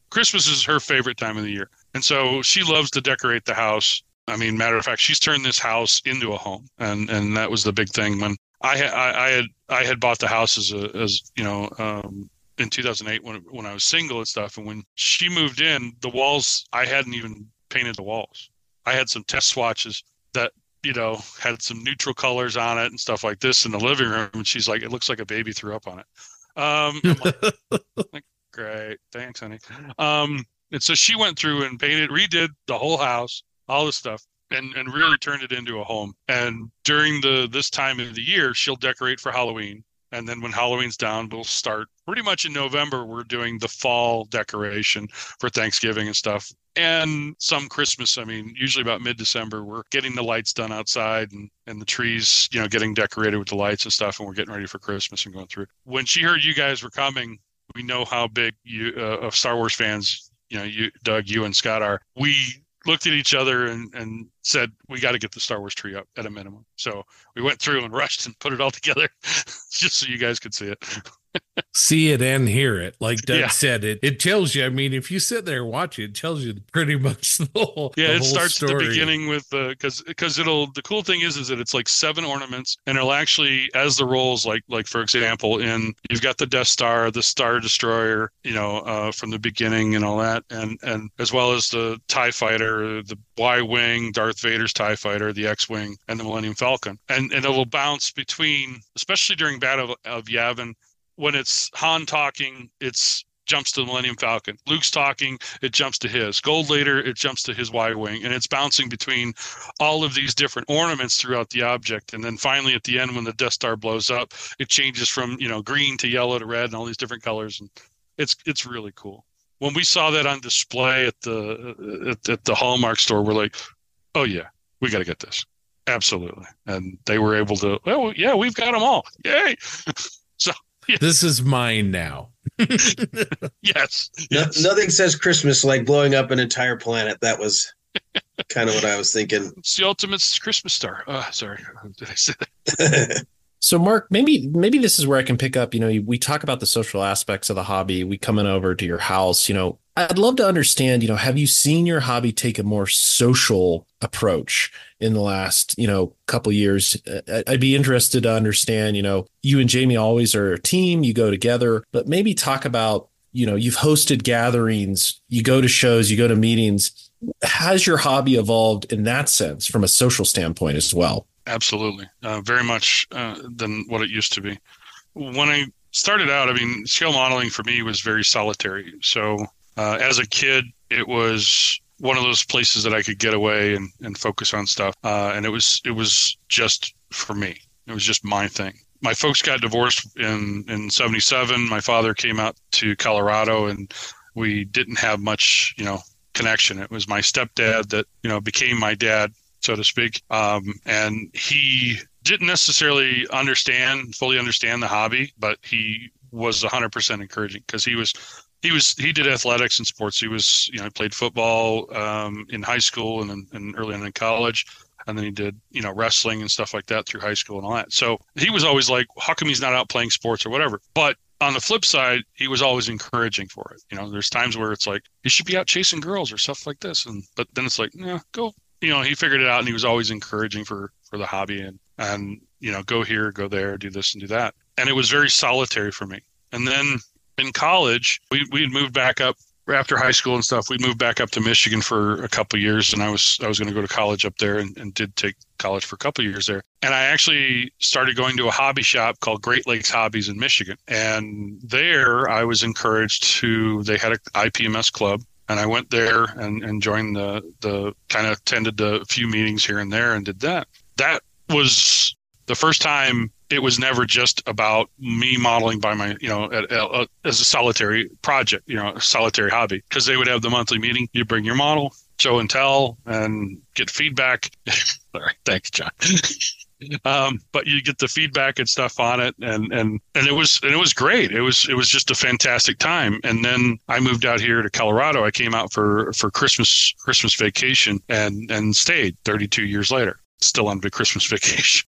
Speaker 7: Christmas is her favorite time of the year, and so she loves to decorate the house. I mean, matter of fact, she's turned this house into a home, and and that was the big thing when I had I, I had I had bought the house as a as you know um, in 2008 when when I was single and stuff, and when she moved in, the walls I hadn't even painted the walls. I had some test swatches that you know had some neutral colors on it and stuff like this in the living room, and she's like, "It looks like a baby threw up on it." Um, like, great, thanks, honey. Um, and so she went through and painted, redid the whole house, all this stuff and and really turned it into a home. And during the this time of the year, she'll decorate for Halloween. And then when Halloween's down, we'll start pretty much in November. We're doing the fall decoration for Thanksgiving and stuff, and some Christmas. I mean, usually about mid December, we're getting the lights done outside and, and the trees, you know, getting decorated with the lights and stuff, and we're getting ready for Christmas and going through. When she heard you guys were coming, we know how big you uh, of Star Wars fans, you know, you Doug, you and Scott are. We looked at each other and, and said, we got to get the Star Wars tree up at a minimum. So we went through and rushed and put it all together just so you guys could see it
Speaker 1: see it and hear it. Like Doug
Speaker 7: Yeah.
Speaker 1: said, it it tells you. I mean, if you sit there and watch it, it tells you pretty much the whole.
Speaker 7: Yeah,
Speaker 1: the
Speaker 7: it
Speaker 1: whole
Speaker 7: starts at the beginning with the because because it'll the cool thing is is that it's like seven ornaments and it'll actually as the rolls like like for example in you've got the Death Star, the Star Destroyer, you know, uh, from the beginning and all that, and and as well as the Tie Fighter, the Y wing, Darth Vader's Tie Fighter, the X wing, and the Millennium Falcon, and and it'll bounce between, especially during Battle of Yavin, when it's Han talking, it's jumps to the Millennium Falcon. Luke's talking, it jumps to his. Gold Leader, it jumps to his Y wing, and it's bouncing between all of these different ornaments throughout the object. And then finally, at the end, when the Death Star blows up, it changes from you know green to yellow to red and all these different colors, and it's it's really cool. When we saw that on display at the at, at the Hallmark store, we're like, oh yeah, we got to get this. Absolutely, and they were able to. oh yeah, we've got them all. Yay!
Speaker 1: This is mine now.
Speaker 7: Yes,
Speaker 6: No, nothing says Christmas like blowing up an entire planet. That was kind of what I was thinking.
Speaker 7: It's the ultimate Christmas star. Uh, sorry, did I say that?
Speaker 2: So, Mark, maybe maybe this is where I can pick up. You know, we talk about the social aspects of the hobby. We coming over to your house. You know, I'd love to understand. You know, have you seen your hobby take a more social approach in the last you know couple years? I'd be interested to understand. You know, you and Jamie always are a team. You go together, but maybe talk about. You know, you've hosted gatherings. You go to shows. You go to meetings. Has your hobby evolved in that sense from a social standpoint as well?
Speaker 7: Absolutely, uh, very much uh, than what it used to be. When I started out, I mean, scale modeling for me was very solitary. So uh, as a kid, it was one of those places that I could get away and, and focus on stuff. Uh, and it was it was just for me. It was just my thing. My folks got divorced in in '77. My father came out to Colorado, and we didn't have much, you know, connection. It was my stepdad that you know became my dad so to speak. Um, and he didn't necessarily understand, fully understand the hobby, but he was 100% encouraging because he was, he was, he did athletics and sports. He was, you know, he played football um, in high school and, then- and early on in college. And then he did, you know, wrestling and stuff like that through high school and all that. So he was always like, how come he's not out playing sports or whatever? But on the flip side, he was always encouraging for it. You know, there's times where it's like, you should be out chasing girls or stuff like this. And, but then it's like, yeah, go you know he figured it out and he was always encouraging for for the hobby and and you know go here go there do this and do that and it was very solitary for me and then in college we we moved back up after high school and stuff we moved back up to michigan for a couple years and i was i was going to go to college up there and, and did take college for a couple years there and i actually started going to a hobby shop called great lakes hobbies in michigan and there i was encouraged to they had a ipms club and I went there and, and joined the the kind of attended a few meetings here and there and did that. That was the first time it was never just about me modeling by my you know at, at, as a solitary project you know a solitary hobby because they would have the monthly meeting you bring your model show and tell and get feedback right thanks john um, but you get the feedback and stuff on it, and and and it was and it was great. It was it was just a fantastic time. And then I moved out here to Colorado. I came out for for Christmas Christmas vacation and and stayed 32 years later, still on the Christmas vacation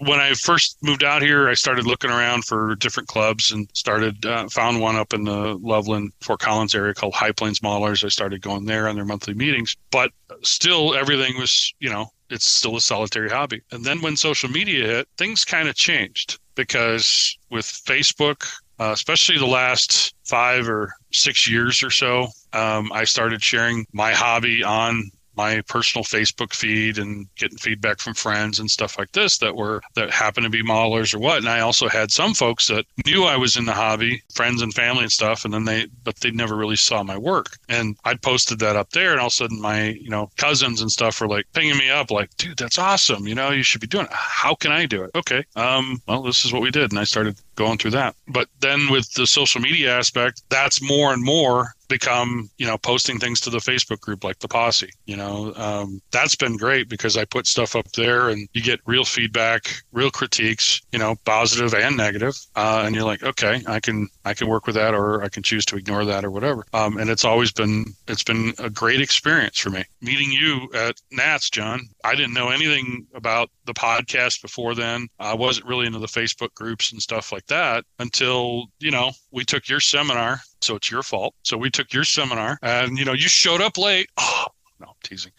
Speaker 7: when I first moved out here, I started looking around for different clubs and started uh, found one up in the Loveland, Fort Collins area called High Plains Maulers. I started going there on their monthly meetings, but still everything was, you know, it's still a solitary hobby. And then when social media hit, things kind of changed because with Facebook, uh, especially the last five or six years or so, um, I started sharing my hobby on my personal Facebook feed and getting feedback from friends and stuff like this that were that happened to be modelers or what. And I also had some folks that knew I was in the hobby, friends and family and stuff, and then they but they never really saw my work. And I posted that up there, and all of a sudden my you know cousins and stuff were like pinging me up, like, dude, that's awesome. You know, you should be doing it. How can I do it? Okay, um, well, this is what we did, and I started going through that. But then with the social media aspect, that's more and more become you know posting things to the facebook group like the posse you know? Um, that's been great because i put stuff up there and you get real feedback real critiques you know positive and negative. Uh, and you're like okay i can i can work with that or i can choose to ignore that or whatever. Um, and it's always been it's been a great experience for me. Meeting you at nats john i didn't know anything about the podcast before then. I wasn't really into the facebook groups and stuff like that until you know we took your seminar so it's your fault. So we took your seminar, and you know you showed up late. Oh no, I'm teasing.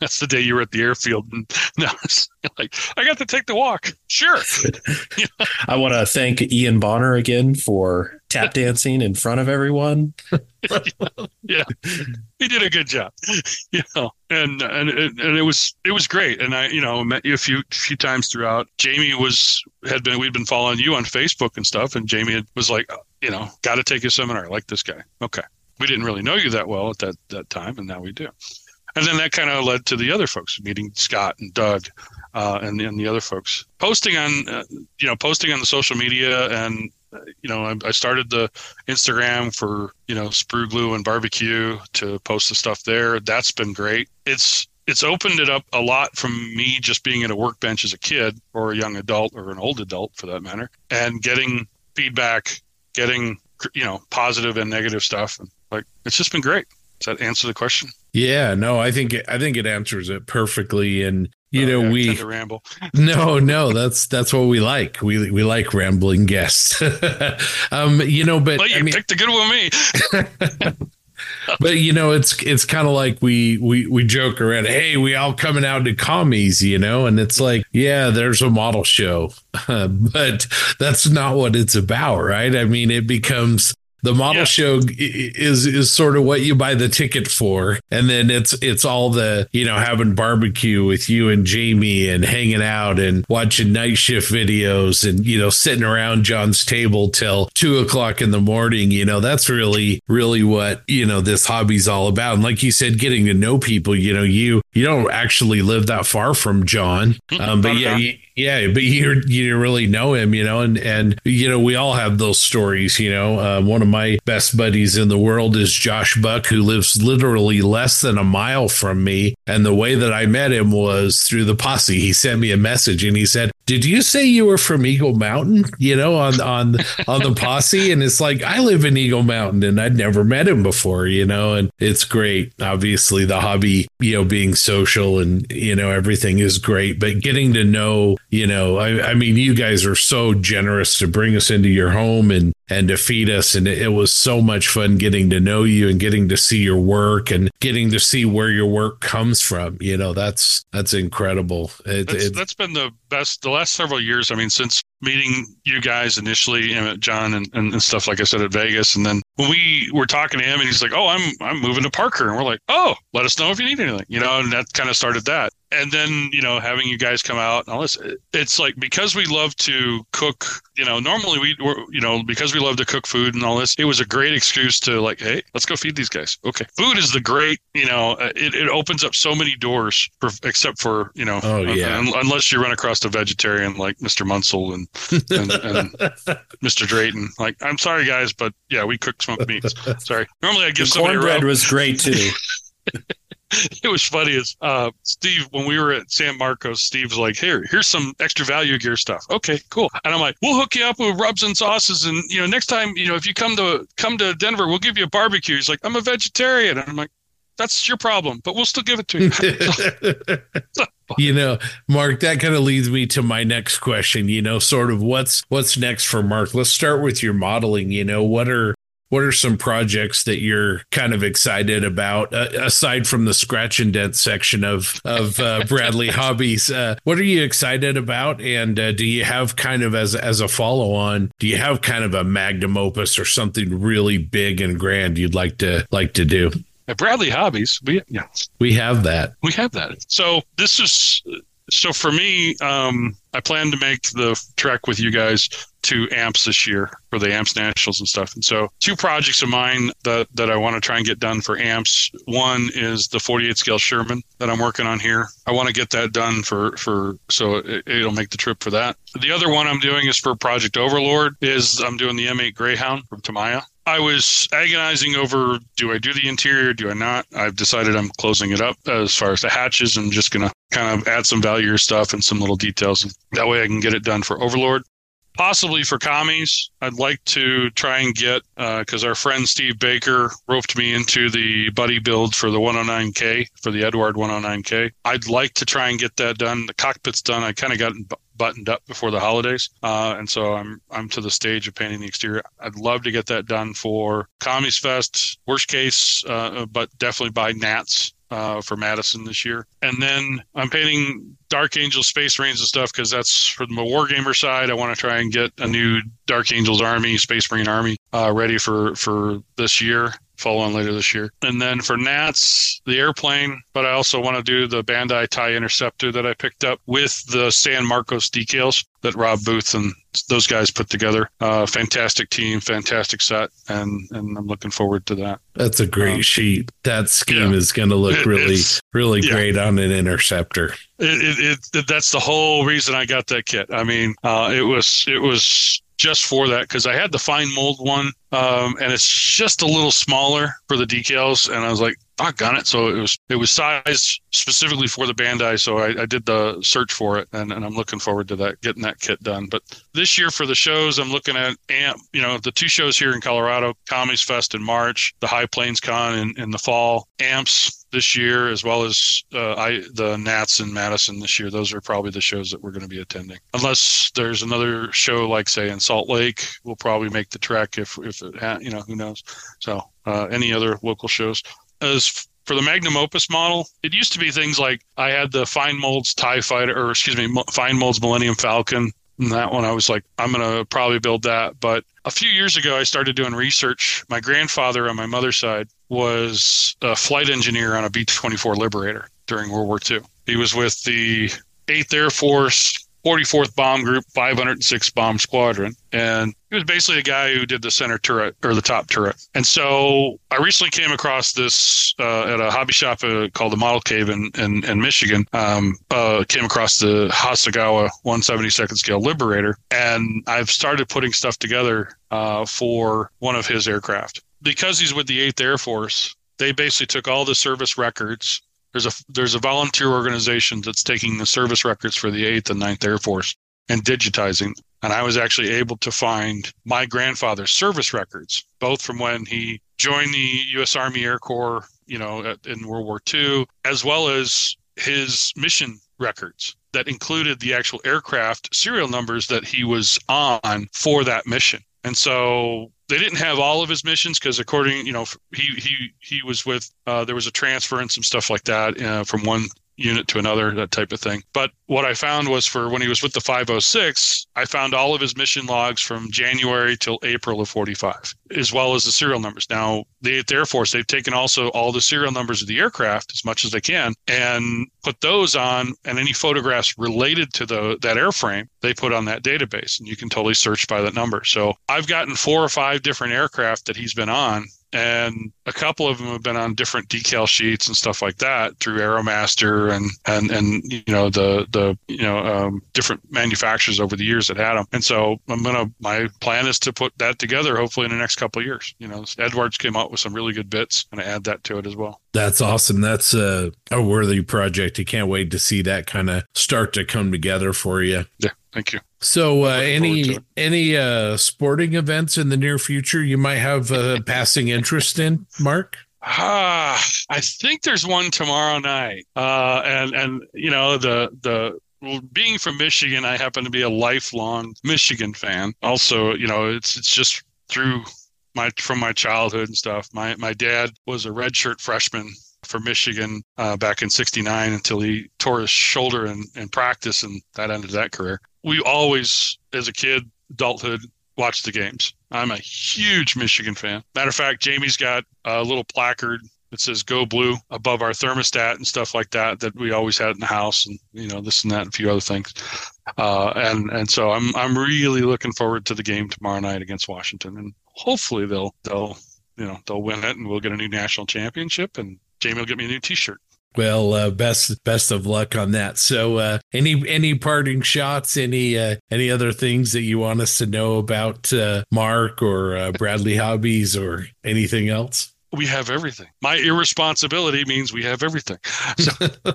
Speaker 7: That's the day you were at the airfield, and no, like I got to take the walk. Sure.
Speaker 2: I want to thank Ian Bonner again for tap dancing in front of everyone.
Speaker 7: yeah, he did a good job. You know, and and and it was it was great. And I, you know, met you a few few times throughout. Jamie was had been we'd been following you on Facebook and stuff, and Jamie was like, you know, got to take a seminar I like this guy. Okay, we didn't really know you that well at that that time, and now we do. And then that kind of led to the other folks meeting Scott and Doug uh, and, and the other folks posting on, uh, you know, posting on the social media. And, you know, I, I, started the Instagram for, you know, sprue glue and barbecue to post the stuff there. That's been great. It's, it's opened it up a lot from me just being at a workbench as a kid or a young adult or an old adult for that matter and getting feedback, getting, you know, positive and negative stuff. And like, it's just been great. Does that answer the question?
Speaker 1: Yeah, no, I think I think it answers it perfectly. And you oh, know,
Speaker 7: yeah,
Speaker 1: we
Speaker 7: ramble.
Speaker 1: no, no, that's that's what we like. We we like rambling guests. um, you know, but
Speaker 7: well, you I mean, picked a good one, me.
Speaker 1: but you know, it's it's kind of like we we we joke around. Hey, we all coming out to commies, you know, and it's like, yeah, there's a model show, but that's not what it's about, right? I mean, it becomes the model yeah. show is is sort of what you buy the ticket for, and then it's it's all the you know having barbecue with you and Jamie and hanging out and watching night shift videos and you know sitting around John's table till two o'clock in the morning. You know that's really really what you know this hobby's all about. And like you said, getting to know people. You know you you don't actually live that far from John, um, but yeah. You, yeah, but you you really know him, you know, and and you know we all have those stories. You know, uh, one of my best buddies in the world is Josh Buck, who lives literally less than a mile from me. And the way that I met him was through the posse. He sent me a message and he said, "Did you say you were from Eagle Mountain? You know, on on on the posse?" And it's like I live in Eagle Mountain, and I'd never met him before. You know, and it's great. Obviously, the hobby, you know, being social and you know everything is great, but getting to know you know, I, I mean, you guys are so generous to bring us into your home and and to feed us. And it, it, was so much fun getting to know you and getting to see your work and getting to see where your work comes from. You know, that's that's incredible.
Speaker 7: It, that's, it, that's been the best the last several years. I mean, since meeting you guys initially, John and, and stuff like I said at Vegas, and then when we were talking to him, and he's like, "Oh, I'm I'm moving to Parker," and we're like, "Oh, let us know if you need anything," you know, and that kind of started that. And then you know, having you guys come out and all this, it's like because we love to cook. You know, normally we were, you know, because we love to cook food and all this, it was a great excuse to like, hey, let's go feed these guys. Okay, food is the great. You know, uh, it, it opens up so many doors, for, except for you know,
Speaker 1: oh yeah,
Speaker 7: uh, unless you run across a vegetarian like Mr. Munsell and, and, and Mr. Drayton. Like, I'm sorry guys, but yeah, we cook smoked meats. Sorry. Normally I give
Speaker 2: the cornbread was great too.
Speaker 7: it was funny is uh, Steve when we were at San Marcos, Steve's like, "Here, here's some extra value gear stuff." Okay, cool. And I'm like, "We'll hook you up with rubs and sauces, and you know, next time, you know, if you come to come to Denver, we'll give you a barbecue." He's like, "I'm a vegetarian," and I'm like, "That's your problem, but we'll still give it to you."
Speaker 1: you know mark that kind of leads me to my next question you know sort of what's what's next for mark let's start with your modeling you know what are what are some projects that you're kind of excited about uh, aside from the scratch and dent section of of uh, Bradley hobbies uh, what are you excited about and uh, do you have kind of as as a follow on do you have kind of a magnum opus or something really big and grand you'd like to like to do
Speaker 7: at Bradley Hobbies, we yeah,
Speaker 1: we have that.
Speaker 7: We have that. So this is so for me. Um, I plan to make the trek with you guys to AMPS this year for the AMPS Nationals and stuff. And so, two projects of mine that that I want to try and get done for AMPS. One is the 48 scale Sherman that I'm working on here. I want to get that done for for so it, it'll make the trip for that. The other one I'm doing is for Project Overlord. Is I'm doing the M8 Greyhound from Tamiya I was agonizing over do I do the interior, do I not? I've decided I'm closing it up as far as the hatches. I'm just going to kind of add some value stuff and some little details. That way I can get it done for Overlord. Possibly for commies, I'd like to try and get because uh, our friend Steve Baker roped me into the buddy build for the 109K for the Eduard 109K. I'd like to try and get that done. The cockpit's done. I kind of got buttoned up before the holidays, uh, and so I'm I'm to the stage of painting the exterior. I'd love to get that done for Commies Fest. Worst case, uh, but definitely by Nats uh, for Madison this year. And then I'm painting Dark Angel Space Marines and stuff because that's for the Wargamer side. I want to try and get a new Dark Angels Army, Space Marine Army uh, ready for for this year follow on later this year. And then for Nats, the airplane, but I also want to do the Bandai TIE Interceptor that I picked up with the San Marcos decals that Rob Booth and those guys put together. Uh, fantastic team, fantastic set, and and I'm looking forward to that.
Speaker 1: That's a great um, sheet. That scheme yeah, is going to look it, really, really yeah. great on an interceptor.
Speaker 7: It, it, it, that's the whole reason I got that kit. I mean, uh, it was it was just for that because I had the fine mold one, um, and it's just a little smaller for the decals. And I was like, got it. So it was it was sized specifically for the Bandai. So I, I did the search for it, and, and I'm looking forward to that getting that kit done. But this year for the shows, I'm looking at AMP. You know, the two shows here in Colorado, Commies Fest in March, the High Plains Con in, in the fall, AMPS this year, as well as uh, I the Nats in Madison this year. Those are probably the shows that we're going to be attending. Unless there's another show like say in Salt Lake, we'll probably make the trek if if it you know who knows. So uh, any other local shows as for the Magnum Opus model, it used to be things like I had the Fine Molds TIE Fighter, or excuse me, Fine Molds Millennium Falcon. And that one, I was like, I'm going to probably build that. But a few years ago, I started doing research. My grandfather on my mother's side was a flight engineer on a B 24 Liberator during World War II. He was with the 8th Air Force 44th Bomb Group, 506 Bomb Squadron. And he was basically a guy who did the center turret or the top turret. And so I recently came across this uh, at a hobby shop uh, called the Model Cave in, in, in Michigan. Um, uh, came across the Hasegawa 172nd scale Liberator. And I've started putting stuff together uh, for one of his aircraft. Because he's with the 8th Air Force, they basically took all the service records there's a there's a volunteer organization that's taking the service records for the 8th and 9th Air Force and digitizing. And I was actually able to find my grandfather's service records, both from when he joined the U.S. Army Air Corps, you know, in World War II, as well as his mission records that included the actual aircraft serial numbers that he was on for that mission. And so they didn't have all of his missions because according you know he he he was with uh, there was a transfer and some stuff like that uh, from one unit to another, that type of thing. But what I found was for when he was with the 506, I found all of his mission logs from January till April of 45, as well as the serial numbers. Now, the 8th Air Force, they've taken also all the serial numbers of the aircraft as much as they can and put those on, and any photographs related to the that airframe, they put on that database, and you can totally search by that number. So I've gotten four or five different aircraft that he's been on and a couple of them have been on different decal sheets and stuff like that through Aeromaster and and and you know the the you know um, different manufacturers over the years that had them. And so I'm gonna my plan is to put that together hopefully in the next couple of years. You know, Edwards came out with some really good bits, and I add that to it as well.
Speaker 1: That's awesome. That's a, a worthy project. I can't wait to see that kind of start to come together for you.
Speaker 7: Yeah, thank you.
Speaker 1: So, uh,
Speaker 7: Looking forward to
Speaker 1: any any uh, sporting events in the near future you might have uh, passing interest in, Mark?
Speaker 7: Ah, I think there's one tomorrow night. Uh, and and you know the the well, being from Michigan, I happen to be a lifelong Michigan fan. Also, you know, it's it's just through my from my childhood and stuff. My my dad was a redshirt freshman for Michigan uh, back in '69 until he tore his shoulder in, in practice, and that ended that career. We always, as a kid, adulthood, watched the games. I'm a huge Michigan fan. Matter of fact, Jamie's got a little placard that says "Go Blue" above our thermostat and stuff like that that we always had in the house, and you know this and that, and a few other things. Uh, and and so I'm I'm really looking forward to the game tomorrow night against Washington, and hopefully they'll they'll you know they'll win it, and we'll get a new national championship, and Jamie will get me a new T-shirt.
Speaker 1: Well, uh, best best of luck on that. So, uh, any any parting shots? Any uh, any other things that you want us to know about uh, Mark or uh, Bradley Hobbies or anything else?
Speaker 7: We have everything. My irresponsibility means we have everything. So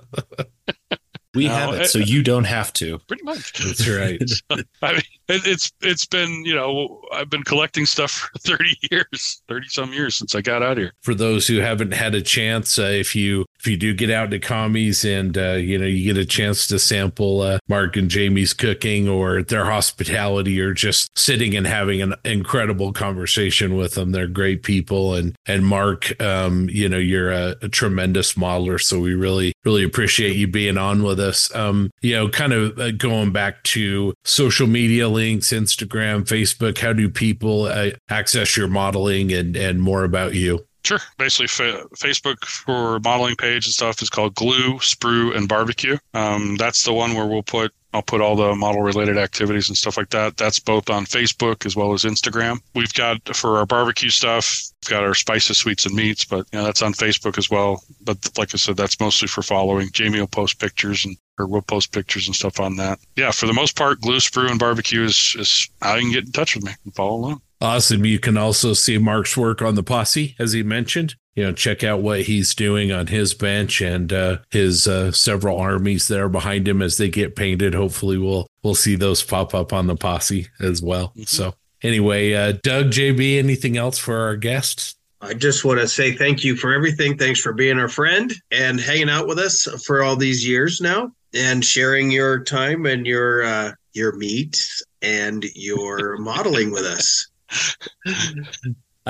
Speaker 2: We
Speaker 7: No,
Speaker 2: have it,
Speaker 7: it-
Speaker 2: so you don't have to.
Speaker 7: pretty much.
Speaker 1: That's right.
Speaker 7: I mean, it, it's it's been you know I've been collecting stuff for thirty years, thirty some years since I got out here.
Speaker 1: For those who haven't had a chance, uh, if you if you do get out to commies and uh, you know you get a chance to sample uh, Mark and Jamie's cooking or their hospitality, or just sitting and having an incredible conversation with them, they're great people. And and Mark, um, you know, you're a, a tremendous modeler, so we really really appreciate you being on with us. Um, you know, kind of uh, going back to social media links, Instagram, Facebook. How do people uh, access your modeling and and more about you?
Speaker 7: Sure. Basically, fa- Facebook for modeling page and stuff is called Glue, Sprue, and Barbecue. Um, that's the one where we'll put I'll put all the model related activities and stuff like that. That's both on Facebook as well as Instagram. We've got for our barbecue stuff, we've got our spices, sweets, and meats, but you know that's on Facebook as well. But like I said, that's mostly for following. Jamie will post pictures and or we'll post pictures and stuff on that. Yeah, for the most part, glue, sprue, and barbecue is, is how you can get in touch with me and follow along.
Speaker 1: Awesome. You can also see Mark's work on the posse, as he mentioned. You know, check out what he's doing on his bench and uh, his uh, several armies there behind him as they get painted. Hopefully, we'll we'll see those pop up on the posse as well.
Speaker 7: Mhm.
Speaker 1: So, anyway, uh, Doug, JB, anything else for our guests?
Speaker 6: I just want to say thank you for everything. Thanks for being our friend and hanging out with us for all these years now and sharing your time and your uh, your meat and your modeling with us.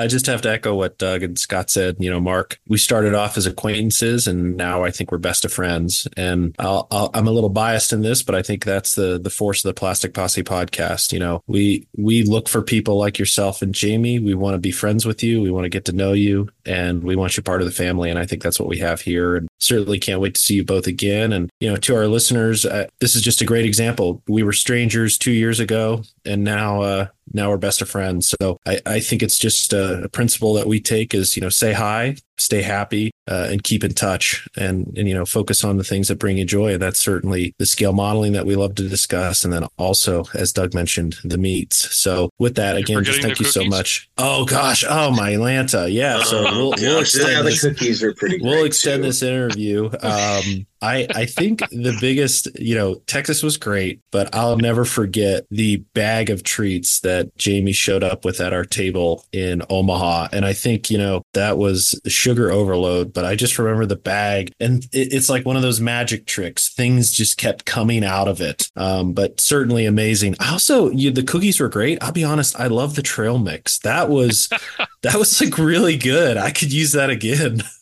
Speaker 2: I just have to echo what Doug and Scott said. You know, Mark, we started off as acquaintances, and now I think we're best of friends. And I'll, I'm a little biased in this, but I think that's the the force of the Plastic Posse podcast. You know, we we look for people like yourself and Jamie. We want to be friends with you. We want to get to know you, and we want you part of the family. And I think that's what we have here. And certainly can't wait to see you both again. And you know, to our listeners, uh, this is just a great example. We were strangers two years ago, and now uh, now we're best of friends. So I, I think it's just a, a principle that we take is, you know, say hi, stay happy, uh, and keep in touch and, and, you know, focus on the things that bring you joy. And that's certainly the scale modeling that we love to discuss. And then also, as Doug mentioned, the meats. So with that,
Speaker 7: You're
Speaker 2: again, just thank
Speaker 7: the
Speaker 2: you so much. Oh gosh. Oh, my Lanta. Yeah. So we'll, we'll
Speaker 6: gosh, yeah,
Speaker 2: extend
Speaker 6: the
Speaker 2: this
Speaker 6: cookies are pretty.
Speaker 2: we'll extend
Speaker 6: too.
Speaker 2: this interview. Um, I I think the biggest, you know, Texas was great, but I'll never forget the bag of treats that Jamie showed up with at our table in Omaha, and I think you know that was sugar overload. But I just remember the bag, and it, it's like one of those magic tricks. Things just kept coming out of it. Um, but certainly amazing. I also, you, the cookies were great. I'll be honest, I love the trail mix. That was that was like really good. I could use that again.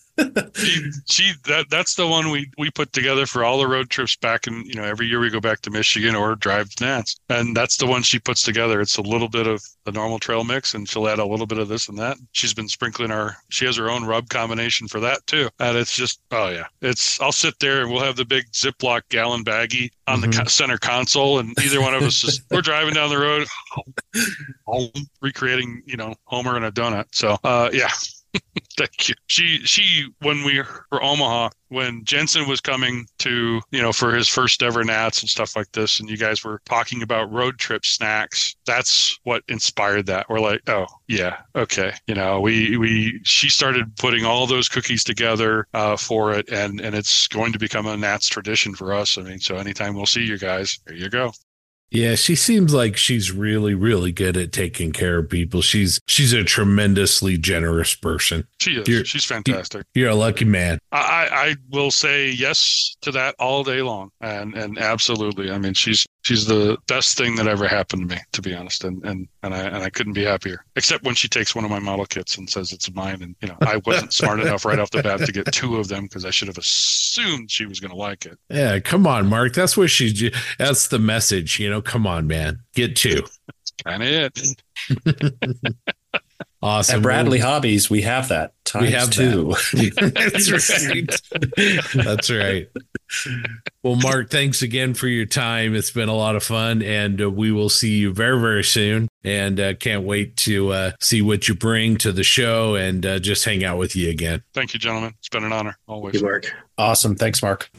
Speaker 7: she, she that that's the one we we put together for all the road trips back and you know every year we go back to Michigan or drive to Nats. And that's the one she puts together. It's a little bit of the normal trail mix and she'll add a little bit of this and that. She's been sprinkling our she has her own rub combination for that too. And it's just oh yeah it's I'll sit there and we'll have the big Ziploc gallon baggie on the co- center console and either one of us is we're driving down the road home, recreating you know Homer and a donut. So uh yeah Thank you. She she when we were Omaha when Jensen was coming to you know for his first ever Nats and stuff like this, and you guys were talking about road trip snacks. That's what inspired that. We're like, oh yeah, okay. You know, we we she started putting all those cookies together uh, for it, and and it's going to become a Nats tradition for us. I mean, so anytime we'll see you guys, there you go.
Speaker 1: Yeah, she seems like she's really, really good at taking care of people. She's she's a tremendously generous person.
Speaker 7: She is.
Speaker 1: You're-
Speaker 7: She's fantastic.
Speaker 1: You're a lucky man.
Speaker 7: I, I will say yes to that all day long, and and absolutely. I mean, she's she's the best thing that ever happened to me, to be honest. And and and I and I couldn't be happier. Except when she takes one of my model kits and says it's mine, and you know I wasn't smart enough right off the bat to get two of them because I should have assumed she was going to like it.
Speaker 1: Yeah, come on, Mark. That's what she. That's the message. You know, come on, man. Get two.
Speaker 7: That's Kind of it.
Speaker 1: Awesome.
Speaker 2: At Bradley Hobbies, we have that times
Speaker 1: We have
Speaker 2: two.
Speaker 1: That's right. That's right. Well, Mark, thanks again for your time. It's been a lot of fun, and uh, we will see you very, very soon. And uh, can't wait to uh, see what you bring to the show and uh, just hang out with you again.
Speaker 7: Thank you, gentlemen. It's been an honor always.
Speaker 6: Good work.
Speaker 2: Awesome. Thanks, Mark.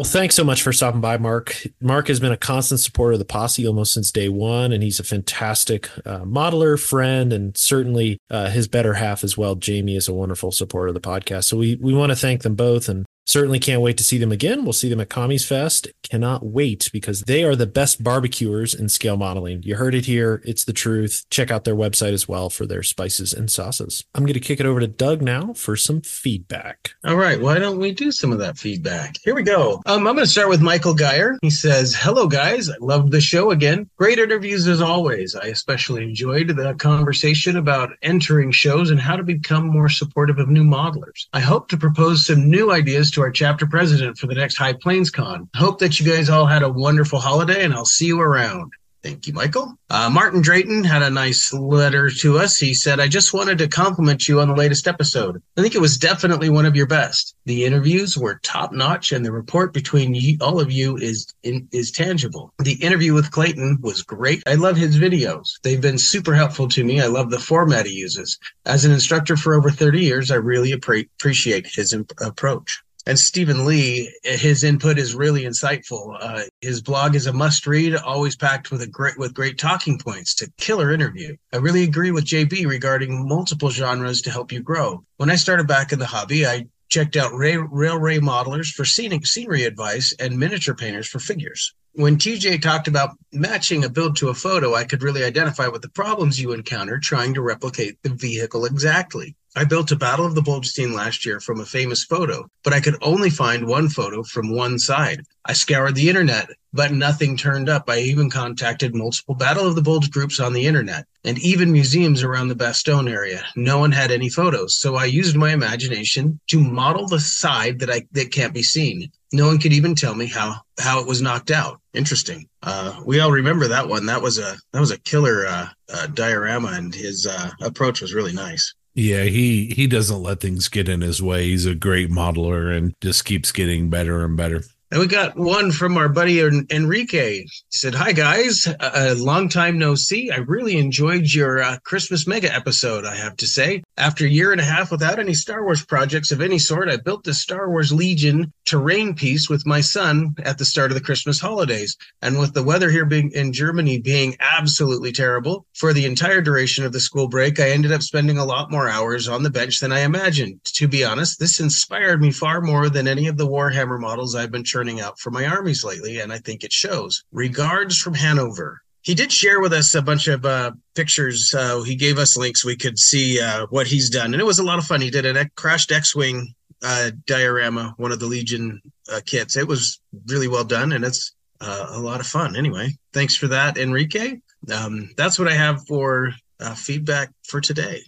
Speaker 2: Well, thanks so much for stopping by, Mark. Mark has been a constant supporter of the posse almost since day one, and he's a fantastic uh, modeler, friend, and certainly uh, his better half as well. Jamie is a wonderful supporter of the podcast. So we, we want to thank them both and certainly can't wait to see them again. We'll see them at Commies Fest. Cannot wait because they are the best barbecuers in scale modeling. You heard it here. It's the truth. Check out their website as well for their spices and sauces. I'm going to kick it over to Doug now for some feedback.
Speaker 6: All right, why don't we do some of that feedback? Here we go. Um, I'm going to start with Michael Geyer. He says, Hello, guys. I love the show again. Great interviews as always. I especially enjoyed the conversation about entering shows and how to become more supportive of new modelers. I hope to propose some new ideas to our chapter president for the next High Plains Con. Hope that you guys all had a wonderful holiday and I'll see you around. Thank you, Michael. Uh, Martin Drayton had a nice letter to us. He said, I just wanted to compliment you on the latest episode. I think it was definitely one of your best. The interviews were top notch, and the report between all of you is in, is tangible. The interview with Clayton was great. I love his videos. They've been super helpful to me. I love the format he uses. As an instructor for over 30 years, I really appre- appreciate his imp- approach. And Stephen Lee, his input is really insightful. Uh, his blog is a must-read, always packed with a great with great talking points to killer interview. I really agree with JB regarding multiple genres to help you grow. When I started back in the hobby, I checked out ray, railway modelers for scenic scenery advice and miniature painters for figures. When TJ talked about matching a build to a photo, I could really identify with the problems you encounter trying to replicate the vehicle exactly. I built a Battle of the Bulbstein last year from a famous photo, but I could only find one photo from one side. I scoured the internet, but nothing turned up. I even contacted multiple Battle of the Bulge groups on the internet and even museums around the Bastogne area. No one had any photos, so I used my imagination to model the side that I that can't be seen. No one could even tell me how how it was knocked out. Interesting. Uh, we all remember that one. That was a that was a killer uh, uh, diorama, and his uh, approach was really nice.
Speaker 1: Yeah, he he doesn't let things get in his way. He's a great modeler and just keeps getting better and better.
Speaker 6: And we got one from our buddy Enrique. He said, Hi, guys. A, long time no see. I really enjoyed your uh, Christmas mega episode, I have to say. After a year and a half without any Star Wars projects of any sort, I built the Star Wars Legion terrain piece with my son at the start of the Christmas holidays. And with the weather here being in Germany being absolutely terrible for the entire duration of the school break, I ended up spending a lot more hours on the bench than I imagined. To be honest, this inspired me far more than any of the Warhammer models I've been churning out for my armies lately, and I think it shows. Regards from Hanover. He did share with us a bunch of uh, pictures. Uh, he gave us links we could see uh, what he's done, and it was a lot of fun. He did a crashed X-wing uh, diorama, one of the Legion uh, kits. It was really well done, and it's uh, a lot of fun. Anyway, thanks for that, Enrique. Um, that's what I have for feedback for today.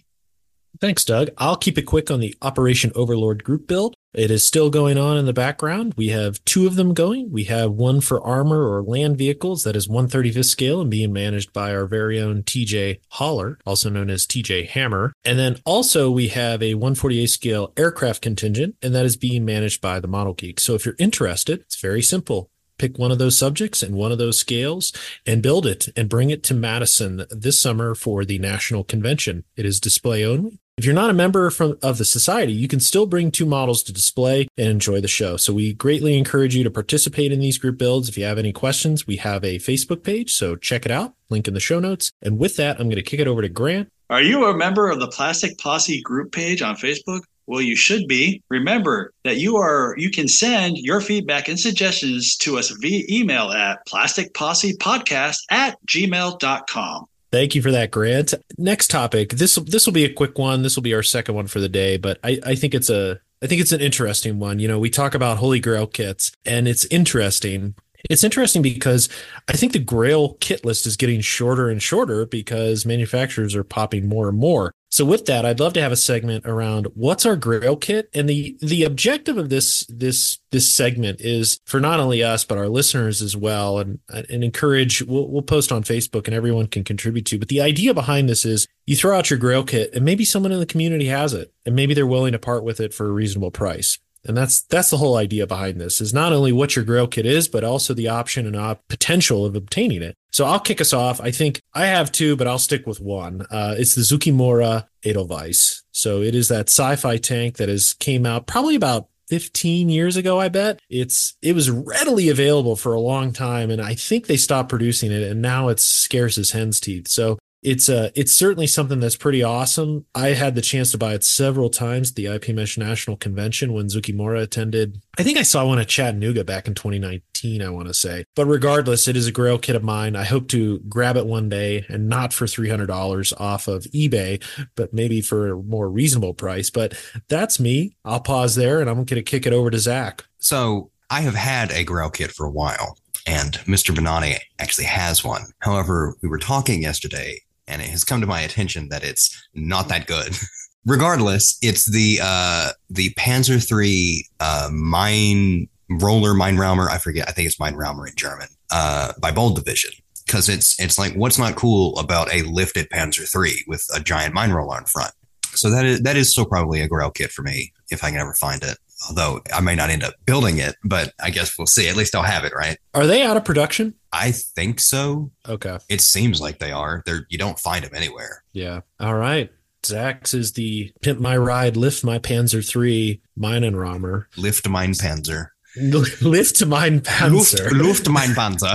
Speaker 2: Thanks, Doug. I'll keep it quick on the Operation Overlord group build. It is still going on in the background. We have two of them going. We have one for armor or land vehicles that is 135th scale and being managed by our very own TJ Haller, also known as TJ Hammer. And then also we have a 148 scale aircraft contingent, and that is being managed by the Model Geek. So if you're interested, it's very simple pick one of those subjects and one of those scales and build it and bring it to Madison this summer for the national convention. It is display only. If you're not a member from, of the society, you can still bring two models to display and enjoy the show. So we greatly encourage you to participate in these group builds. If you have any questions, we have a Facebook page, so check it out. Link in the show notes. And with that, I'm going to kick it over to Grant.
Speaker 3: Are you a member of the Plastic Posse group page on Facebook? Well, you should be. Remember that you are you can send your feedback and suggestions to us via email at plasticpossepodcast at gmail.com.
Speaker 2: Thank you for that, Grant. Next topic. This this will be a quick one. This will be our second one for the day, but I, I think it's a I think it's an interesting one. You know, we talk about Holy Grail kits, and it's interesting it's interesting because I think the Grail kit list is getting shorter and shorter because manufacturers are popping more and more. So with that, I'd love to have a segment around what's our Grail kit, and the the objective of this this this segment is for not only us but our listeners as well, and and encourage. We'll we'll post on Facebook, and everyone can contribute to. But the idea behind this is you throw out your Grail kit, and maybe someone in the community has it, and maybe they're willing to part with it for a reasonable price. And that's that's the whole idea behind this is not only what your grail kit is, but also the option and op- potential of obtaining it. So I'll kick us off. I think I have two, but I'll stick with one. Uh, it's the Zoukei-Mura Edelweiss. So it is that sci-fi tank that has came out probably about 15 years ago, I bet. It's it was readily available for a long time and I think they stopped producing it and now it's scarce as hen's teeth. So it's uh it's certainly something that's pretty awesome. I had the chance to buy it several times at the IPMS National Convention when Zoukei-Mura attended. I think I saw one at Chattanooga back in 2019, I want to say. But regardless, it is a grail kit of mine. I hope to grab it one day and not for $300 off of eBay, but maybe for a more reasonable price. But that's me. I'll pause there and I'm going to kick it over to Zach.
Speaker 5: So I have had a grail kit for a while and Mr. Bonani actually has one. However, we were talking yesterday and it has come to my attention that it's not that good. Regardless, it's the uh, the Panzer III uh, mine roller mine raumer. I forget. I think it's mine raumer in German. Uh, by Bold Division because it's it's like what's not cool about a lifted Panzer III with a giant mine roller in front. So that is that is still probably a grail kit for me if I can ever find it. Although I may not end up building it, but I guess we'll see. At least I'll have it, right?
Speaker 2: Are they out of production?
Speaker 5: I think so.
Speaker 2: Okay.
Speaker 5: It seems like they are. They're you don't find them anywhere.
Speaker 2: Yeah. All right. Zach's is the Pimp My Ride, Lift My Panzer 3 Minenraumer.
Speaker 5: Lift Mine Panzer.
Speaker 2: Lift Mine Panzer.
Speaker 5: Luft, Luft Mine Panzer.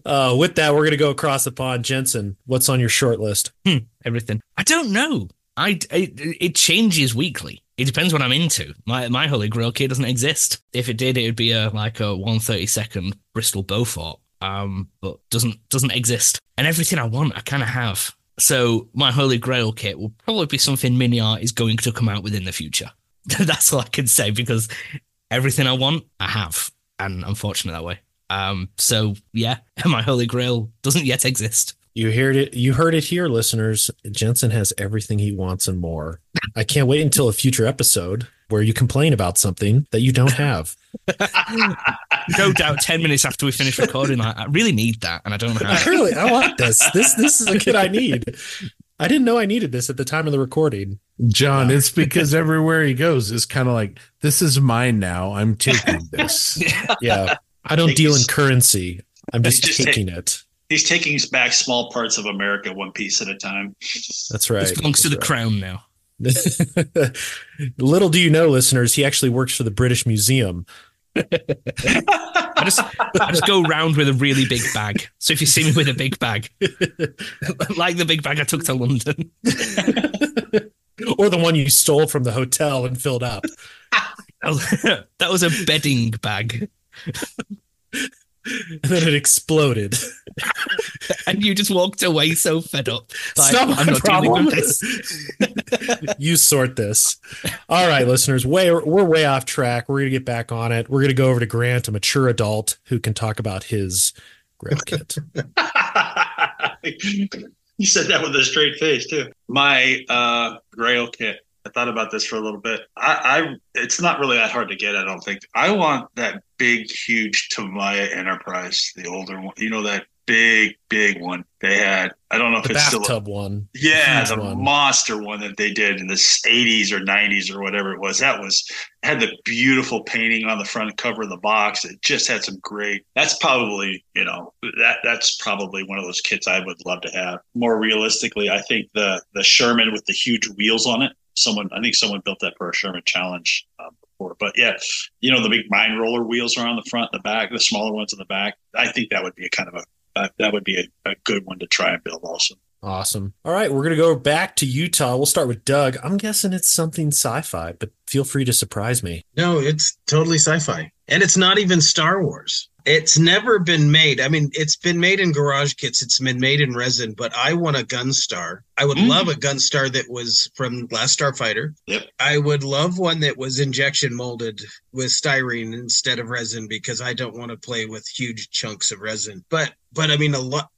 Speaker 2: uh, with that, we're going to go across the pond. Jensen, what's on your short list?
Speaker 4: Hmm, everything. I don't know. I, I it changes weekly. It depends what I'm into. My my Holy Grail kit doesn't exist. If it did, it would be a like a 132nd Bristol Beaufort. Um, but doesn't doesn't exist. And everything I want, I kind of have. So my Holy Grail kit will probably be something Mini Art is going to come out within the future. That's all I can say because everything I want, I have, and I'm fortunate that way. Um, so yeah, my Holy Grail doesn't yet exist.
Speaker 2: You heard it. You heard it here, listeners. Jensen has everything he wants and more. I can't wait until a future episode where you complain about something that you don't have.
Speaker 4: no doubt, ten minutes after we finish recording, like, I really need that, and I don't have.
Speaker 2: I really, I want this. This, this is a kid I need. I didn't know I needed this at the time of the recording.
Speaker 1: John, it's because everywhere he goes, it's kind of like, this is mine now. I'm taking this.
Speaker 2: yeah. I don't deal in currency. I'm just,
Speaker 3: just
Speaker 2: taking
Speaker 3: take-
Speaker 2: it.
Speaker 3: He's taking back small parts of America one piece at a time.
Speaker 2: That's right.
Speaker 4: It belongs to the
Speaker 2: That's
Speaker 4: crown now.
Speaker 2: Little do you know, listeners, he actually works for the British Museum.
Speaker 4: I just I just go round with a really big bag. So if you see me with a big bag, like the big bag I took to London,
Speaker 2: or the one you stole from the hotel and filled up.
Speaker 4: that was a bedding bag,
Speaker 2: And then it exploded.
Speaker 4: and you just walked away so fed up.
Speaker 2: It's not my
Speaker 4: I'm not dealing with this.
Speaker 2: you sort this. All right, listeners, way we're way off track. We're gonna get back on it. We're gonna go over to Grant, a mature adult who can talk about his grail kit.
Speaker 3: you said that with a straight face too. My uh, Grail kit I thought about this for a little bit. I, I it's not really that hard to get. I don't think. I want that big, huge Tamiya Enterprise, the older one. You know that big, big one they had. I don't know if
Speaker 2: The
Speaker 3: it's still.
Speaker 2: bathtub one.
Speaker 3: Yeah, the
Speaker 2: one.
Speaker 3: monster one that they did in the 80s or 90s or whatever it was. That was had the beautiful painting on the front cover of the box. It just had some great. That's probably you know that that's probably one of those kits I would love to have. More realistically, I think the the Sherman with the huge wheels on it. Someone I think someone built that for a Sherman Challenge. Um, before. But yeah, you know the big mine roller wheels are on the front, and the back, the smaller ones in the back. I think that would be a kind of a uh, that would be a, a good one to try and build also.
Speaker 2: Awesome. All right, we're gonna go back to Utah. We'll start with Doug. I'm guessing it's something sci-fi, but feel free to surprise me.
Speaker 6: No, it's totally sci-fi, and it's not even Star Wars. It's never been made. I mean, it's been made in garage kits. It's been made in resin, but I want a Gunstar. I would
Speaker 3: Mm.
Speaker 6: love a Gunstar that was from Last Starfighter.
Speaker 3: Yep.
Speaker 6: I would love one that was injection molded with styrene instead of resin because I don't want to play with huge chunks of resin. But but I mean a lot.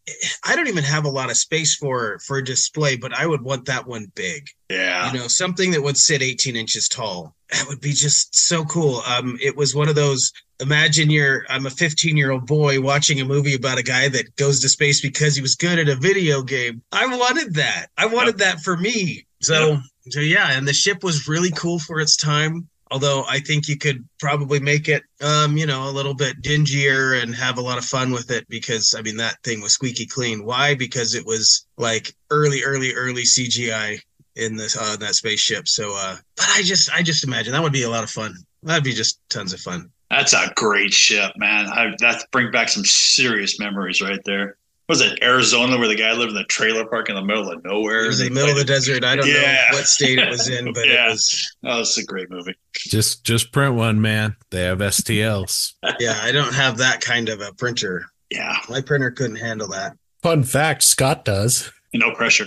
Speaker 6: I don't even have a lot of space for for display, but I would want that one big
Speaker 3: Yeah.
Speaker 6: you know something that would sit 18 inches tall that would be just so cool. Um it was one of those imagine you're i'm a 15 year old boy watching a movie about a guy that goes to space because he was good at a video game. I wanted that. I wanted that for me. So so yeah and the ship was really cool for its time although i think you could probably make it um you know a little bit dingier and have a lot of fun with it because i mean that thing was squeaky clean. Why? Because it was like early early early cgi in this uh that spaceship so uh but i just i just imagine that would be a lot of fun that'd be just tons of fun
Speaker 3: That's a great ship, man. I, that bring back some serious memories right there. Was it Arizona where the guy lived in the trailer park in the middle of nowhere?
Speaker 6: it was in the middle of the desert i don't
Speaker 3: Yeah.
Speaker 6: know what state it was in but
Speaker 3: Yeah.
Speaker 6: it was
Speaker 3: Oh, it's a great movie.
Speaker 1: Just just print one, man. They have STLs.
Speaker 6: yeah i don't have that kind of a printer
Speaker 3: Yeah,
Speaker 6: my printer couldn't handle that
Speaker 2: Fun fact: Scott does.
Speaker 3: no pressure.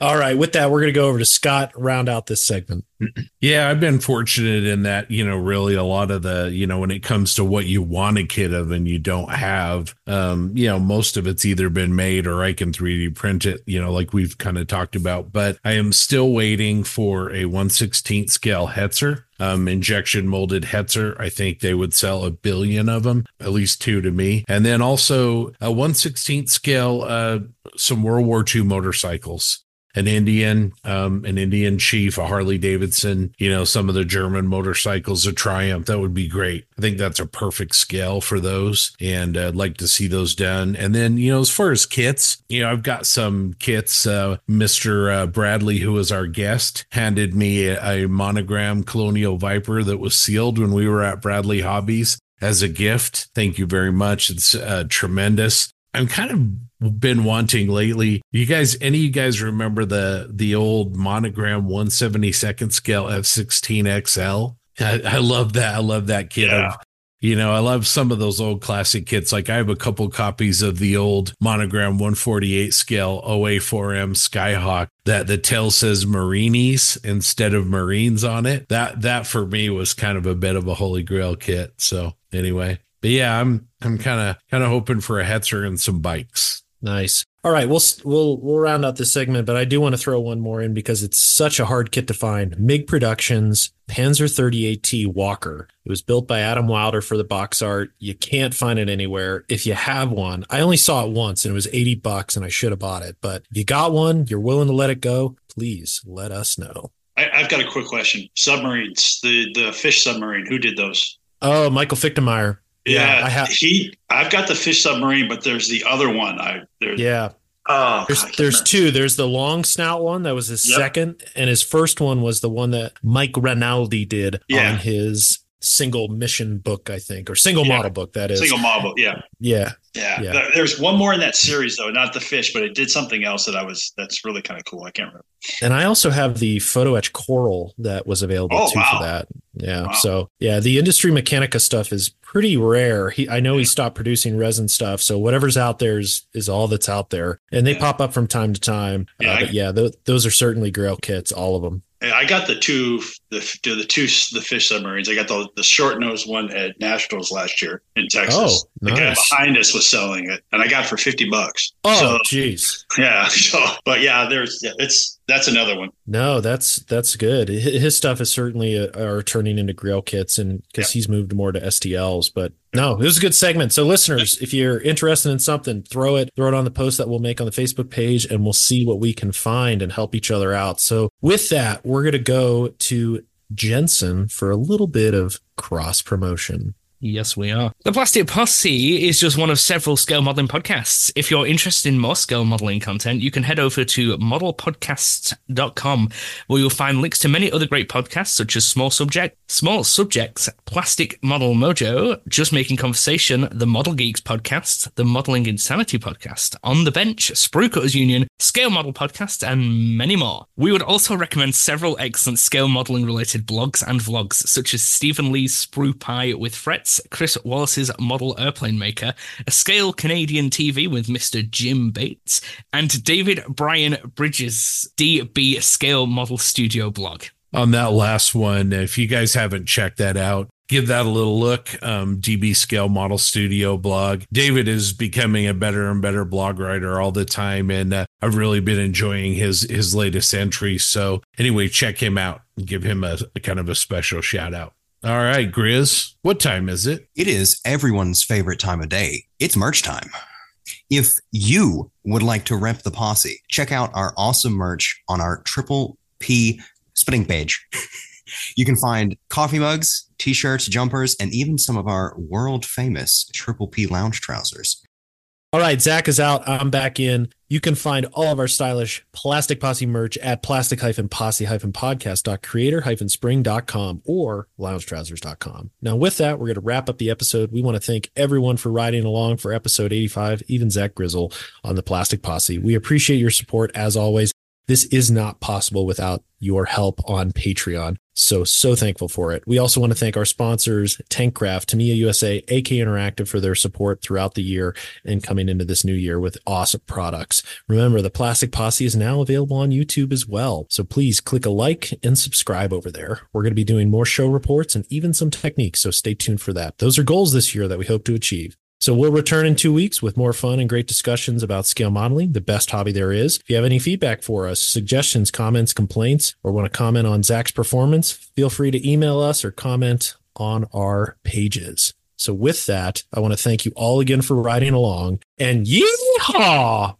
Speaker 2: All right, with that, we're gonna go over to Scott. Round out this segment.
Speaker 1: Yeah, I've been fortunate in that, you know, really a lot of the, you know, when it comes to what you want a kit of and you don't have, um, you know, most of it's either been made or I can 3D print it, you know, like we've kind of talked about. But I am still waiting for a 116th scale Hetzer, um, injection molded Hetzer. I think they would sell a billion of them, at least two to me. And then also a 116th scale, uh, some World War II motorcycles an Indian, um, an Indian chief, a Harley Davidson, you know, some of the German motorcycles, a Triumph. That would be great. I think that's a perfect scale for those. And I'd like to see those done. And then, you know, as far as kits, you know, I've got some kits. Uh, Mr. Uh, Bradley, who was our guest, handed me a, a monogram Colonial Viper that was sealed when we were at Bradley Hobbies as a gift. Thank you very much. It's uh, tremendous. I'm kind of been wanting lately. You guys, any of you guys remember the the old monogram 172nd scale F16 XL? I, I love that. I love that kit.
Speaker 3: Yeah.
Speaker 1: You know, I love some of those old classic kits. Like I have a couple copies of the old monogram 148 scale OA4M Skyhawk that the tail says Marinis instead of Marines on it. That that for me was kind of a bit of a holy grail kit. So anyway, but yeah, I'm I'm kind of kind of hoping for a Hetzer and some bikes.
Speaker 2: Nice. All right, we'll we'll we'll round out this segment, but I do want to throw one more in because it's such a hard kit to find. MiG Productions Panzer 38T Walker. It was built by Adam Wilder for the box art. You can't find it anywhere. If you have one, I only saw it once and it was 80 bucks and I should have bought it. But if you got one, you're willing to let it go, please let us know.
Speaker 3: I, I've got a quick question. Submarines, the the fish submarine. Who did those?
Speaker 2: Oh, Michael Fichtenmayer. Yeah, I have.
Speaker 3: he. I've got the fish submarine, but there's the other one. I there.
Speaker 2: Yeah,
Speaker 3: Oh,
Speaker 2: There's
Speaker 3: I can't
Speaker 2: there's two. There's the long snout one that was his
Speaker 3: Yep.
Speaker 2: second, and his first one was the one that Mike Rinaldi did
Speaker 3: Yeah.
Speaker 2: on his single mission book, I think, or single
Speaker 3: Yeah.
Speaker 2: model book. That is,
Speaker 3: single model. Yeah,
Speaker 2: yeah.
Speaker 3: Yeah,
Speaker 2: Yeah.
Speaker 3: There's one more in that series though, not the fish, but it did something else that I was. That's really kind of cool. I can't remember.
Speaker 2: And I also have the photo etch coral that was available
Speaker 3: Oh,
Speaker 2: too
Speaker 3: wow.
Speaker 2: for that. Yeah.
Speaker 3: Wow.
Speaker 2: So yeah, the Industria Mechanika stuff is pretty rare. He, I know he stopped producing resin stuff, so whatever's out there is is all that's out there, and they
Speaker 3: Yeah.
Speaker 2: pop up from time to time.
Speaker 3: Yeah,
Speaker 2: uh, but yeah, th- those are certainly Grail kits, all of them.
Speaker 3: I got the two, the the two, the fish submarines. I got the the short nose one at Nationals last year in Texas.
Speaker 2: Oh,
Speaker 3: The guy behind us was selling it, and I got it for fifty bucks.
Speaker 2: Oh,
Speaker 3: So,
Speaker 2: jeez.
Speaker 3: yeah. So, but yeah, there's yeah, it's That's another one.
Speaker 2: No, that's that's good. His stuff is certainly uh, are turning into grail kits, and because he's moved more to STLs. But no, it was a good segment. So, listeners, if you're interested in something, throw it throw it on the post that we'll make on the Facebook page, and we'll see what we can find and help each other out. So, with that, we're gonna go to Jensen for a little bit of cross promotion.
Speaker 4: Yes, we are. The Plastic Posse is just one of several scale modeling podcasts. If you're interested in more scale modeling content, you can head over to modelpodcasts.com, where you'll find links to many other great podcasts, such as Small Subject, Small Subjects, Plastic Model Mojo, Just Making Conversation, the Model Geeks podcast, the Modeling Insanity podcast, On the Bench, Sprue Cutters Union, Scale Model podcast, and many more. We would also recommend several excellent scale modeling related blogs and vlogs, such as Stephen Lee's Sprue Pie with Frets, Chris Wallace's Model Airplane Maker, a Scale Canadian TV with Mr. Jim Bates, and David Brian Bridges' DB Scale Model Studio blog.
Speaker 1: on that last one. If you guys haven't checked that out, give that a little look. Um, DB Scale Model Studio blog. David is becoming a better and better blog writer all the time, and uh, I've really been enjoying his his latest entry. So anyway, check him out give him a, a kind of a special shout out. All right, Grizz, what time is it?
Speaker 5: It is everyone's favorite time of day. It's merch time. If you would like to rep the posse, check out our awesome merch on our Triple P spinning page. you can find coffee mugs, t shirts, jumpers, and even some of our world famous Triple P lounge trousers.
Speaker 2: All right, Zach is out. I'm back in. You can find all of our stylish Plastic Posse merch at plastic-posse-podcast.creator-spring.com or loungetrousers.com. Now, with that, we're going to wrap up the episode. We want to thank everyone for riding along for episode 85, even Zach Grizzle on the Plastic Posse. We appreciate your support as always. This is not possible without your help on Patreon. So, so thankful for it. We also want to thank our sponsors, Tankcraft, Tamiya USA, AK Interactive for their support throughout the year and coming into this new year with awesome products. Remember, the Plastic Posse is now available on YouTube as well. So please click a like and subscribe over there. We're going to be doing more show reports and even some techniques. So stay tuned for that. Those are goals this year that we hope to achieve. So we'll return in two weeks with more fun and great discussions about scale modeling, the best hobby there is. If you have any feedback for us, suggestions, comments, complaints, or want to comment on Zach's performance, feel free to email us or comment on our pages. So with that, I want to thank you all again for riding along and yeehaw!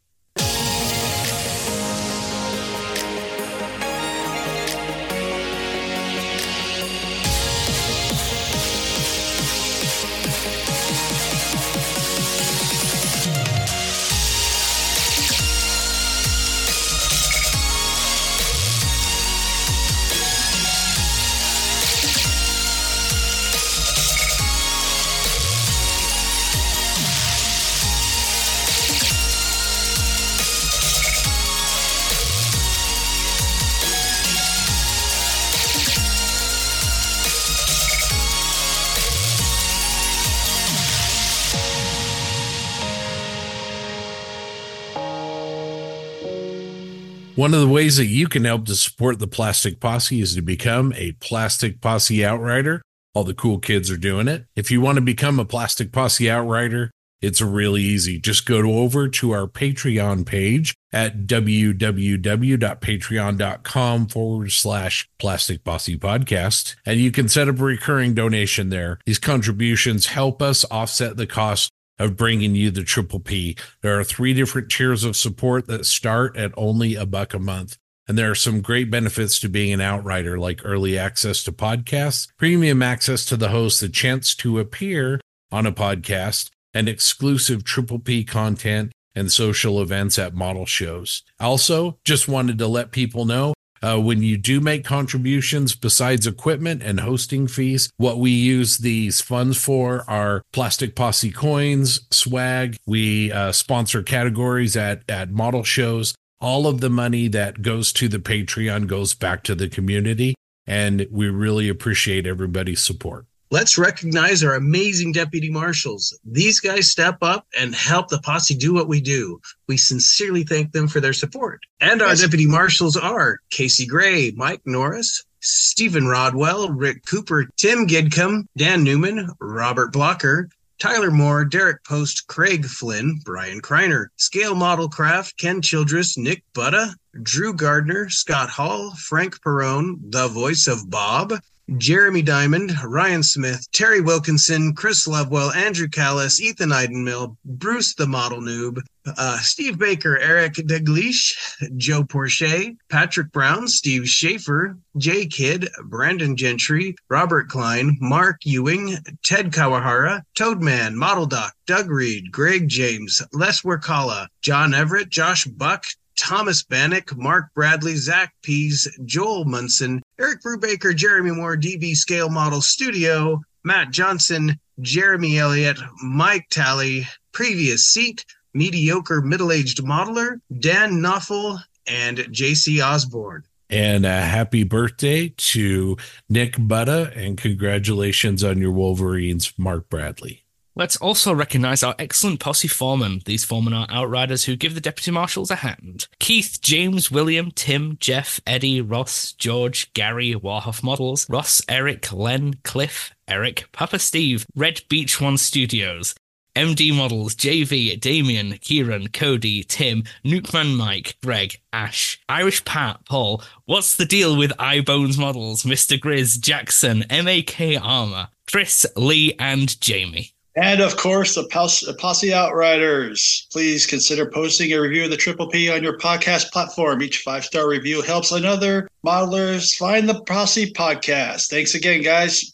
Speaker 1: One of the ways that you can help to support the Plastic Posse is to become a Plastic Posse Outrider. All the cool kids are doing it. If you want to become a Plastic Posse Outrider, it's really easy. Just go over to our Patreon page at www.patreon.com forward slash plastic posse podcast. And you can set up a recurring donation there. These contributions help us offset the cost of bringing you the triple P. There are three different tiers of support that start at only a buck a month. And there are some great benefits to being an outrider, like early access to podcasts, premium access to the host, the chance to appear on a podcast, and exclusive triple P content and social events at model shows. Also, just wanted to let people know uh, when you do make contributions besides equipment and hosting fees, what we use these funds for are plastic posse coins, swag. We uh, sponsor categories at, at model shows. All of the money that goes to the Patreon goes back to the community. And we really appreciate everybody's support.
Speaker 6: Let's recognize our amazing deputy marshals. These guys step up and help the posse do what we do. We sincerely thank them for their support. And our
Speaker 3: Yes.
Speaker 6: deputy marshals are Casey Gray, Mike Norris, Stephen Rodwell, Rick Cooper, Tim Gidcombe, Dan Newman, Robert Blocker, Tyler Moore, Derek Post, Craig Flynn, Brian Kreiner, Scale Model Craft, Ken Childress, Nick Butta, Drew Gardner, Scott Hall, Frank Perone, the voice of Bob, Jeremy Diamond, Ryan Smith, Terry Wilkinson, Chris Lovewell, Andrew Callis, Ethan Eidenmill, Bruce the Model Noob, uh, Steve Baker, Eric Degleish, Joe Porche, Patrick Brown, Steve Schaefer, Jay Kidd, Brandon Gentry, Robert Klein, Mark Ewing, Ted Kawahara, Toadman, Model Doc, Doug Reed, Greg James, Les Workala, John Everett, Josh Buck, Thomas Bannock, Mark Bradley, Zach Pease, Joel Munson, Eric Brubaker, Jeremy Moore, DB Scale Model Studio, Matt Johnson, Jeremy Elliott, Mike Talley, Previous Seat, Mediocre Middle Aged Modeler, Dan Nuffel, and JC Osborne.
Speaker 1: And a happy birthday to Nick Butta and congratulations on your Wolverines, Mark Bradley.
Speaker 4: Let's also recognize our excellent posse foremen. These foremen are outriders who give the deputy marshals a hand. Keith, James, William, Tim, Jeff, Eddie, Ross, George, Gary, Warhoff Models, Ross, Eric, Len, Cliff, Eric, Papa Steve, Red Beach One Studios, MD Models, JV, Damien, Kieran, Cody, Tim, Nukeman Mike, Greg, Ash, Irish Pat, Paul, What's the Deal with iBones Models, Mr. Grizz, Jackson, MAK Armor, Chris, Lee, and Jamie.
Speaker 3: And of course, the Posse Outriders. Please consider posting a review of the Triple P on your podcast platform. Each five star review helps another modelers find the Posse podcast. Thanks again, guys.